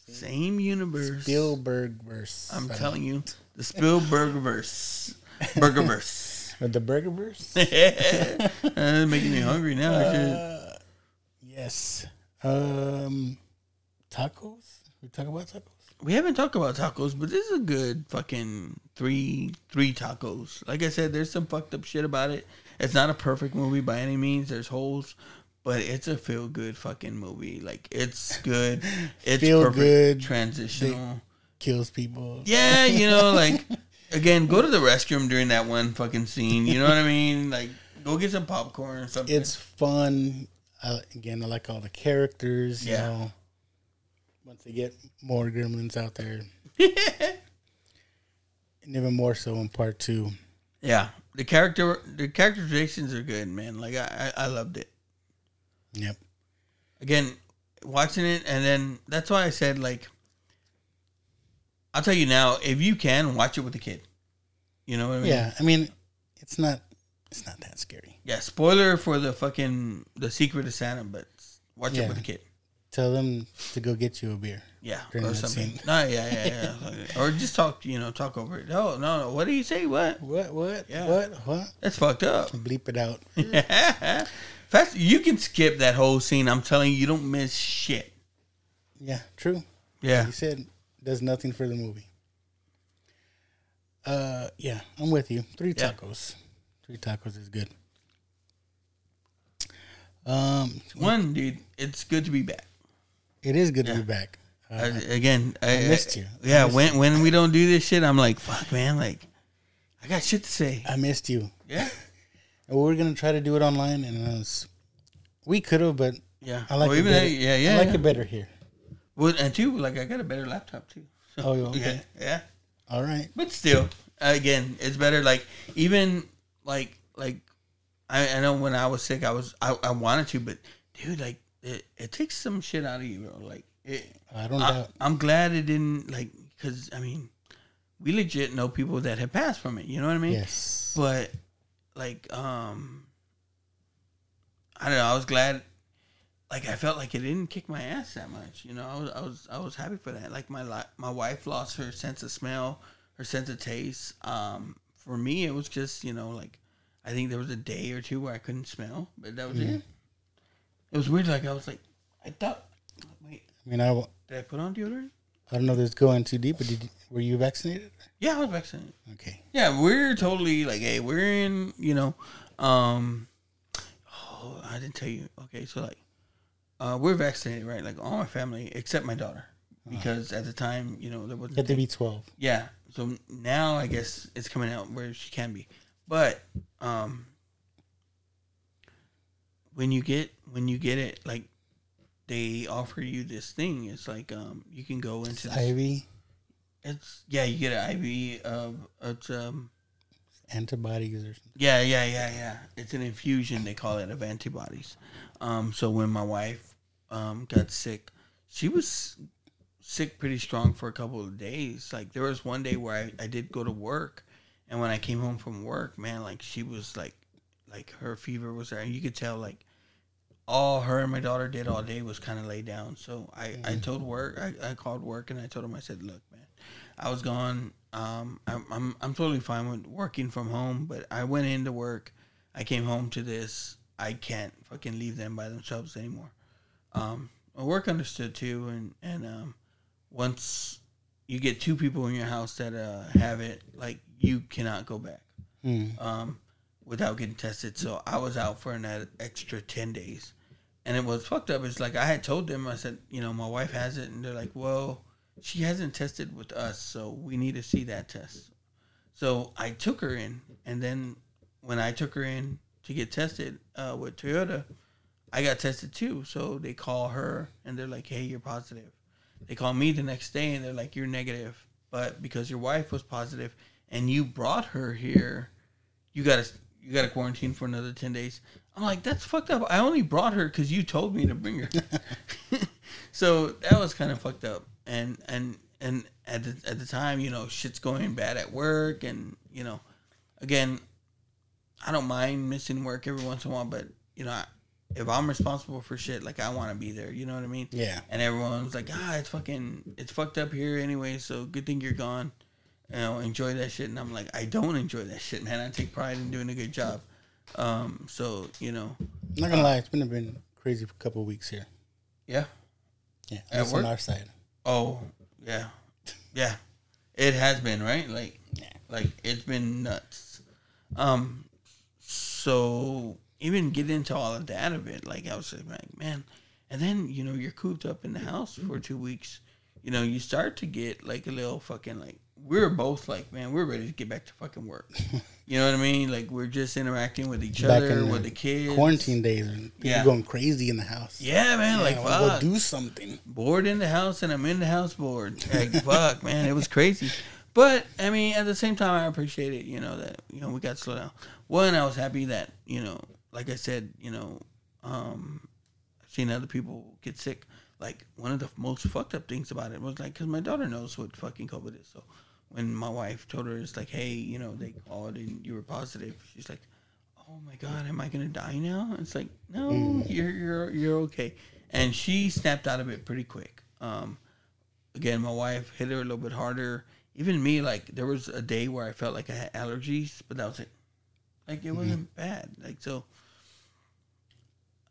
Same universe. Spielberg verse. I'm telling you, the Spielberg verse, Burger verse. The Burger verse. uh, making me hungry now. Uh, yes. Um, tacos. We talk about tacos. we haven't talked about tacos, but this is a good fucking three three tacos. Like I said, there's some fucked up shit about it. It's not a perfect movie by any means. There's holes, but it's a feel good fucking movie. Like it's good. It's Feel perfect. good. transitional. Kills people. Yeah, you know, like again, go to the restroom during that one fucking scene. You know what I mean? Like go get some popcorn or something. It's fun. I, again, I like all the characters. You Yeah. know, once they get more gremlins out there, and even more so in part two. yeah. The character the characterizations are good, man. Like I I, I loved it. Yep. again watching it and then that's why i said like i'll tell you now if you can watch it with a kid you know what i mean Yeah. I mean, it's not. It's not that scary. yeah spoiler for the fucking the secret of santa but watch Yeah. it with a kid Tell them to go get you a beer. yeah or something scene. no yeah yeah yeah or just talk you know talk over it no no no what do you say what What? What? Yeah. What? What? that's fucked up Bleep it out. Fast, you can skip that whole scene i'm telling you you don't miss shit Yeah. True. yeah He said does nothing for the movie. Uh, yeah, I'm with you. Three Yeah. tacos. Three tacos is good. Um, one dude it's good to be back it is good to be back. I, Uh, again, I, missed you. I Yeah, missed when when we don't do this shit, I'm like, fuck, man. Like, I got shit to say. I missed you. Yeah, And we were gonna try to do it online, and was, we could have, but yeah. I like Or it better. yeah, yeah. I like yeah. it better here. Well, and two, like, I got a better laptop too. So, Oh, yeah, okay. yeah, yeah. All right. But still, again, it's better. Like, even like like, I, I know when I was sick, I was I, I wanted to, but dude, like, it, it takes some shit out of you, bro. Like, it, I don't I, doubt. I'm glad it didn't like because I mean, we legit know people that have passed from it. You know what I mean? Yes. But like, um, I don't know. I was glad. Like I felt like it didn't kick my ass that much. You know, I was I was I was happy for that. Like my li- my wife lost her sense of smell, her sense of taste. Um, for me, it was just you know like I think there was a day or two where I couldn't smell, but that was Mhm. it. It was weird. Like I was like, I thought, wait, I mean, I, w- did I put on deodorant? I don't know if this going too deep, but did you, were you vaccinated? Yeah, I was vaccinated. Okay. Yeah, we're totally like, hey, we're in, you know, um, oh, I didn't tell you. Okay, so like, uh, we're vaccinated, right? Like all my family except my daughter, because at the time, you know, there wasn't. You have to be 12. Yeah. So now I guess it's coming out where she can be, but um, when you get when you get it, like they offer you this thing. It's like um, you can go into this- IV, It's yeah, you get an IV of it's um antibodies, or something. yeah, yeah, yeah, yeah. It's an infusion. They call it of antibodies. Um, so when my wife um, got sick, she was sick pretty strong for a couple of days. Like there was one day where I, I did go to work, and when I came home from work, man, like she was like, like her fever was there, and you could tell like all her and my daughter did all day was kind of lay down. So I, I told work, I, I called work and I told them, I said, look, I was gone. Um, I'm, I'm, I'm totally fine with working from home, but I went into work. I came home to this. I can't fucking leave them by themselves anymore. Um, my work understood too. And, and, um, once you get two people in your house that, uh, have it, like you cannot go back Mm. um, without getting tested. So I was out for an extra 10 days. And it was fucked up. It's like I had told them, I said, you know, my wife has it. And they're like, well, she hasn't tested with us. So we need to see that test. So I took her in. And then when I took her in to get tested uh, with Toyota, I got tested too. So they call her and they're like, hey, you're positive. They call me the next day and they're like, you're negative. But because your wife was positive and you brought her here, you got to you got to quarantine for another 10 days. I'm like, that's fucked up. I only brought her because you told me to bring her. so that was kind of fucked up. And and and at the at the time, you know, shit's going bad at work, and you know, again, I don't mind missing work every once in a while, but you know, I, if I'm responsible for shit, like I want to be there. You know what I mean? Yeah. And everyone's like, ah, it's fucking, it's fucked up here anyway. So good thing you're gone. You know, enjoy that shit. And I'm like, I don't enjoy that shit, man. I take pride in doing a good job. Um, so you know, I'm not gonna lie, it's been a been crazy couple of weeks here. yeah. Yeah, At that's on our side. Oh, yeah, yeah. It has been right. Like, like it's been nuts. Um, so even get into all of that of it, like I was like, man, and then you know you're cooped up in the house for two weeks. You know, you start to get like a little fucking like we're both like, man, we're ready to get back to fucking work. You know what I mean? Like we're just interacting with each Back other, with the kids. Quarantine days, and Yeah. going crazy in the house. Yeah, man. like I wanna go do something. bored in the house and I'm in the house bored. Like fuck, man, it was crazy. But I mean, at the same time, I appreciate it. You know that you know we got slow down. One, I was happy that you know, like I said, you know, um, I've seen other people get sick. Like one of the most fucked up things about it was like because my daughter knows what fucking COVID is. So when my wife told her it's like, hey, you know, they called and you were positive, she's like, oh my god, am I gonna die now? It's like, no, you're you're you're okay. And she snapped out of it pretty quick. Um, again, my wife hit her a little bit harder. Even me, like there was a day where I felt like I had allergies, but that was it. Like it wasn't bad. Like so.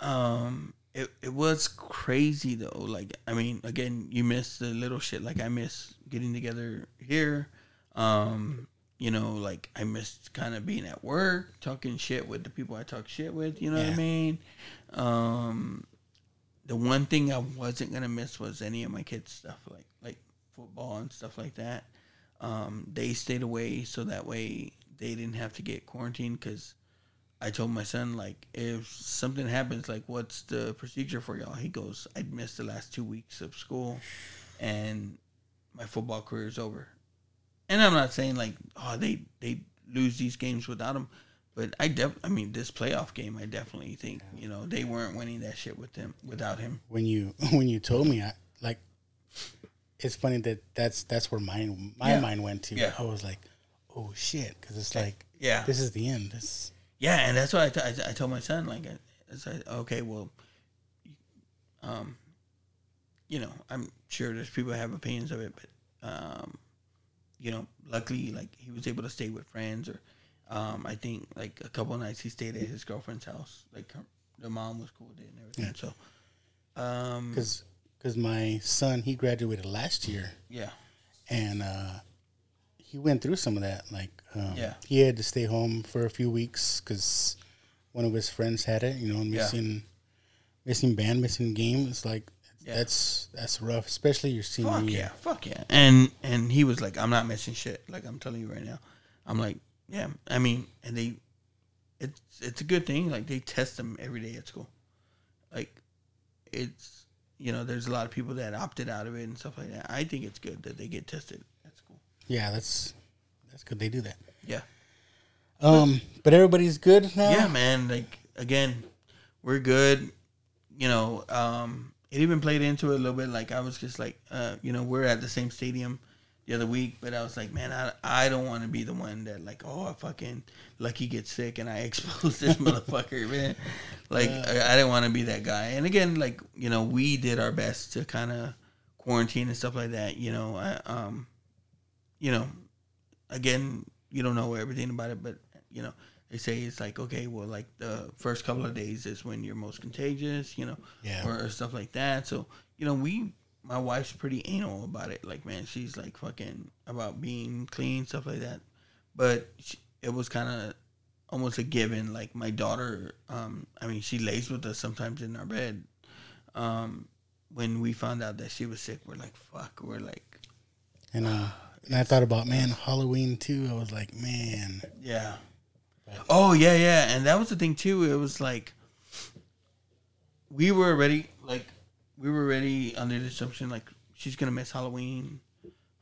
Um, it it was crazy though. Like I mean, again, you miss the little shit. Like I miss getting together here. Um, you know, like I missed kind of being at work, talking shit with the people I talk shit with. You know what I mean? Um, the one thing I wasn't gonna miss was any of my kids' stuff, like like football and stuff like that. Um, they stayed away so that way they didn't have to get quarantined because I told my son like if something happens, like what's the procedure for y'all? He goes, I'd missed the last two weeks of school, and my football career is over. And I'm not saying like oh they they lose these games without him, but I def I mean this playoff game I definitely think you know they weren't winning that shit with him without him. When you when you told me, I like it's funny that that's that's where mine my Yeah. mind went to. Yeah. I was like, oh shit, because it's like, Yeah. this is the end. This, Yeah, and that's why I, t- I, t- I told my son like, I, I said, okay, well, um, you know, I'm sure there's people that have opinions of it, but um, you know, luckily, like he was able to stay with friends, or um, I think like a couple of nights he stayed at his girlfriend's house. Like her, the mom was cool with it and everything. So, um, because because my son he graduated last year yeah, and uh, he went through some of that. Like, um, Yeah. he had to stay home for a few weeks because one of his friends had it. You know, missing missing band, missing game. It's like Yeah. that's that's rough, especially your senior fuck year. yeah, fuck yeah. And and he was like, I'm not missing shit. Like I'm telling you right now. I'm like, yeah. I mean, and they, it's it's a good thing. Like they test them every day at school. Like, it's you know, there's a lot of people that opted out of it and stuff like that. I think it's good that they get tested at school. Yeah, that's that's good. They do that. Yeah. Um, but everybody's good now. Yeah, man. Like again, we're good. You know, um, it even played into it a little bit. Like I was just like, uh, you know, we're at the same stadium the other week, but I was like, man, I I don't want to be the one that like, oh, I fucking lucky gets sick and I expose this motherfucker, man. Like I, I didn't want to be that guy. And again, like you know, we did our best to kind of quarantine and stuff like that. You know, I, um, you know, again, you don't know everything about it, but you know, they say it's like okay, well, like the first couple of days is when you're most contagious, you know, Yeah. or, or stuff like that. So you know, we, my wife's pretty anal about it. Like, man, she's like fucking about being clean, stuff like that. But she, it was kind of almost a given. Like my daughter, um, I mean, she lays with us sometimes in our bed. Um, when we found out that she was sick, we're like, fuck. We're like, And uh, and I thought about man Halloween too. I was like, man, Yeah. Oh yeah, yeah, and that was the thing too. It was like we were already like we were already under the assumption like she's gonna miss Halloween,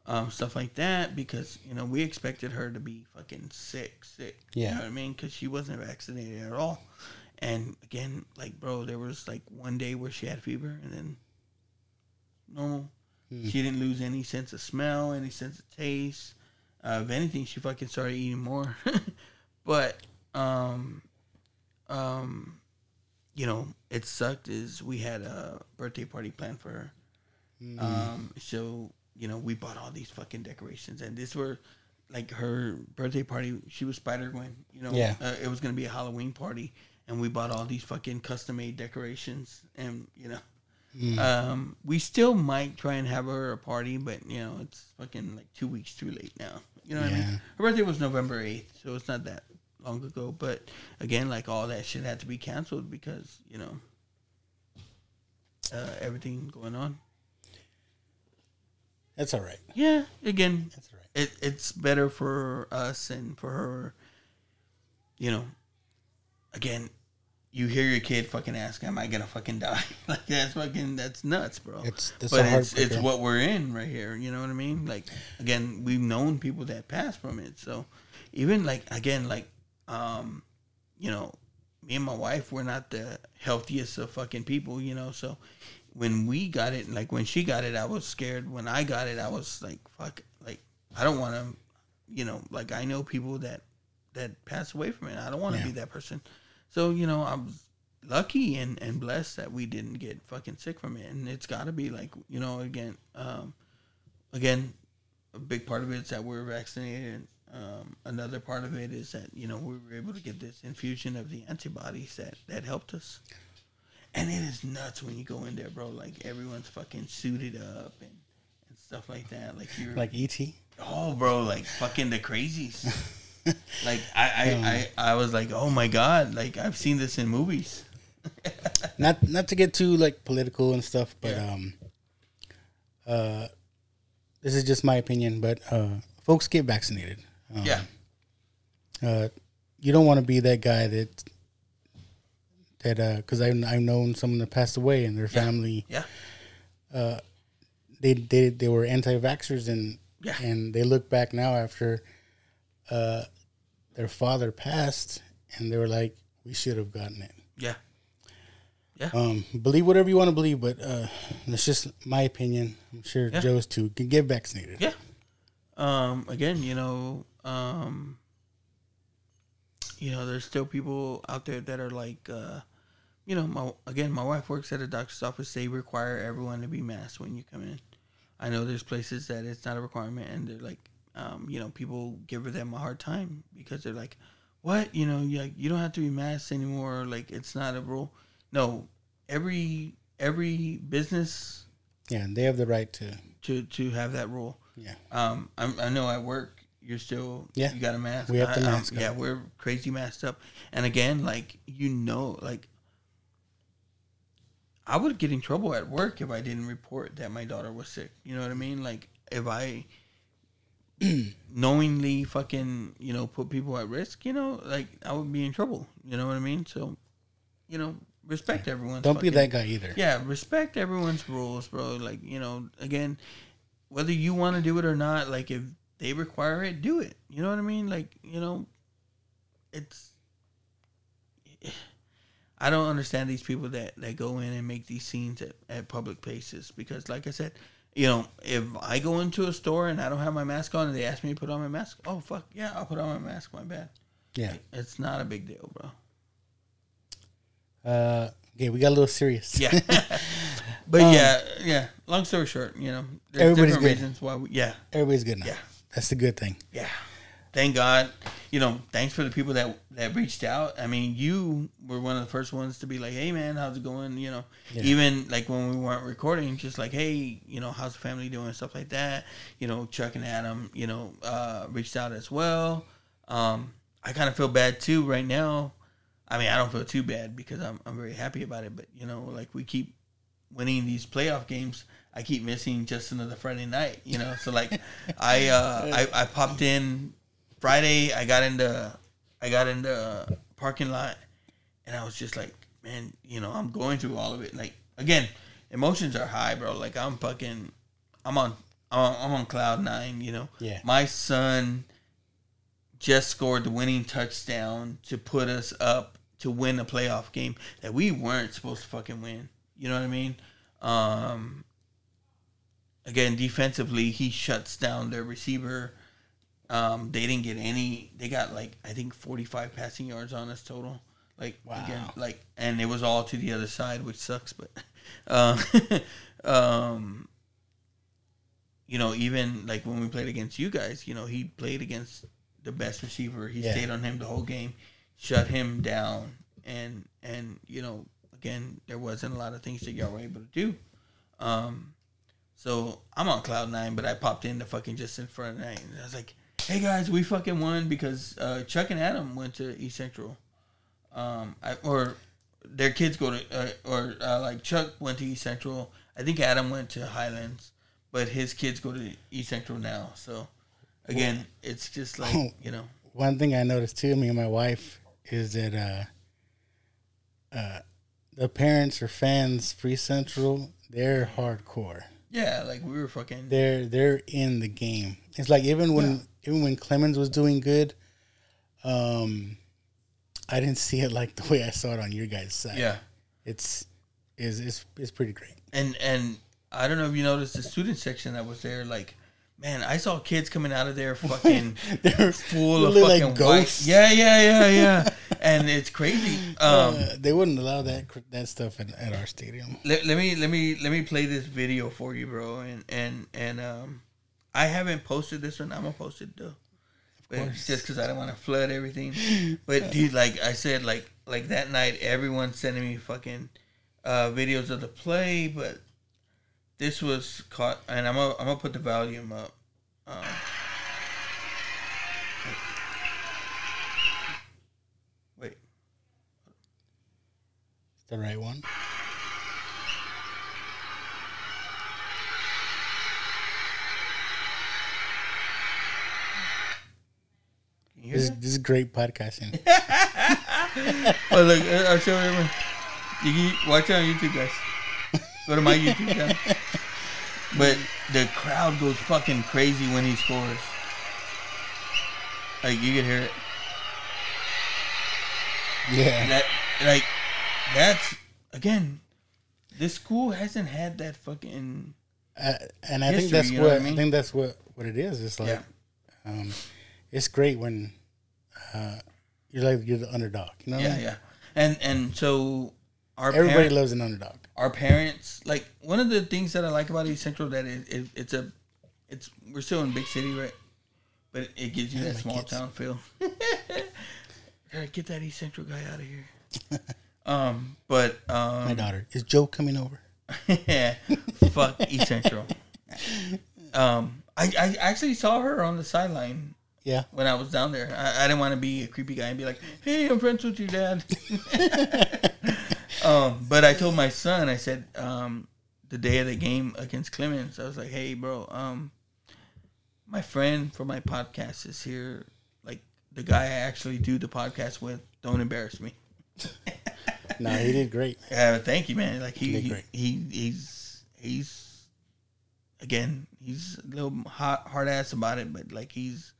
um, stuff like that because you know we expected her to be fucking sick, sick. you Yeah. know what I mean? Because she wasn't vaccinated at all. And again, like bro, there was like one day where she had fever and then normal. She didn't lose any sense of smell, any sense of taste. Uh, if anything, she fucking started eating more. but um, um, you know, it sucked. Is we had a birthday party planned for her. Um, so you know, we bought all these fucking decorations, and these were like her birthday party. She was Spider Gwen. You know, Yeah. uh, it was gonna be a Halloween party, and we bought all these fucking custom made decorations, and you know. Um, we still might try and have her a party, but you know it's fucking like two weeks too late now. You know what I mean? Her birthday was November eighth, so it's not that long ago. But again, like all that shit had to be canceled because you know uh, everything going on. that's all right. Yeah, again, That's all right. it, it's better for us and for her. You know, again, you hear your kid fucking ask, "Am I gonna fucking die?" like that's fucking that's nuts, bro. It's- that's but it's it's what we're in right here. You know what I mean? Like again, we've known people that passed from it. So even like again, like um, you know, me and my wife, we're not the healthiest of fucking people. You know, so when we got it, like when she got it, I was scared. When I got it, I was like, fuck, like I don't want to, you know, like I know people that that pass away from it. I don't want to Yeah. be that person. So you know, I was lucky and and blessed that we didn't get fucking sick from it. And it's got to be like you know, again, um, again, a big part of it is that we're vaccinated. Um, another part of it is that you know we were able to get this infusion of the antibodies that that helped us. And it is nuts when you go in there, bro. Like everyone's fucking suited up and, and stuff like that. Like you're Like ET. Oh, bro, like fucking the crazies. like I, I, I, I was like, oh my god, like I've seen this in movies. Not not to get too like political and stuff, but Yeah. um, uh, this is just my opinion. But uh, folks get vaccinated. Um, Yeah, uh, you don't want to be that guy that that uh, because I I've known someone that passed away and their family yeah, Uh, they they they were anti-vaxxers and Yeah. and they look back now after uh, their father passed and they were like we should have gotten it yeah, Yeah. Um, believe whatever you want to believe, but uh, it's just my opinion. I'm sure Yeah. Joe's too. Can get vaccinated. Yeah. Um, again, you know, um, you know, there's still people out there that are like, uh, you know, my again, my wife works at a doctor's office. They require everyone to be masked when you come in. I know there's places that it's not a requirement, and they're like, um, you know, people give them a hard time because they're like, what, you know, you you don't have to be masked anymore. Like it's not a rule. No, every every business Yeah, and they have the right to. to to have that rule. Yeah. Um, I'm, I know at work you're still Yeah. you got a mask. We have I- um, mask yeah, we're crazy masked up. And again, like you know, like I would get in trouble at work if I didn't report that my daughter was sick. You know what I mean? Like if I knowingly fucking you know put people at risk, you know, like I would be in trouble. You know what I mean? So, you know, respect everyone. Don't be that guy either. Yeah, respect everyone's rules, bro. Like, you know, again, whether you want to do it or not, like if they require it, do it. You know what I mean? Like, you know, it's I don't understand these people that that go in and make these scenes at, at public places because like I said, you know, if I go into a store and I don't have my mask on and they ask me to put on my mask, oh fuck, yeah, I'll put on my mask, my bad. Yeah. It's not a big deal, bro. Uh, okay, we got a little serious. Yeah. but Um, yeah, yeah. Long story short, you know, there's Everybody's different good. reasons why. We, yeah, Everybody's good now. Yeah. That's the good thing. yeah. Thank God. You know, thanks for the people that that reached out. I mean, you were one of the first ones to be like, "Hey, man, how's it going?" You know, Yeah. even like when we weren't recording, just like, "Hey, you know, how's the family doing?" Stuff like that. You know, Chuck and Adam, you know, uh, reached out as well. Um, I kind of feel bad too right now. I mean, I don't feel too bad because I'm I'm very happy about it. But you know, like we keep winning these playoff games. I keep missing just another Friday night. You know, so like I uh, I I popped in Friday. I got into I got into parking lot, and I was just like, man, you know, I'm going through all of it. Like again, emotions are high, bro. Like I'm fucking, I'm on I'm on, I'm on cloud nine. You know, Yeah. my son just scored the winning touchdown to put us up to win a playoff game that we weren't supposed to fucking win. You know what I mean? Um, again, defensively, he shuts down their receiver. Um, they didn't get any. They got like I think forty five passing yards on us total. Like again, like and it was all to the other side, which sucks. But um, um, you know, even like when we played against you guys, you know, he played against the best receiver. He Yeah. stayed on him the whole game, shut him down, and and you know, again, there wasn't a lot of things that y'all were able to do. Um, so I'm on cloud nine, but I popped in to fucking just in front of night, and I was like, "Hey guys, we fucking won because uh, Chuck and Adam went to East Central, um, I, or their kids go to, uh, or uh, like Chuck went to East Central. I think Adam went to Highlands, but his kids go to East Central now. So again, it's just like you know, One thing I noticed too, me and my wife, is that uh, uh, the parents or fans, Free Central, they're hardcore. yeah, like we were fucking They're they're in the game. It's like even when even when Clemens was doing good, um, I didn't see it like the way I saw it on your guys' side. Yeah. it's is it's it's pretty great. and and I don't know if you noticed the student section that was there. Like, man, I saw kids coming out of there fucking They're full of really like fucking white. ghosts. Yeah, yeah, yeah, yeah. and it's crazy. Um, Uh, they wouldn't allow that that stuff at, at our stadium. let, let me let me let me play this video for you, bro. And and and um, I haven't posted this one. I'm gonna post it though. Just because I don't want to flood everything. But dude, like I said, like like that night, everyone sending me fucking uh, videos of the play, but this was caught, and I'm gonna I'm gonna put the volume up. Um, wait, It's the right one. can you hear This, this is great podcasting. Oh look, I- I'll show everyone. You can watch it on YouTube, guys. Go to my YouTube channel. But the crowd goes fucking crazy when he scores. Like you can hear it. yeah, That like that's again, this school hasn't had that fucking. Uh, and I think that's you know what, what I I, think that's what what it is. It's like, Yeah. um, it's great when uh, you're like you're the underdog. You know, what I Yeah, mean? yeah, and and so our Everybody parent- loves an underdog. our parents like one of the things that I like about East Central that it, it it's a it's we're still in big city right, but it gives you Yeah, that small kids. town feel. Get that East Central guy out of here. um, but um, My daughter is Joe coming over. yeah, fuck East Central. Um, I, I actually saw her on the sideline Yeah, when I was down there. I, I didn't want to be a creepy guy and be like, "Hey, I'm friends with your dad." um, but I told my son, I said, um, the day of the game against Clemens, I was like, "Hey, bro, um, my friend for my podcast is here. Like the guy I actually do the podcast with. Don't embarrass me." no, he did great. Yeah, thank you, man. Like he, He he, he he's he's again he's a little hot, hard ass about it, but like he's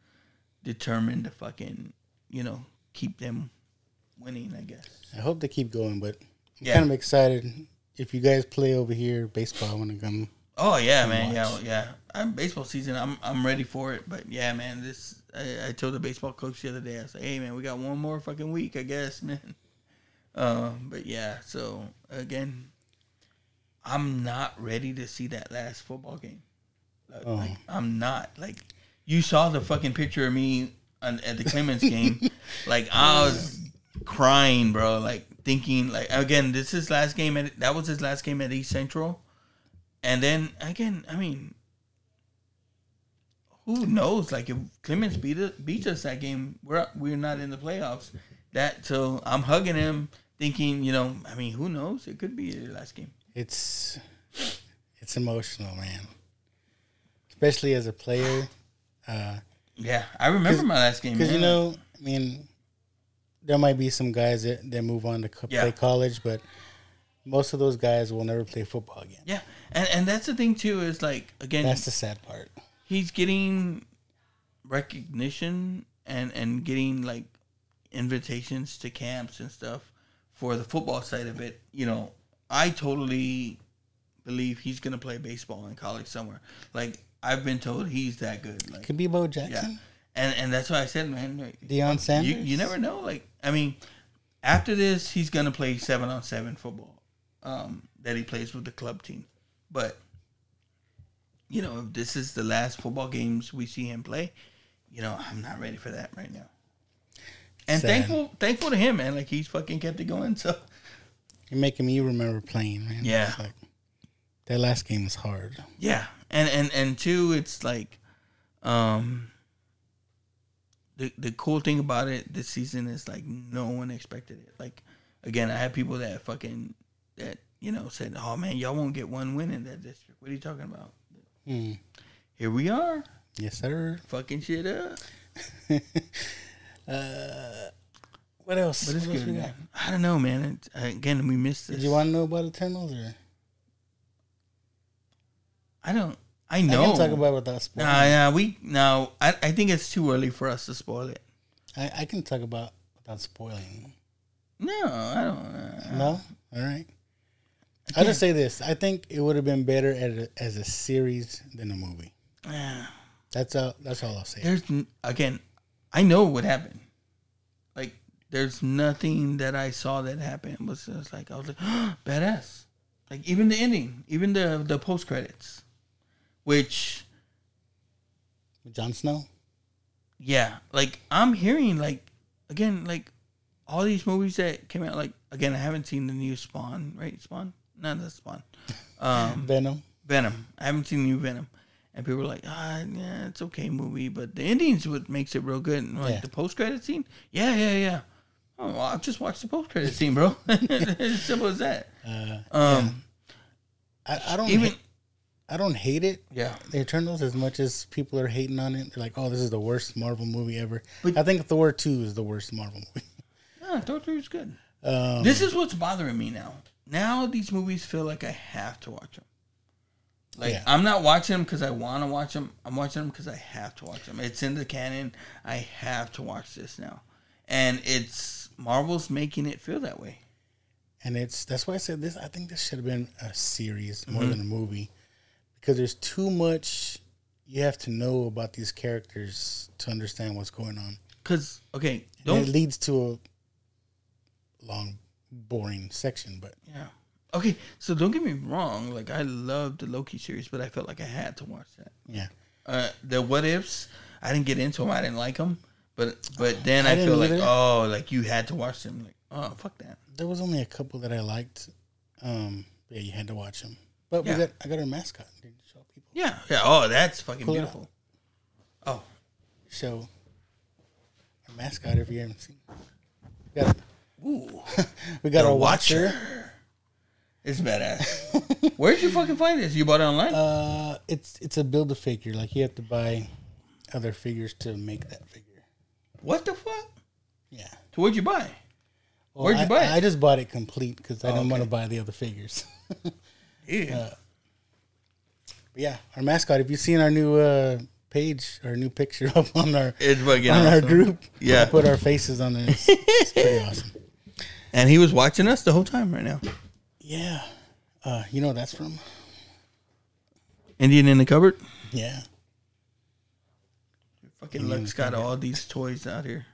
determined to fucking you know keep them winning. I guess. I hope they keep going, but I'm Yeah. kind of excited. If you guys play over here baseball, I want to come. Oh yeah, Come man. Yeah, watch. yeah. I'm baseball season. I'm I'm ready for it. But yeah, man. This I, I told the baseball coach the other day. I said, like, hey man, we got one more fucking week, I guess, man. Um, but yeah. So again, I'm not ready to see that last football game. Like, Oh. like, I'm not like you saw the fucking picture of me on, at the Clemens game. like I was crying, bro. Like thinking, like again, this is last game. At, that was his last game at East Central. And then again, I mean, who knows? Like if Clemens beat us, beats us that game, we're we're not in the playoffs. That so I'm hugging him, thinking, you know, I mean, who knows? It could be your last game. It's it's emotional, man. Especially as a player, uh, Yeah, I remember my last game. because you know, I mean, there might be some guys that, that move on to co- Yeah. play college, but most of those guys will never play football again. Yeah, and and that's the thing too is like again, That's the sad part. he's getting recognition and and getting like invitations to camps and stuff for the football side of it. You know, I totally believe he's gonna play baseball in college somewhere. Like I've been told he's that good. Like Could be Bo Jackson. yeah, and and that's why I said, man, like, Deion Sanders? You, you never know. Like I mean, after this, he's gonna play seven on seven football um, that he plays with the club team. But you know, if this is the last football games we see him play, you know, I'm not ready for that right now. And Sad. thankful, thankful to him, man. Like he's fucking kept it going. So You're making me remember playing, man. Yeah. Like, that last game was hard. Yeah, and and and two, it's like, um, the the cool thing about it this season is like no one expected it. Like, again, I had people that fucking that you know said, "Oh man, y'all won't get one win in that district." What are you talking about? Hmm. Here we are, Yes, sir. fucking shit up. What else? What else we got? I don't know, man. It's, again, we missed this. Did you want to know about Eternals or? I don't. I know. I can talk about it without spoiling. Nah, yeah, we no. I I think it's too early for us to spoil it. I, I can talk about without spoiling. No, I don't. Uh, No, all right. I'll just say this: I think it would have been better as a, as a series than a movie. yeah. That's all. That's all I'll say. there's again, I know what happened. Like, there's nothing that I saw that happened was just like I was like, badass. Like even the ending, even the the post credits, which Jon Snow. yeah, like I'm hearing like again like all these movies that came out. Like again, I haven't seen the new Spawn, right? Spawn, not the Spawn, um, Venom. Venom. I haven't seen the new Venom. And people are like, ah, yeah, it's okay movie, but the ending's what makes it real good. And like Yeah. the post credit scene, yeah, yeah, yeah. Oh, well, I've just watched the post credit scene, bro. as simple as that. Uh, Um, I, I don't even even. I don't hate it. yeah, The Eternals as much as people are hating on it. They're like, "Oh, this is the worst Marvel movie ever." But- I think Thor two is the worst Marvel movie. yeah, Thor three is good. Um, This is what's bothering me now. Now these movies feel like I have to watch them. Like Yeah. I'm not watching them because I want to watch them. I'm watching them because I have to watch them. It's in the canon. I have to watch this now, and it's Marvel's making it feel that way. and it's that's why I said this. I think this should have been a series more Mhm. than a movie because there's too much you have to know about these characters to understand what's going on. Cause okay, don't it leads to a long, boring section. But yeah. Okay, so don't get me wrong. Like I loved the Loki series, but I felt like I had to watch that. yeah, Uh, the what ifs, I didn't get into them. I didn't like them, but but then I I, feel like oh, like you had to watch them. Like oh, fuck that. there was only a couple that I liked. Um, yeah, you had to watch them. But Yeah. we got I got our mascot. Did you show people? Yeah, yeah. Oh, that's fucking Pull beautiful. Oh, so our mascot if you haven't seen. We got ooh, we got The our watcher. it's badass. Where'd you fucking find this? You bought it online? Uh, it's it's a build a figure. Like you have to buy other figures to make that figure. what the fuck? Yeah. So what'd you buy? Well, Where'd you I, buy it? I just bought it complete because I Oh, didn't want to buy the other figures. Yeah. But yeah, our mascot. If you've seen our new uh, page, our new picture up on our on our group, Yeah. Put our faces on there. It's, it's pretty awesome. and he was watching us the whole time right now. Yeah, uh, you know what that's from? Indian in the cupboard. Yeah, Fucking Luck's got all these toys out here.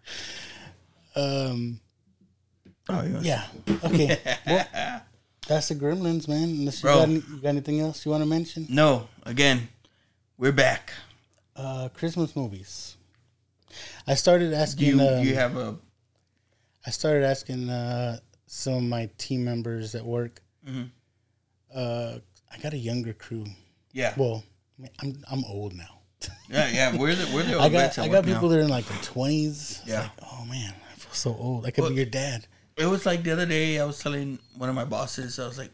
um, Oh, yeah. Okay, well, that's the Gremlins, man. Unless you Bro. got, any, you got anything else you want to mention? No, again, we're back. Uh, Christmas movies. I started Do asking. you um, you have a I started asking uh, some of my team members at work. Mhm. Uh, I got a younger crew. yeah Well, I'm I'm old now. yeah yeah we're the we're the old I got vets at I work got people now. that are in like their twenties. Yeah. Like, oh man, I feel so old. I could Well- be your dad. It was like the other day I was telling one of my bosses I was like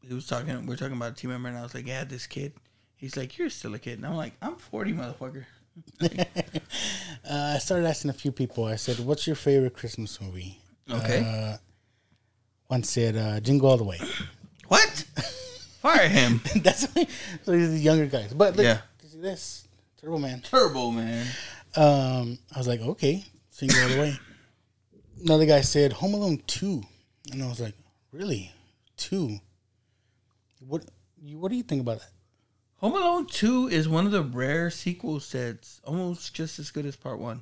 he was talking we are talking about a team member and I was like yeah this kid he's like you're still a kid and I'm like I'm 40 motherfucker Uh, I started asking a few people. I said, "What's your favorite Christmas movie?" Okay. Uh, one said, uh, "Jingle All the Way." what fire him That's so these are the younger guys. But look, Yeah. see this Turbo Man. Turbo man Um, I was like, okay, single all the way. Another guy said Home Alone two, and I was like, really, two? What you What do you think about that? Home Alone 2 is one of the rare sequels that's almost just as good as part 1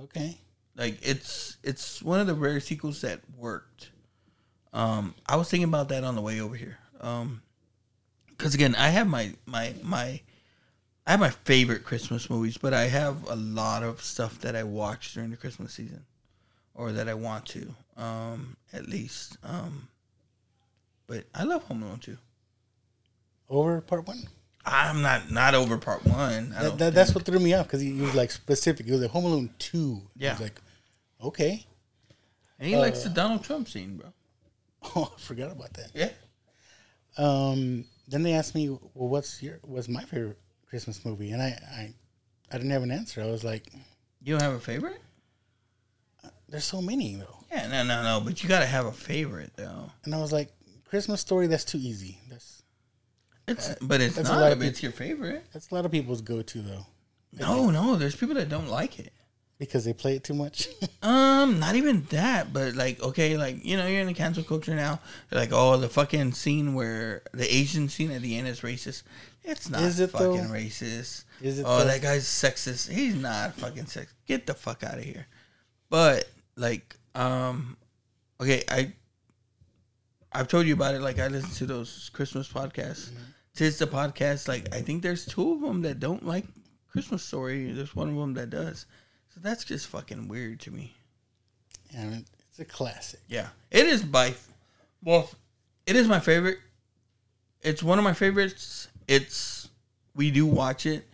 Okay, like it's it's one of the rare sequels that worked. Um i was thinking about that on the way over here. Um because again i have my my my i have my favorite christmas movies but i have a lot of stuff that i watch during the christmas season or that i want to um at least um but i love home alone 2 over part one. i'm not not over part one I That, that, that's what threw me off because he, he was like specific. He was like Home Alone two. Yeah. was like, okay. and he likes the donald trump scene bro Oh, I forgot about that. yeah Um, then they asked me, well, what's your what's my favorite Christmas movie? And I I, I didn't have an answer. I was like, you don't have a favorite there's so many though. yeah no no no but you gotta have a favorite though And I was like, Christmas Story. That's too easy. That's It's but it's That's a not lot if of it's your favorite. that's a lot of people's go to though. No, no, there's people that don't like it. because they play it too much. Um, not even that, but like, okay, like you know, you're in the cancel culture now. They're like, oh, the fucking scene where the Asian scene at the end is racist. It's not Is it, fucking though? racist. Is it Oh, though? that guy's sexist. He's not fucking sexist. Get the fuck out of here. But like, um, okay, I I've told you about it. Like, I listen to those Christmas podcasts. Mm-hmm. Tis the podcast. Like, I think there's two of them that don't like Christmas Story. There's one of them that does. So that's just fucking weird to me. mean, it's a classic. Yeah, it is by well, it is my favorite. It's one of my favorites. It's we do watch it.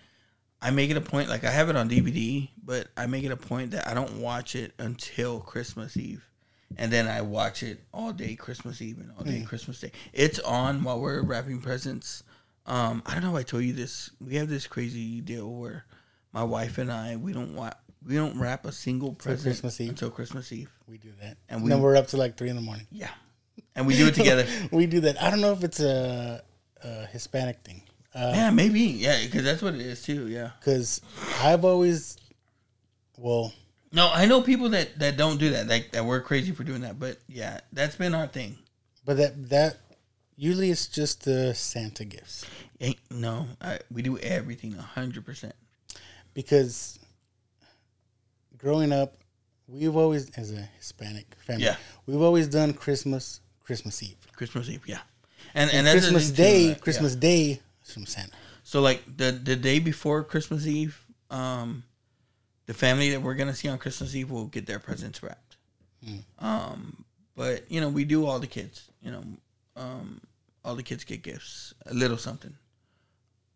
I make it a point like I have it on DVD, but I make it a point that I don't watch it until Christmas Eve. And then I watch it all day Christmas Eve and all day Christmas Day. It's on while we're wrapping presents. Um, I don't know if I told you this. We have this crazy deal where my wife and I we don't wa- we don't wrap a single present Christmas Eve? until Christmas Eve. We do that, And and we- then we're up to like three in the morning. Yeah, and we do it together. we do that. I don't know if it's a, a Hispanic thing. Uh, yeah, maybe. Yeah, because that's what it is too. Yeah. because I've always, well, No, I know people that that don't do that. Like that we're crazy for doing that. But yeah, that's been our thing. But that that usually it's just the Santa gifts Ain't no, I, we do everything hundred percent. because growing up, we've always as a Hispanic family, Yeah. we've always done Christmas Christmas Eve. Christmas Eve, yeah, and and, And that's Christmas Day, like, yeah. Christmas Day from Santa. So like the the day before Christmas Eve, um, the family that we're gonna see on Christmas Eve will get their presents wrapped. Um, but you know we do all the kids. You know, um, all the kids get gifts, a little something.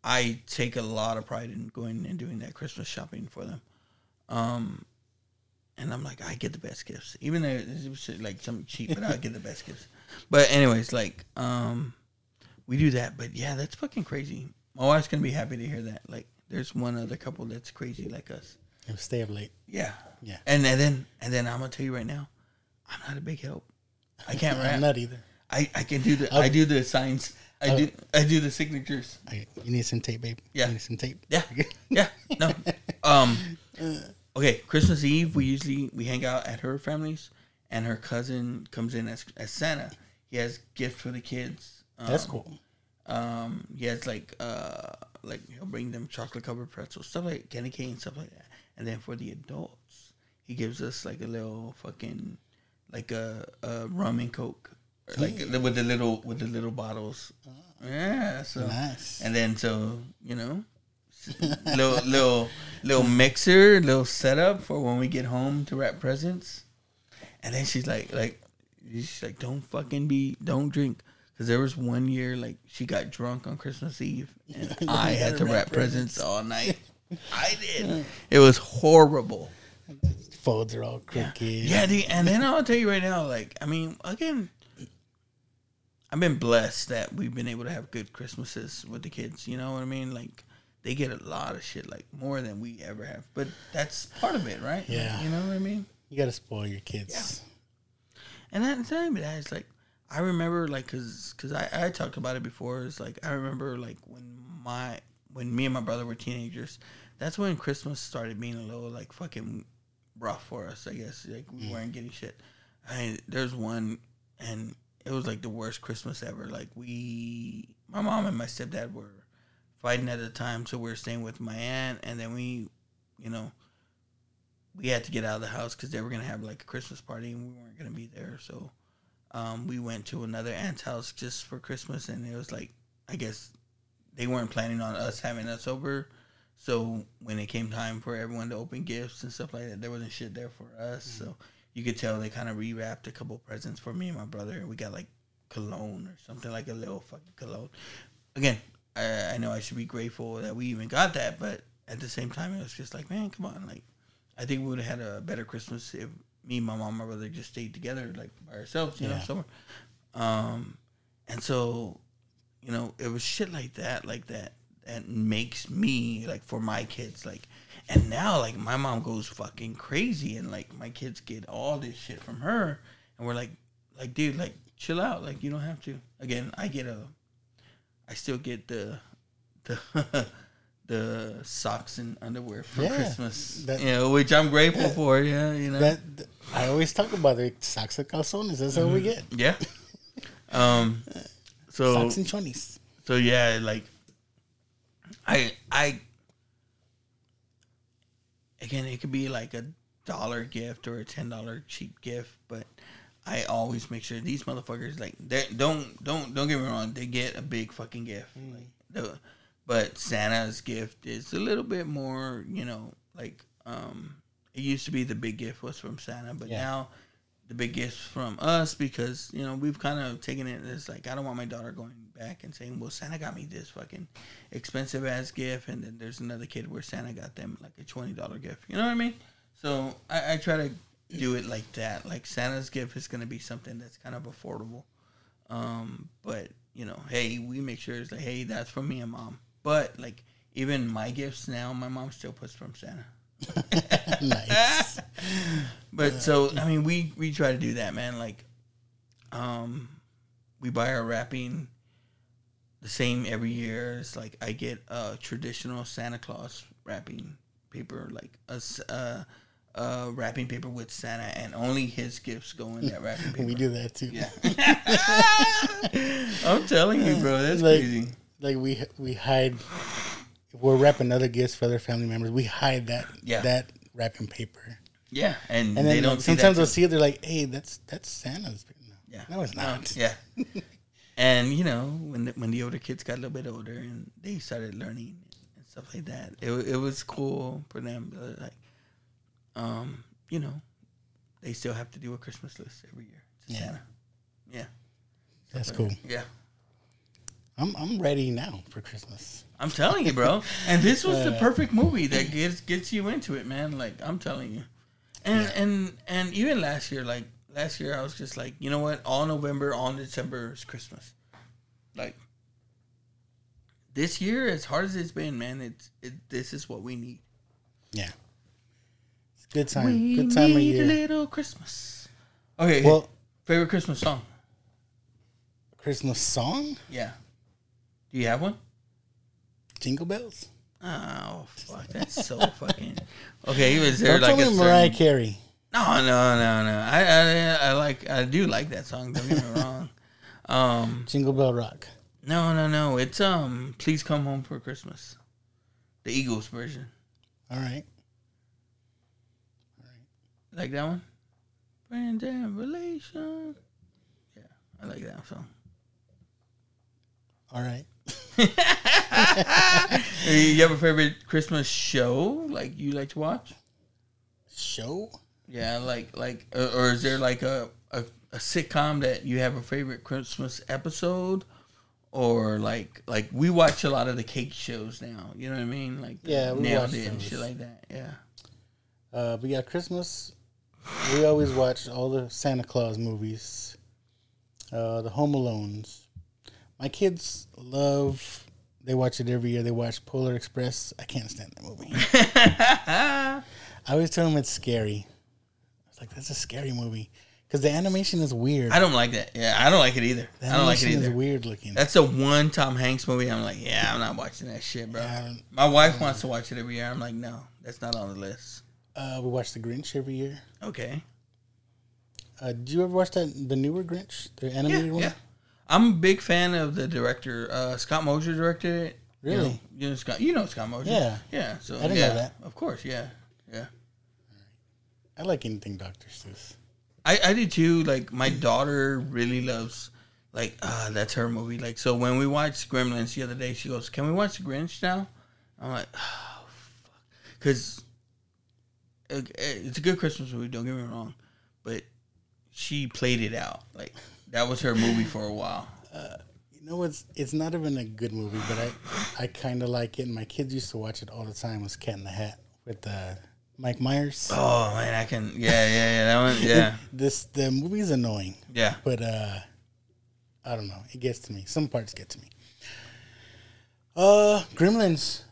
I take a lot of pride in going and doing that Christmas shopping for them. Um, and I'm like, I get the best gifts, even though it was like something cheap, but I get the best gifts. But anyways, like, um, we do that. But yeah, that's fucking crazy. My wife's gonna be happy to hear that. Like, there's one other couple that's crazy like us. It stay up late. Yeah, Yeah. And and then and then I'm gonna tell you right now, I'm not a big help. I can't rap. I'm not either. I, I can do the I'll- I do the signs. I I'll- do I do the signatures. I, you need some tape, babe. Yeah. You need some tape. Yeah, yeah. No. Um. Okay, Christmas Eve we usually we hang out at her family's, and her cousin comes in as as Santa. He has gifts for the kids. Um, That's cool. Um, he has like uh like he'll bring them chocolate covered pretzels, stuff like candy cane, stuff like that. And then for the adults, he gives us like a little fucking like a, a rum and coke, like with the little with the little bottles. Yeah, so Nice. and then so you know, little little little mixer, little setup for when we get home to wrap presents. And then she's like, like she's like, don't fucking be, don't drink, because there was one year like she got drunk on Christmas Eve, and I had to wrap presents all night. I did. It was horrible. Folds are all crooked. Yeah, dude, and then I'll tell you right now, like, I mean, again, I've been blessed that we've been able to have good Christmases with the kids. You know what I mean? Like, they get a lot of shit, like more than we ever have. But that's part of it, right? Yeah. you know what I mean. You gotta spoil your kids. Yeah. And that time, that it's like I remember, like, cause, cause I, I talked about it before. It's like I remember, like, when my when me and my brother were teenagers. That's when Christmas started being a little like fucking rough for us. I guess like we mm. weren't getting shit. I there's one, and it was like the worst Christmas ever. Like we, my mom and my stepdad were fighting at the time, so we were staying with my aunt, and then we, you know, we had to get out of the house because they were gonna have like a Christmas party and we weren't gonna be there. So um, we went to another aunt's house just for Christmas, and it was like I guess they weren't planning on us having us over. So when it came time for everyone to open gifts and stuff like that, there wasn't shit there for us. So you could tell they kind of rewrapped a couple presents for me and my brother. We got like cologne or something like a little fucking cologne. Again, I, I know I should be grateful that we even got that, but at the same time, it was just like, man, come on, like I think we would have had a better Christmas if me, my mom, my brother just stayed together, like by ourselves, you know, Yeah. somewhere. Um, and so, you know, it was shit like that, like that, that makes me like for my kids, like, and now like my mom goes fucking crazy, and like my kids get all this shit from her, and we're like, like, dude, like, chill out, like, you don't have to. Again, I get a, I still get the, the. The socks and underwear for Yeah, Christmas, that- you know, which I'm grateful for. Yeah, you know, That I always talk about it. Socks and calzones. That's what we get. yeah. Um. So Socks and chonies. So yeah, like I I again it could be like a dollar gift or a ten dollar cheap gift, but I always make sure these motherfuckers like they don't don't don't get me wrong, they get a big fucking gift. Like the but Santa's gift is a little bit more, you know, like um it used to be the big gift was from Santa, but Yeah. now the big gifts from us because you know we've kind of taken it as like I don't want my daughter going back and saying, "Well, Santa got me this fucking expensive ass gift," and then there's another kid where Santa got them like a twenty dollar gift. You know what I mean? So I, I try to do it like that. Like Santa's gift is gonna be something that's kind of affordable, um, but you know, hey, we make sure it's like, hey, that's from me and mom. But like even my gifts now, my mom still puts from Santa. nice. But so I mean, we we try to do that, man. Like, um, we buy our wrapping the same every year. It's like I get a traditional Santa Claus wrapping paper, like a. uh, uh, wrapping paper with Santa, and only his gifts go in that wrapping paper. we do that too. Yeah. I'm telling you, bro, that's like, crazy. Like we we hide. If we're wrapping other gifts for other family members, we hide that Yeah. that wrapping paper. Yeah, and, And they then don't like, sometimes they'll see it. They're like, "Hey, that's that's Santa's." No, Yeah. no, it's not. Yeah. and you know, when the, when the older kids got a little bit older and they started learning and stuff like that, it it was cool for them. Like, um, you know, they still have to do a Christmas list every year to Yeah. Santa. Yeah, That's cool. yeah. I'm I'm ready now for Christmas. I'm telling you, bro. And this was the Uh, perfect movie that gets gets you into it, man. Like I'm telling you. And and and even last year, like last year, I was just like, you know what? All November, all December is Christmas. Like this year, as hard as it's been, man, it's it. This is what we need. Yeah, it's a good time. We good time of need year. a little Christmas. Okay. Well- favorite Christmas song? Christmas song, Yeah. Do you have one? Jingle Bells. Oh fuck, that's so fucking. Okay, is there Don't like tell me Mariah certain- Carey. No, no, no, no. I, I, I like, I do like that song. Don't get me wrong. Um, Jingle Bell Rock. no, no, no. It's um, please come home for Christmas, the Eagles version. All right. Alright. Like that one. Brand and relation. Yeah, I like that song. All right. You have a favorite Christmas show like you like to watch? Show. Yeah, like like, uh, or is there like a, a a sitcom that you have a favorite Christmas episode, or like like we watch a lot of the cake shows now. You know what I mean? Like Yeah, we nailed it and shit like that. Yeah. Uh, but yeah, Christmas. We always watch all the Santa Claus movies. Uh, the Home Alones. My kids love. They watch it every year. They watch Polar Express. I can't stand that movie. I always tell them it's scary. It's like that's a scary movie because the animation is weird. I don't like that. Yeah, I don't like it either. The I don't like it animation is weird looking. That's the one Tom Hanks movie. I'm like, yeah, I'm not watching that shit, bro. Yeah, My wife wants to watch it every year. I'm like, no, that's not on the list. Uh, we watch The Grinch every year. Okay. Uh, did you ever watch that the newer Grinch, the animated one? yeah. I'm a big fan of the director. Uh, Scott Mosier directed it. You Really? know, you know Scott. You know Scott Mosier. Yeah. Yeah. So I didn't know that. Of course. Yeah. Yeah. I like anything Doctor Seuss. I, I do too. Like my daughter really loves like uh that's her movie. Like so when we watched Gremlins the other day, she goes, "Can we watch The Grinch now?" I'm like, "Oh fuck," because it's a good Christmas movie. Don't get me wrong, but she played it out. Like that was her movie for a while. You know, it's it's not even a good movie, but I I kind of like it. And my kids used to watch it all the time. Was Cat in the Hat with uh, Mike Myers. Oh man, I can. Yeah, yeah, yeah. That one. Yeah, This the movie's annoying, yeah. but uh, I don't know. It gets to me. Some parts get to me. Uh, Gremlins.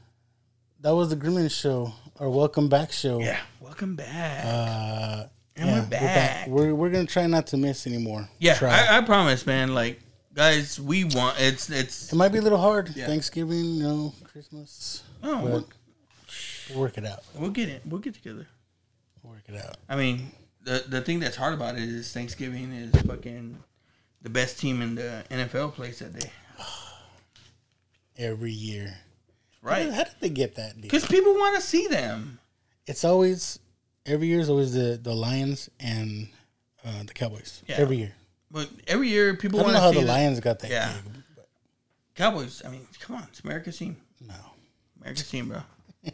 That was the Gremlins show or Welcome Back show. Yeah. Welcome back. Uh, and yeah, we're back. We're, we're gonna try not to miss anymore. yeah. I, I promise, man. Like, guys, we want it's it's. it might be a little hard. Yeah. Thanksgiving, you know, Christmas. Oh, we'll, we'll work it out. we'll get it. We'll get together. We'll work it out. I mean, the the thing that's hard about it is Thanksgiving is fucking the best team in the NFL plays that day. Every year. How Right. did, how did they get that? Because people want to see them. It's always every year is always the the Lions and uh, the Cowboys. Yeah. Every year. But every year people I don't want know how the the- Lions got that. Yeah. gig, Cowboys. I mean, come on, it's America's team. no. America's team, bro.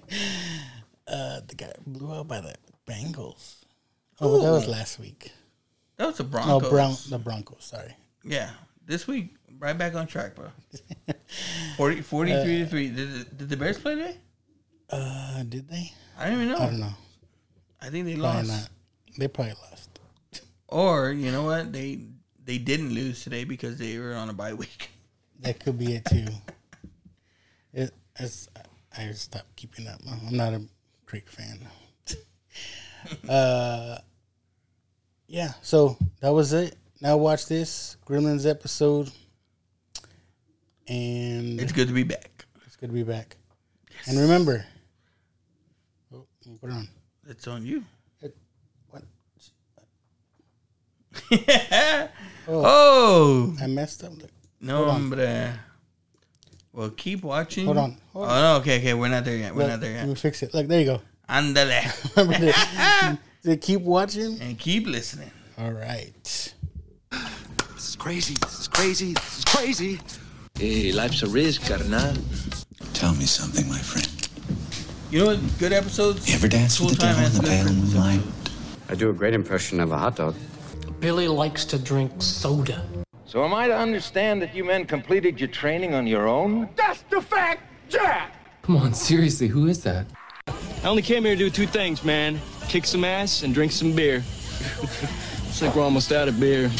Uh, the guy blew out by the Bengals. Oh, that was last week. That was the No, Broncos. Brown the Broncos. Sorry. Yeah, this week, right back on track, bro. 40, 43 to three. Did, the- did the Bears play today? Uh, did they? I don't even know. I don't know. I think they Probably lost. not. They probably lost. Or you know what? They they didn't lose today because they were on a bye week. That could be it too. It, it's, I stopped keeping up. I'm not a great fan. uh, yeah. So that was it. Now watch this Gremlins episode, and It's good to be back. it's good to be back. And remember, oh, put it on. It's on you. It, what? Oh. oh, I messed up. Look. no, hombre. Well, keep watching. Hold on, hold oh, no, okay, okay. We're not there yet. We're Look, not there yet. Let me fix it. Look, there you go. Andale. Remember to, to keep watching. and keep listening. All right. This is crazy. This is crazy. This is crazy. Hey, life's a risk, carnal. Tell me something, my friend. You know what? Good episodes. You ever dance with the Full-time devil in the pale moonlight? I do a great impression of a hot dog. Billy likes to drink soda. So am I to understand that you men completed your training on your own? That's the fact, Jack! Come on, seriously, who is that? I only came here to do two things, man. Kick some ass and drink some beer. Looks like we're almost out of beer.